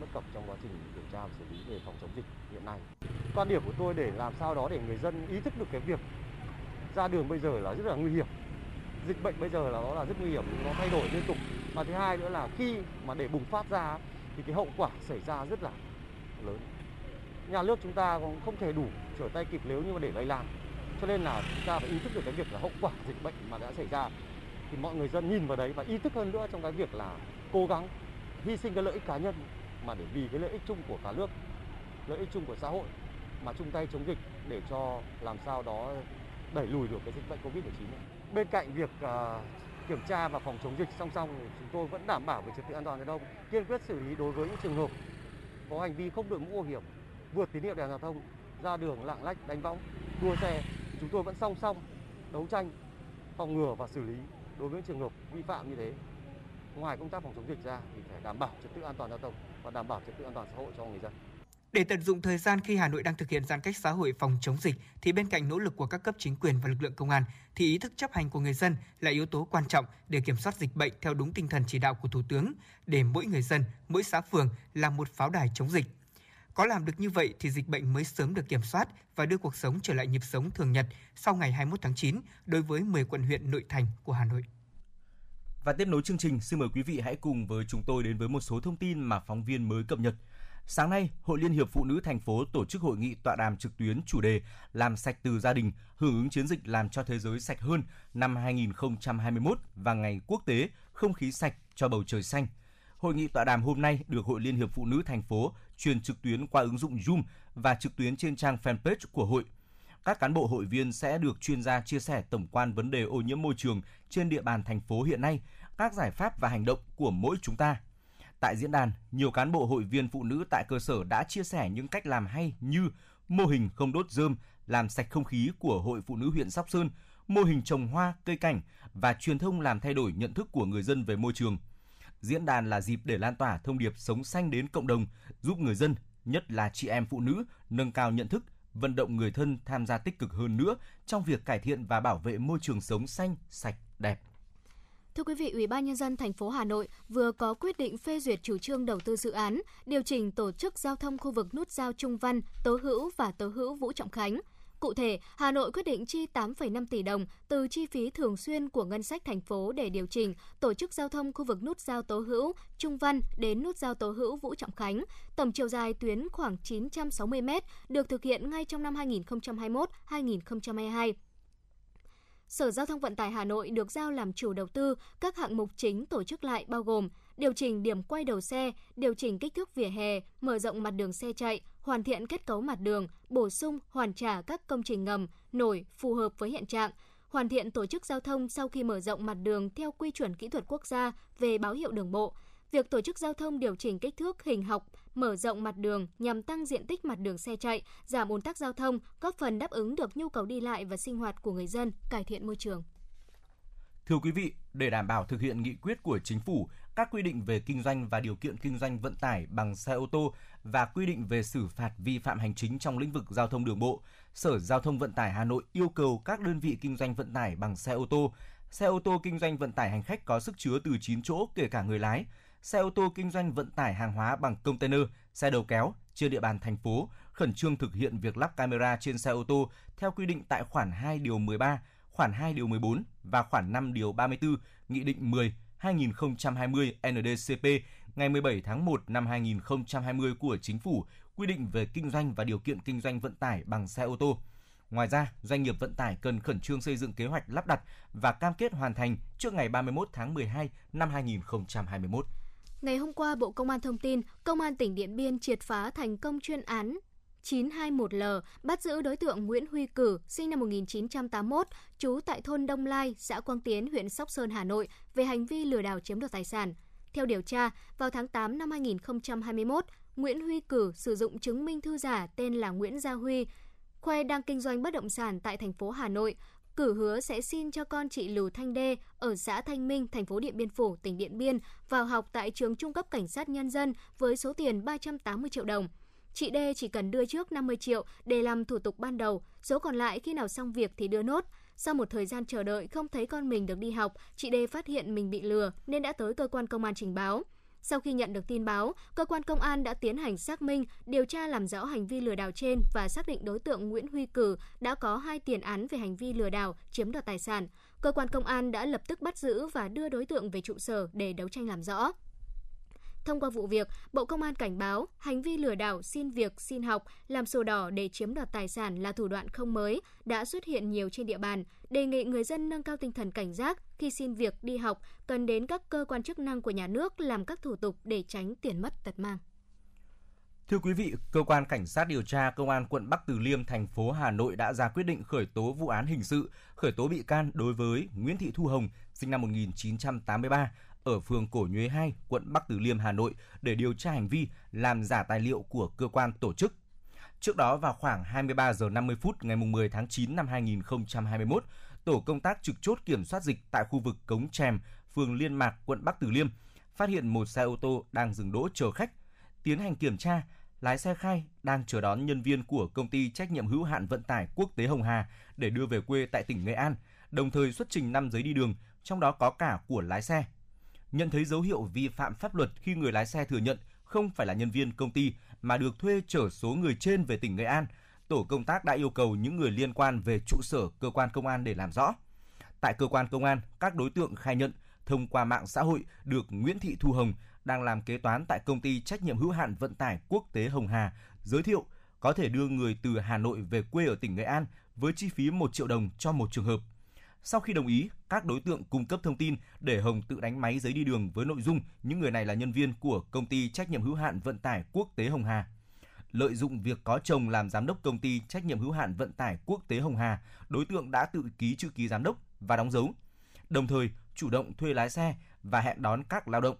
bất cập trong quá trình kiểm tra và xử lý về phòng chống dịch hiện nay. Quan điểm của tôi để làm sao đó để người dân ý thức được cái việc ra đường bây giờ là rất là nguy hiểm. Dịch bệnh bây giờ là nó là rất nguy hiểm, nó thay đổi liên tục. Và thứ hai nữa là khi mà để bùng phát ra thì cái hậu quả xảy ra rất là lớn. Nhà nước chúng ta cũng không thể đủ trở tay kịp nếu như mà để lây lan. Cho nên là chúng ta phải ý thức được cái việc là hậu quả dịch bệnh mà đã xảy ra thì mọi người dân nhìn vào đấy và ý thức hơn nữa trong cái việc là cố gắng hy sinh cái lợi ích cá nhân mà để vì cái lợi ích chung của cả nước, lợi ích chung của xã hội mà chung tay chống dịch để cho làm sao đó đẩy lùi được cái dịch bệnh Covid-19 này. Bên cạnh việc uh, kiểm tra và phòng chống dịch song song thì chúng tôi vẫn đảm bảo về trật tự an toàn giao thông, kiên quyết xử lý đối với những trường hợp có hành vi không đội mũ bảo hiểm, vượt tín hiệu đèn giao thông, ra đường lạng lách đánh võng, đua xe. Chúng tôi vẫn song song đấu tranh, phòng ngừa và xử lý đối với trường hợp vi phạm như thế. Ngoài công tác phòng chống dịch ra thì phải đảm bảo trật tự an toàn giao thông và đảm bảo trật tự an toàn xã hội cho người dân. Để tận dụng thời gian khi Hà Nội đang thực hiện giãn cách xã hội phòng chống dịch thì bên cạnh nỗ lực của các cấp chính quyền và lực lượng công an thì ý thức chấp hành của người dân là yếu tố quan trọng để kiểm soát dịch bệnh theo đúng tinh thần chỉ đạo của Thủ tướng, để mỗi người dân, mỗi xã phường là một pháo đài chống dịch. Có làm được như vậy thì dịch bệnh mới sớm được kiểm soát và đưa cuộc sống trở lại nhịp sống thường nhật sau ngày 21 tháng 9 đối với 10 quận huyện nội thành của Hà Nội. Và tiếp nối chương trình, xin mời quý vị hãy cùng với chúng tôi đến với một số thông tin mà phóng viên mới cập nhật. Sáng nay, Hội Liên hiệp Phụ nữ thành phố tổ chức hội nghị tọa đàm trực tuyến chủ đề Làm sạch từ gia đình, hưởng ứng chiến dịch làm cho thế giới sạch hơn năm 2021 và Ngày Quốc tế Không khí sạch cho bầu trời xanh. Hội nghị tọa đàm hôm nay được Hội Liên hiệp Phụ nữ thành phố truyền trực tuyến qua ứng dụng Zoom và trực tuyến trên trang fanpage của hội. Các cán bộ hội viên sẽ được chuyên gia chia sẻ tổng quan vấn đề ô nhiễm môi trường trên địa bàn thành phố hiện nay, các giải pháp và hành động của mỗi chúng ta. Tại diễn đàn, nhiều cán bộ hội viên phụ nữ tại cơ sở đã chia sẻ những cách làm hay như mô hình không đốt rơm, làm sạch không khí của Hội Phụ nữ huyện Sóc Sơn, mô hình trồng hoa, cây cảnh và truyền thông làm thay đổi nhận thức của người dân về môi trường. Diễn đàn là dịp để lan tỏa thông điệp sống xanh đến cộng đồng, giúp người dân, nhất là chị em phụ nữ, nâng cao nhận thức, vận động người thân tham gia tích cực hơn nữa trong việc cải thiện và bảo vệ môi trường sống xanh, sạch, đẹp. Thưa quý vị, Ủy ban nhân dân thành phố Hà Nội vừa có quyết định phê duyệt chủ trương đầu tư dự án điều chỉnh tổ chức giao thông khu vực nút giao Trung Văn, Tố Hữu và Tố Hữu Vũ Trọng Khánh. Cụ thể, Hà Nội quyết định chi 8,5 tỷ đồng từ chi phí thường xuyên của ngân sách thành phố để điều chỉnh tổ chức giao thông khu vực nút giao Tố Hữu, Trung Văn đến nút giao Tố Hữu Vũ Trọng Khánh. Tổng chiều dài tuyến khoảng 960 m, được thực hiện ngay trong năm 2021-2022. Sở Giao thông Vận tải Hà Nội được giao làm chủ đầu tư, các hạng mục chính tổ chức lại bao gồm điều chỉnh điểm quay đầu xe, điều chỉnh kích thước vỉa hè, mở rộng mặt đường xe chạy, hoàn thiện kết cấu mặt đường, bổ sung, hoàn trả các công trình ngầm, nổi phù hợp với hiện trạng, hoàn thiện tổ chức giao thông sau khi mở rộng mặt đường theo quy chuẩn kỹ thuật quốc gia về báo hiệu đường bộ. Việc tổ chức giao thông điều chỉnh kích thước hình học, mở rộng mặt đường nhằm tăng diện tích mặt đường xe chạy, giảm ùn tắc giao thông, góp phần đáp ứng được nhu cầu đi lại và sinh hoạt của người dân, cải thiện môi trường. Thưa quý vị, để đảm bảo thực hiện nghị quyết của chính phủ, các quy định về kinh doanh và điều kiện kinh doanh vận tải bằng xe ô tô và quy định về xử phạt vi phạm hành chính trong lĩnh vực giao thông đường bộ, Sở Giao thông Vận tải Hà Nội yêu cầu các đơn vị kinh doanh vận tải bằng xe ô tô, xe ô tô kinh doanh vận tải hành khách có sức chứa từ 9 chỗ kể cả người lái, xe ô tô kinh doanh vận tải hàng hóa bằng container, xe đầu kéo trên địa bàn thành phố khẩn trương thực hiện việc lắp camera trên xe ô tô theo quy định tại khoản 2 điều 13, khoản 2 điều 14 và khoản 5 điều 34 Nghị định 10 2020 NDCP ngày 17 tháng 1 năm 2020 của Chính phủ quy định về kinh doanh và điều kiện kinh doanh vận tải bằng xe ô tô. Ngoài ra, doanh nghiệp vận tải cần khẩn trương xây dựng kế hoạch lắp đặt và cam kết hoàn thành trước ngày 31 tháng 12 năm 2021. Ngày hôm qua, Bộ Công an thông tin, Công an tỉnh Điện Biên triệt phá thành công chuyên án 921L bắt giữ đối tượng Nguyễn Huy Cử, sinh năm 1981, trú tại thôn Đông Lai, xã Quang Tiến, huyện Sóc Sơn, Hà Nội, về hành vi lừa đảo chiếm đoạt tài sản. Theo điều tra, vào tháng 8 năm 2021, Nguyễn Huy Cử sử dụng chứng minh thư giả tên là Nguyễn Gia Huy, khoe đang kinh doanh bất động sản tại thành phố Hà Nội, cử hứa sẽ xin cho con chị Lù Thanh Đê ở xã Thanh Minh, thành phố Điện Biên Phủ, tỉnh Điện Biên vào học tại trường trung cấp cảnh sát nhân dân với số tiền 380 triệu đồng. Chị D chỉ cần đưa trước 50 triệu để làm thủ tục ban đầu, số còn lại khi nào xong việc thì đưa nốt. Sau một thời gian chờ đợi không thấy con mình được đi học, chị D phát hiện mình bị lừa nên đã tới cơ quan công an trình báo. Sau khi nhận được tin báo, cơ quan công an đã tiến hành xác minh, điều tra làm rõ hành vi lừa đảo trên và xác định đối tượng Nguyễn Huy Cử đã có hai tiền án về hành vi lừa đảo, chiếm đoạt tài sản. Cơ quan công an đã lập tức bắt giữ và đưa đối tượng về trụ sở để đấu tranh làm rõ. Thông qua vụ việc, Bộ Công an cảnh báo hành vi lừa đảo xin việc, xin học, làm sổ đỏ để chiếm đoạt tài sản là thủ đoạn không mới, đã xuất hiện nhiều trên địa bàn. Đề nghị người dân nâng cao tinh thần cảnh giác khi xin việc, đi học, cần đến các cơ quan chức năng của nhà nước làm các thủ tục để tránh tiền mất tật mang. Thưa quý vị, cơ quan cảnh sát điều tra công an quận Bắc Từ Liêm thành phố Hà Nội đã ra quyết định khởi tố vụ án hình sự, khởi tố bị can đối với Nguyễn Thị Thu Hồng, sinh năm 1983, ở phường Cổ Nhuế 2, quận Bắc Từ Liêm, Hà Nội để điều tra hành vi làm giả tài liệu của cơ quan tổ chức. Trước đó vào khoảng 23 giờ 50 phút ngày 10 tháng 9 năm 2021, tổ công tác trực chốt kiểm soát dịch tại khu vực Cống Trèm, phường Liên Mạc, quận Bắc Từ Liêm, phát hiện một xe ô tô đang dừng đỗ chờ khách. Tiến hành kiểm tra, lái xe khai đang chờ đón nhân viên của công ty trách nhiệm hữu hạn vận tải quốc tế Hồng Hà để đưa về quê tại tỉnh Nghệ An, đồng thời xuất trình 5 giấy đi đường, trong đó có cả của lái xe. Nhận thấy dấu hiệu vi phạm pháp luật khi người lái xe thừa nhận không phải là nhân viên công ty mà được thuê chở số người trên về tỉnh Nghệ An, tổ công tác đã yêu cầu những người liên quan về trụ sở cơ quan công an để làm rõ. Tại cơ quan công an, các đối tượng khai nhận thông qua mạng xã hội được Nguyễn Thị Thu Hồng đang làm kế toán tại công ty trách nhiệm hữu hạn vận tải quốc tế Hồng Hà giới thiệu có thể đưa người từ Hà Nội về quê ở tỉnh Nghệ An với chi phí 1 triệu đồng cho một trường hợp. Sau khi đồng ý, các đối tượng cung cấp thông tin để Hồng tự đánh máy giấy đi đường với nội dung những người này là nhân viên của công ty trách nhiệm hữu hạn vận tải quốc tế Hồng Hà. Lợi dụng việc có chồng làm giám đốc công ty trách nhiệm hữu hạn vận tải quốc tế Hồng Hà, đối tượng đã tự ký chữ ký giám đốc và đóng dấu. Đồng thời, chủ động thuê lái xe và hẹn đón các lao động.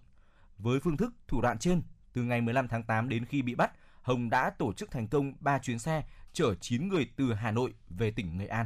Với phương thức thủ đoạn trên, từ ngày 15 tháng 8 đến khi bị bắt, Hồng đã tổ chức thành công 3 chuyến xe chở 9 người từ Hà Nội về tỉnh Nghệ An.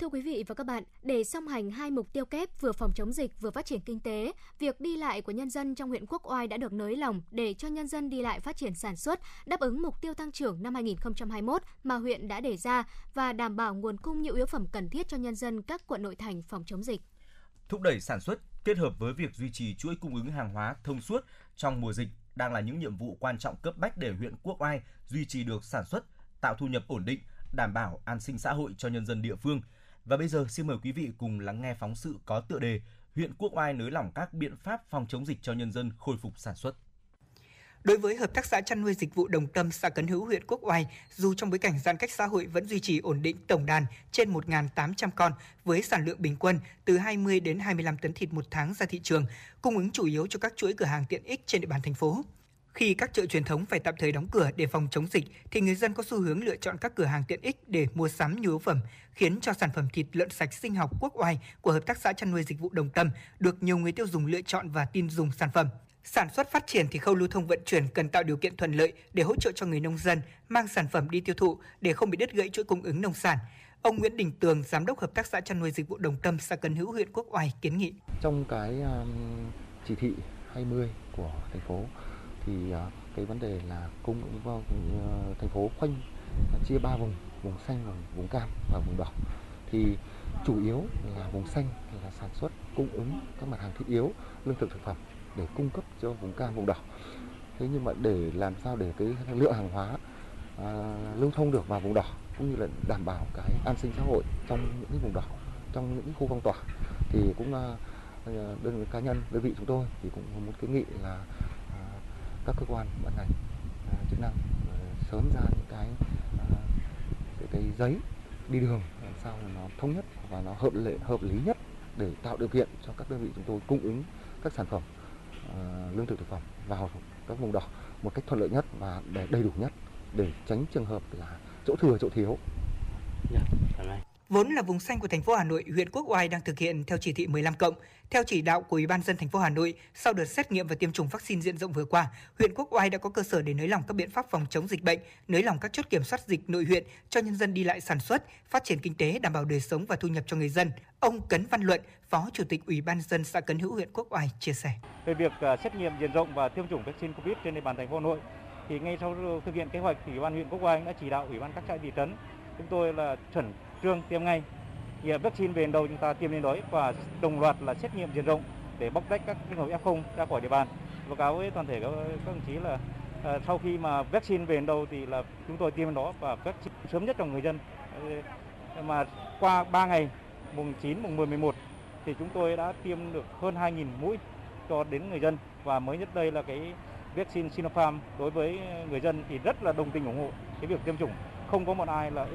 Thưa quý vị và các bạn, để song hành hai mục tiêu kép vừa phòng chống dịch vừa phát triển kinh tế, việc đi lại của nhân dân trong huyện Quốc Oai đã được nới lỏng để cho nhân dân đi lại phát triển sản xuất, đáp ứng mục tiêu tăng trưởng năm 2021 mà huyện đã đề ra và đảm bảo nguồn cung nhu yếu phẩm cần thiết cho nhân dân các quận nội thành phòng chống dịch. Thúc đẩy sản xuất kết hợp với việc duy trì chuỗi cung ứng hàng hóa thông suốt trong mùa dịch đang là những nhiệm vụ quan trọng cấp bách để huyện Quốc Oai duy trì được sản xuất, tạo thu nhập ổn định, đảm bảo an sinh xã hội cho nhân dân địa phương. Và bây giờ xin mời quý vị cùng lắng nghe phóng sự có tựa đề huyện Quốc Oai nới lỏng các biện pháp phòng chống dịch cho nhân dân khôi phục sản xuất. Đối với hợp tác xã chăn nuôi dịch vụ Đồng Tâm, xã Cấn Hữu, huyện Quốc Oai, dù trong bối cảnh giãn cách xã hội vẫn duy trì ổn định tổng đàn trên 1.800 con với sản lượng bình quân từ 20 đến 25 tấn thịt một tháng ra thị trường, cung ứng chủ yếu cho các chuỗi cửa hàng tiện ích trên địa bàn thành phố. Khi các chợ truyền thống phải tạm thời đóng cửa để phòng chống dịch thì người dân có xu hướng lựa chọn các cửa hàng tiện ích để mua sắm nhu yếu phẩm, khiến cho sản phẩm thịt lợn sạch sinh học Quốc Oai của hợp tác xã chăn nuôi dịch vụ Đồng Tâm được nhiều người tiêu dùng lựa chọn và tin dùng sản phẩm. Sản xuất phát triển thì khâu lưu thông vận chuyển cần tạo điều kiện thuận lợi để hỗ trợ cho người nông dân mang sản phẩm đi tiêu thụ để không bị đứt gãy chuỗi cung ứng nông sản. Ông Nguyễn Đình Tường, giám đốc hợp tác xã chăn nuôi dịch vụ Đồng Tâm, xã Cần Hữu, huyện Quốc Oai kiến nghị. Trong cái um, chỉ thị 20 của thành phố thì ờ, cái vấn đề là cung ứng vào ờ, thành phố khoanh chia ba vùng, vùng xanh, vùng, vùng cam và vùng đỏ. Thì chủ yếu là vùng xanh là sản xuất cung ứng các mặt hàng thiết yếu, lương thực thực phẩm để cung cấp cho vùng cam vùng đỏ thế nhưng mà để làm sao để cái lượng hàng hóa à, lưu thông được vào vùng đỏ cũng như là đảm bảo cái an sinh xã hội trong những cái vùng đỏ trong những khu phong tỏa thì cũng đơn vị cá nhân đơn vị chúng tôi thì cũng muốn kiến nghị là các cơ quan ban ngành à, chức năng à, sớm ra những cái, à, cái cái giấy đi đường làm sao là nó thống nhất và nó hợp lệ hợp lý nhất để tạo điều kiện cho các đơn vị chúng tôi cung ứng các sản phẩm uh, lương thực thực phẩm vào các vùng đỏ một cách thuận lợi nhất và để đầy đủ nhất để tránh trường hợp là chỗ thừa chỗ thiếu. Vốn là vùng xanh của thành phố Hà Nội, huyện Quốc Oai đang thực hiện theo chỉ thị 15 cộng. Theo chỉ đạo của Ủy ban dân thành phố Hà Nội, sau đợt xét nghiệm và tiêm chủng vaccine diện rộng vừa qua, huyện Quốc Oai đã có cơ sở để nới lỏng các biện pháp phòng chống dịch bệnh, nới lỏng các chốt kiểm soát dịch nội huyện cho nhân dân đi lại sản xuất, phát triển kinh tế, đảm bảo đời sống và thu nhập cho người dân. Ông Cấn Văn Luận, Phó Chủ tịch Ủy ban dân xã Cấn Hữu huyện Quốc Oai chia sẻ. Về việc à, xét nghiệm diện rộng và tiêm chủng vaccine COVID trên địa bàn thành phố Hà Nội, thì ngay sau thực hiện kế hoạch thì Ủy ban huyện Quốc Oai đã chỉ đạo Ủy ban các xã thị trấn chúng tôi là chuẩn trương tiêm ngay thì à, vaccine về đầu đâu chúng ta tiêm lên đó và đồng loạt là xét nghiệm diện rộng để bóc tách các trường hợp F0 ra khỏi địa bàn. Báo cáo với toàn thể các, các đồng chí là à, sau khi mà vaccine về đầu đâu thì là chúng tôi tiêm đó và vaccine sớm nhất cho người dân. Mà qua 3 ngày mùng 9, mùng 10, 11 thì chúng tôi đã tiêm được hơn 2.000 mũi cho đến người dân và mới nhất đây là cái vaccine Sinopharm đối với người dân thì rất là đồng tình ủng hộ cái việc tiêm chủng không có một ai là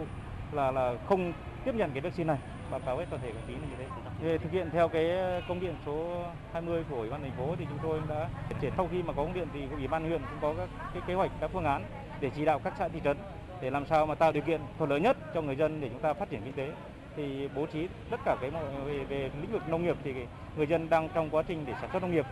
là là không tiếp nhận cái vaccine này? Báo cáo với toàn thể các chí là như thế. Để thực hiện theo cái ờ, công điện số 20 của ủy ban thành phố thì chúng tôi đã triển sau khi mà có công điện thì ủy ban huyện cũng có các cái kế hoạch các phương án để chỉ đạo các xã thị trấn để làm sao mà tạo điều kiện thuận lợi nhất cho người dân để chúng ta phát triển kinh tế. Thì bố trí tất cả cái về, về lĩnh vực nông nghiệp thì người dân đang trong quá trình để sản xuất nông nghiệp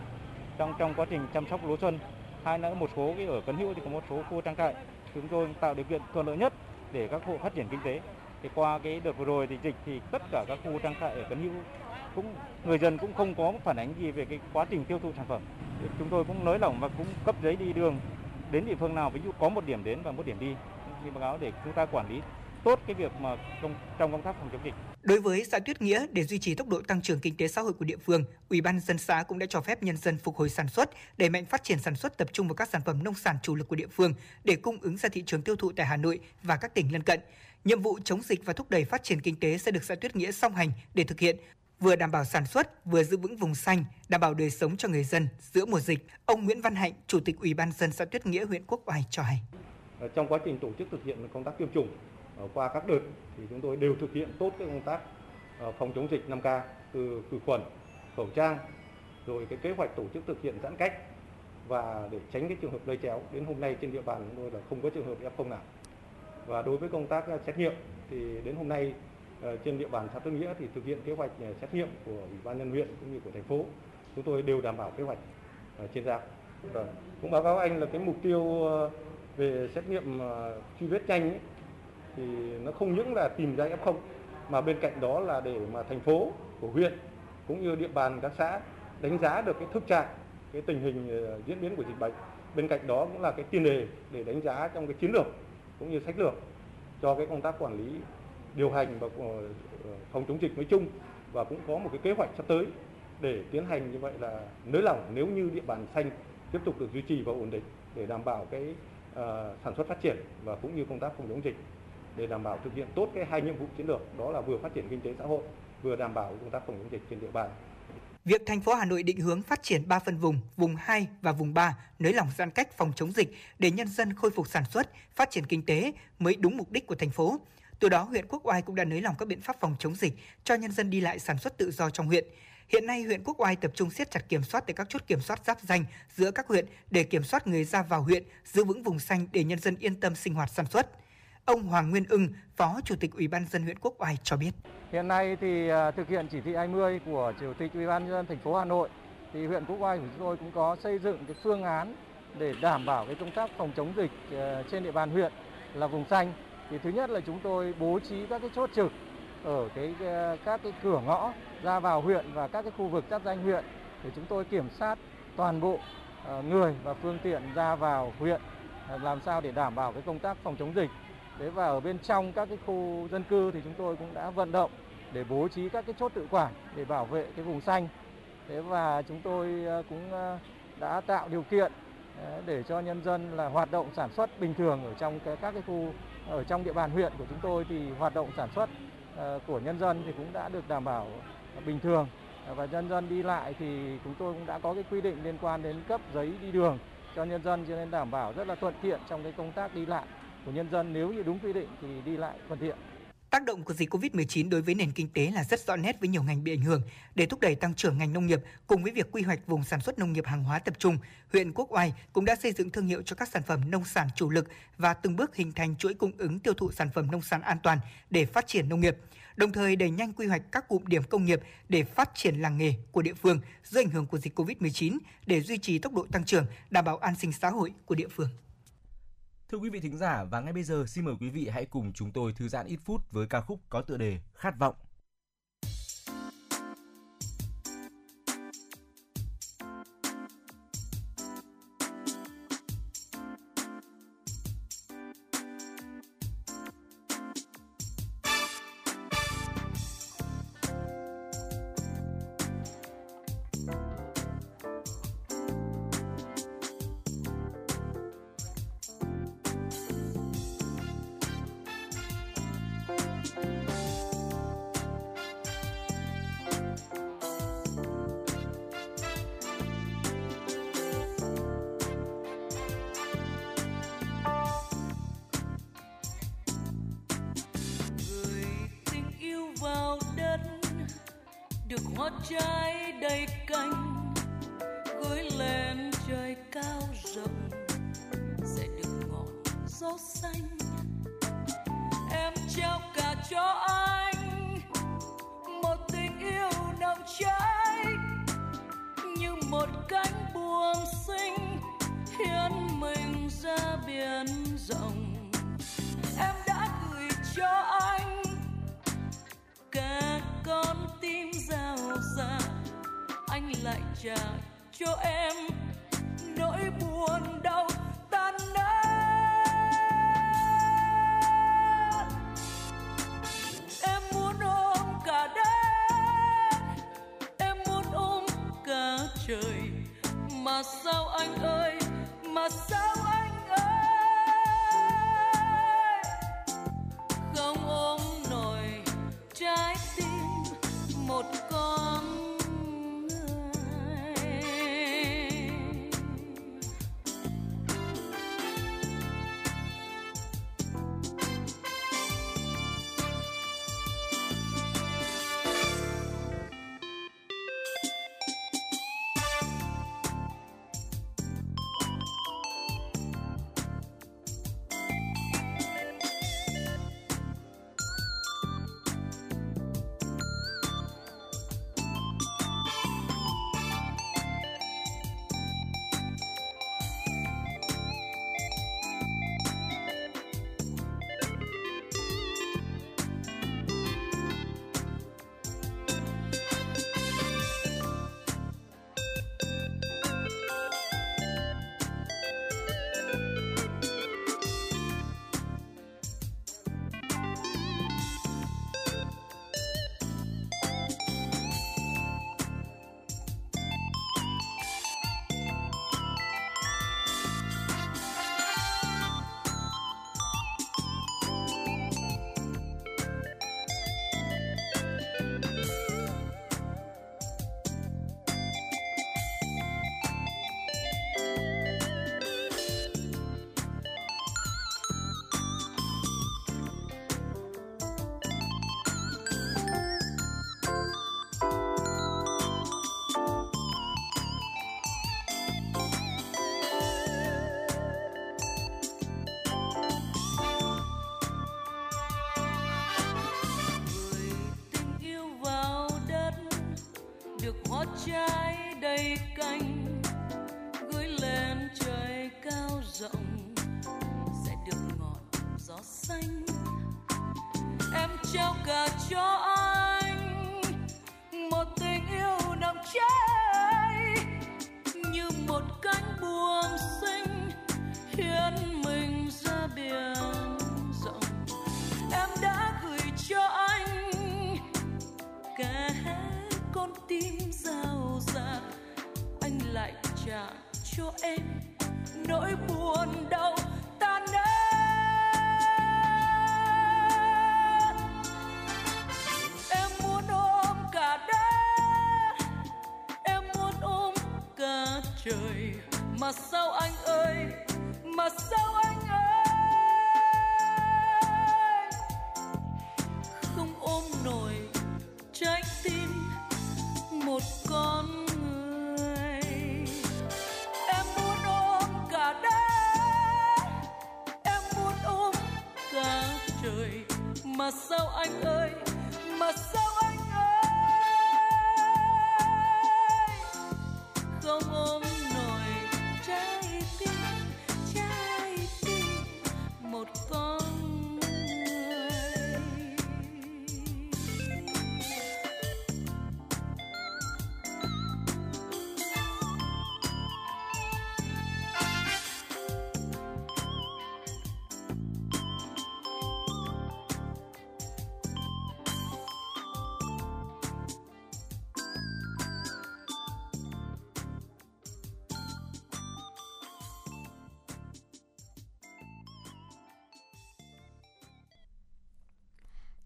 trong trong quá trình chăm sóc lúa xuân. Hai nữa một số cái ở Cấn Hữu thì có một số khu trang trại. Chúng tôi tạo điều kiện thuận lợi nhất để các hộ phát triển kinh tế thì qua cái đợt vừa rồi thì dịch thì tất cả các khu trang trại ở Cần Hữu cũng người dân cũng không có phản ánh gì về cái quá trình tiêu thụ sản phẩm chúng tôi cũng nới lỏng và cũng cấp giấy đi đường đến địa phương nào ví dụ có một điểm đến và một điểm đi thì báo cáo để chúng ta quản lý tốt cái việc mà trong trong công tác phòng chống dịch. Đối với xã Tuyết Nghĩa, để duy trì tốc độ tăng trưởng kinh tế xã hội của địa phương, Ủy ban dân xã cũng đã cho phép nhân dân phục hồi sản xuất, đẩy mạnh phát triển sản xuất tập trung vào các sản phẩm nông sản chủ lực của địa phương để cung ứng ra thị trường tiêu thụ tại Hà Nội và các tỉnh lân cận. Nhiệm vụ chống dịch và thúc đẩy phát triển kinh tế sẽ được xã Tuyết Nghĩa song hành để thực hiện, vừa đảm bảo sản xuất, vừa giữ vững vùng xanh, đảm bảo đời sống cho người dân giữa mùa dịch. Ông Nguyễn Văn Hạnh, Chủ tịch Ủy ban dân xã Tuyết Nghĩa, huyện Quốc Oai cho hay. Ờ, trong quá trình tổ chức thực hiện công tác tiêm chủng ờ, qua các đợt thì chúng tôi đều thực hiện tốt các công tác ờ, phòng chống dịch 5K từ khử khuẩn, khẩu trang, rồi cái kế hoạch tổ chức thực hiện giãn cách và để tránh cái trường hợp lây chéo đến hôm nay trên địa bàn chúng tôi là không có trường hợp F0 nào. Và đối với công tác ờ, xét nghiệm thì đến hôm nay ờ, trên địa bàn xã Tân Nghĩa thì thực hiện kế hoạch ờ, xét nghiệm của Ủy ban nhân huyện cũng như của thành phố. Chúng tôi đều đảm bảo kế hoạch trên giao. Vâng. Cũng báo cáo anh là cái mục tiêu về xét nghiệm truy vết nhanh ấy, thì nó không những là tìm ra F0 mà bên cạnh đó là để mà thành phố của huyện cũng như địa bàn các xã đánh giá được cái thực trạng cái tình hình diễn biến của dịch bệnh bên cạnh đó cũng là cái tiền đề để đánh giá trong cái chiến lược cũng như sách lược cho cái công tác quản lý điều hành và ờ, ờ, phòng chống dịch nói chung và cũng có một cái kế hoạch sắp tới để tiến hành như vậy là nới lỏng nếu như địa bàn xanh tiếp tục được duy trì và ổn định để đảm bảo cái uh, sản xuất phát triển và cũng như công tác phòng chống dịch để đảm bảo thực hiện tốt cái hai nhiệm vụ chiến lược đó là vừa phát triển kinh tế xã hội vừa đảm bảo công tác phòng chống dịch trên địa bàn. Việc thành phố Hà Nội định hướng phát triển 3 phân vùng, vùng 2 và vùng 3, nới lỏng giãn cách phòng chống dịch để nhân dân khôi phục sản xuất, phát triển kinh tế mới đúng mục đích của thành phố. Từ đó, huyện Quốc Oai cũng đã nới lỏng các biện pháp phòng chống dịch cho nhân dân đi lại sản xuất tự do trong huyện. Hiện nay, huyện Quốc Oai tập trung siết chặt kiểm soát tại các chốt kiểm soát giáp danh giữa các huyện để kiểm soát người ra vào huyện, giữ vững vùng xanh để nhân dân yên tâm sinh hoạt sản xuất. Ông Hoàng Nguyên Ưng, Phó Chủ tịch Ủy ban dân huyện Quốc Oai cho biết. Hiện nay thì à, thực hiện chỉ thị 20 của Chủ tịch Ủy ban nhân dân thành phố Hà Nội thì huyện Quốc Oai của chúng tôi cũng có xây dựng cái phương án để đảm bảo cái công tác phòng chống dịch à, trên địa bàn huyện là vùng xanh. Thì thứ nhất là chúng tôi bố trí các cái chốt trực ở cái à, các cái cửa ngõ ra vào huyện và các cái khu vực giáp danh huyện để chúng tôi kiểm soát toàn bộ người và phương tiện ra vào huyện làm sao để đảm bảo cái công tác phòng chống dịch. Thế và ở bên trong các cái khu dân cư thì chúng tôi cũng đã vận động để bố trí các cái chốt tự quản để bảo vệ cái vùng xanh. Thế và chúng tôi ờ, cũng ờ, đã tạo điều kiện ờ, để cho nhân dân là hoạt động sản xuất bình thường ở trong cái, các cái khu ở trong địa bàn huyện của chúng tôi thì hoạt động sản xuất của nhân dân thì cũng đã được đảm bảo bình thường và nhân dân đi lại thì chúng tôi cũng đã có cái quy định liên quan đến cấp giấy đi đường cho nhân dân cho nên đảm bảo rất là thuận tiện trong cái công tác đi lại của nhân dân nếu như đúng quy định thì đi lại thuận tiện. Tác động của dịch COVID-19 đối với nền kinh tế là rất rõ nét với nhiều ngành bị ảnh hưởng. Để thúc đẩy tăng trưởng ngành nông nghiệp cùng với việc quy hoạch vùng sản xuất nông nghiệp hàng hóa tập trung, huyện Quốc Oai cũng đã xây dựng thương hiệu cho các sản phẩm nông sản chủ lực và từng bước hình thành chuỗi cung ứng tiêu thụ sản phẩm nông sản an toàn để phát triển nông nghiệp. Đồng thời đẩy nhanh quy hoạch các cụm điểm công nghiệp để phát triển làng nghề của địa phương dưới ảnh hưởng của dịch COVID-19 để duy trì tốc độ tăng trưởng, đảm bảo an sinh xã hội của địa phương. Thưa quý vị thính giả, và ngay bây giờ, xin mời quý vị hãy cùng chúng tôi thư giãn ít phút với ca khúc có tựa đề Khát vọng.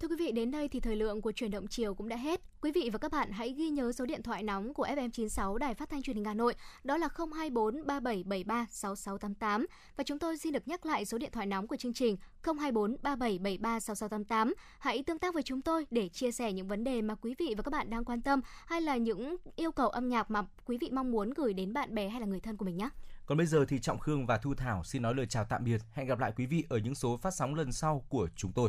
Thưa quý vị, đến đây thì thời lượng của chuyển động chiều cũng đã hết. Quý vị và các bạn hãy ghi nhớ số điện thoại nóng của FM96 Đài Phát thanh Truyền hình Hà Nội, đó là 024 3773 6688 và chúng tôi xin được nhắc lại số điện thoại nóng của chương trình 024 3773 6688. Hãy tương tác với chúng tôi để chia sẻ những vấn đề mà quý vị và các bạn đang quan tâm hay là những yêu cầu âm nhạc mà quý vị mong muốn gửi đến bạn bè hay là người thân của mình nhé. Còn bây giờ thì Trọng Khương và Thu Thảo xin nói lời chào tạm biệt. Hẹn gặp lại quý vị ở những số phát sóng lần sau của chúng tôi.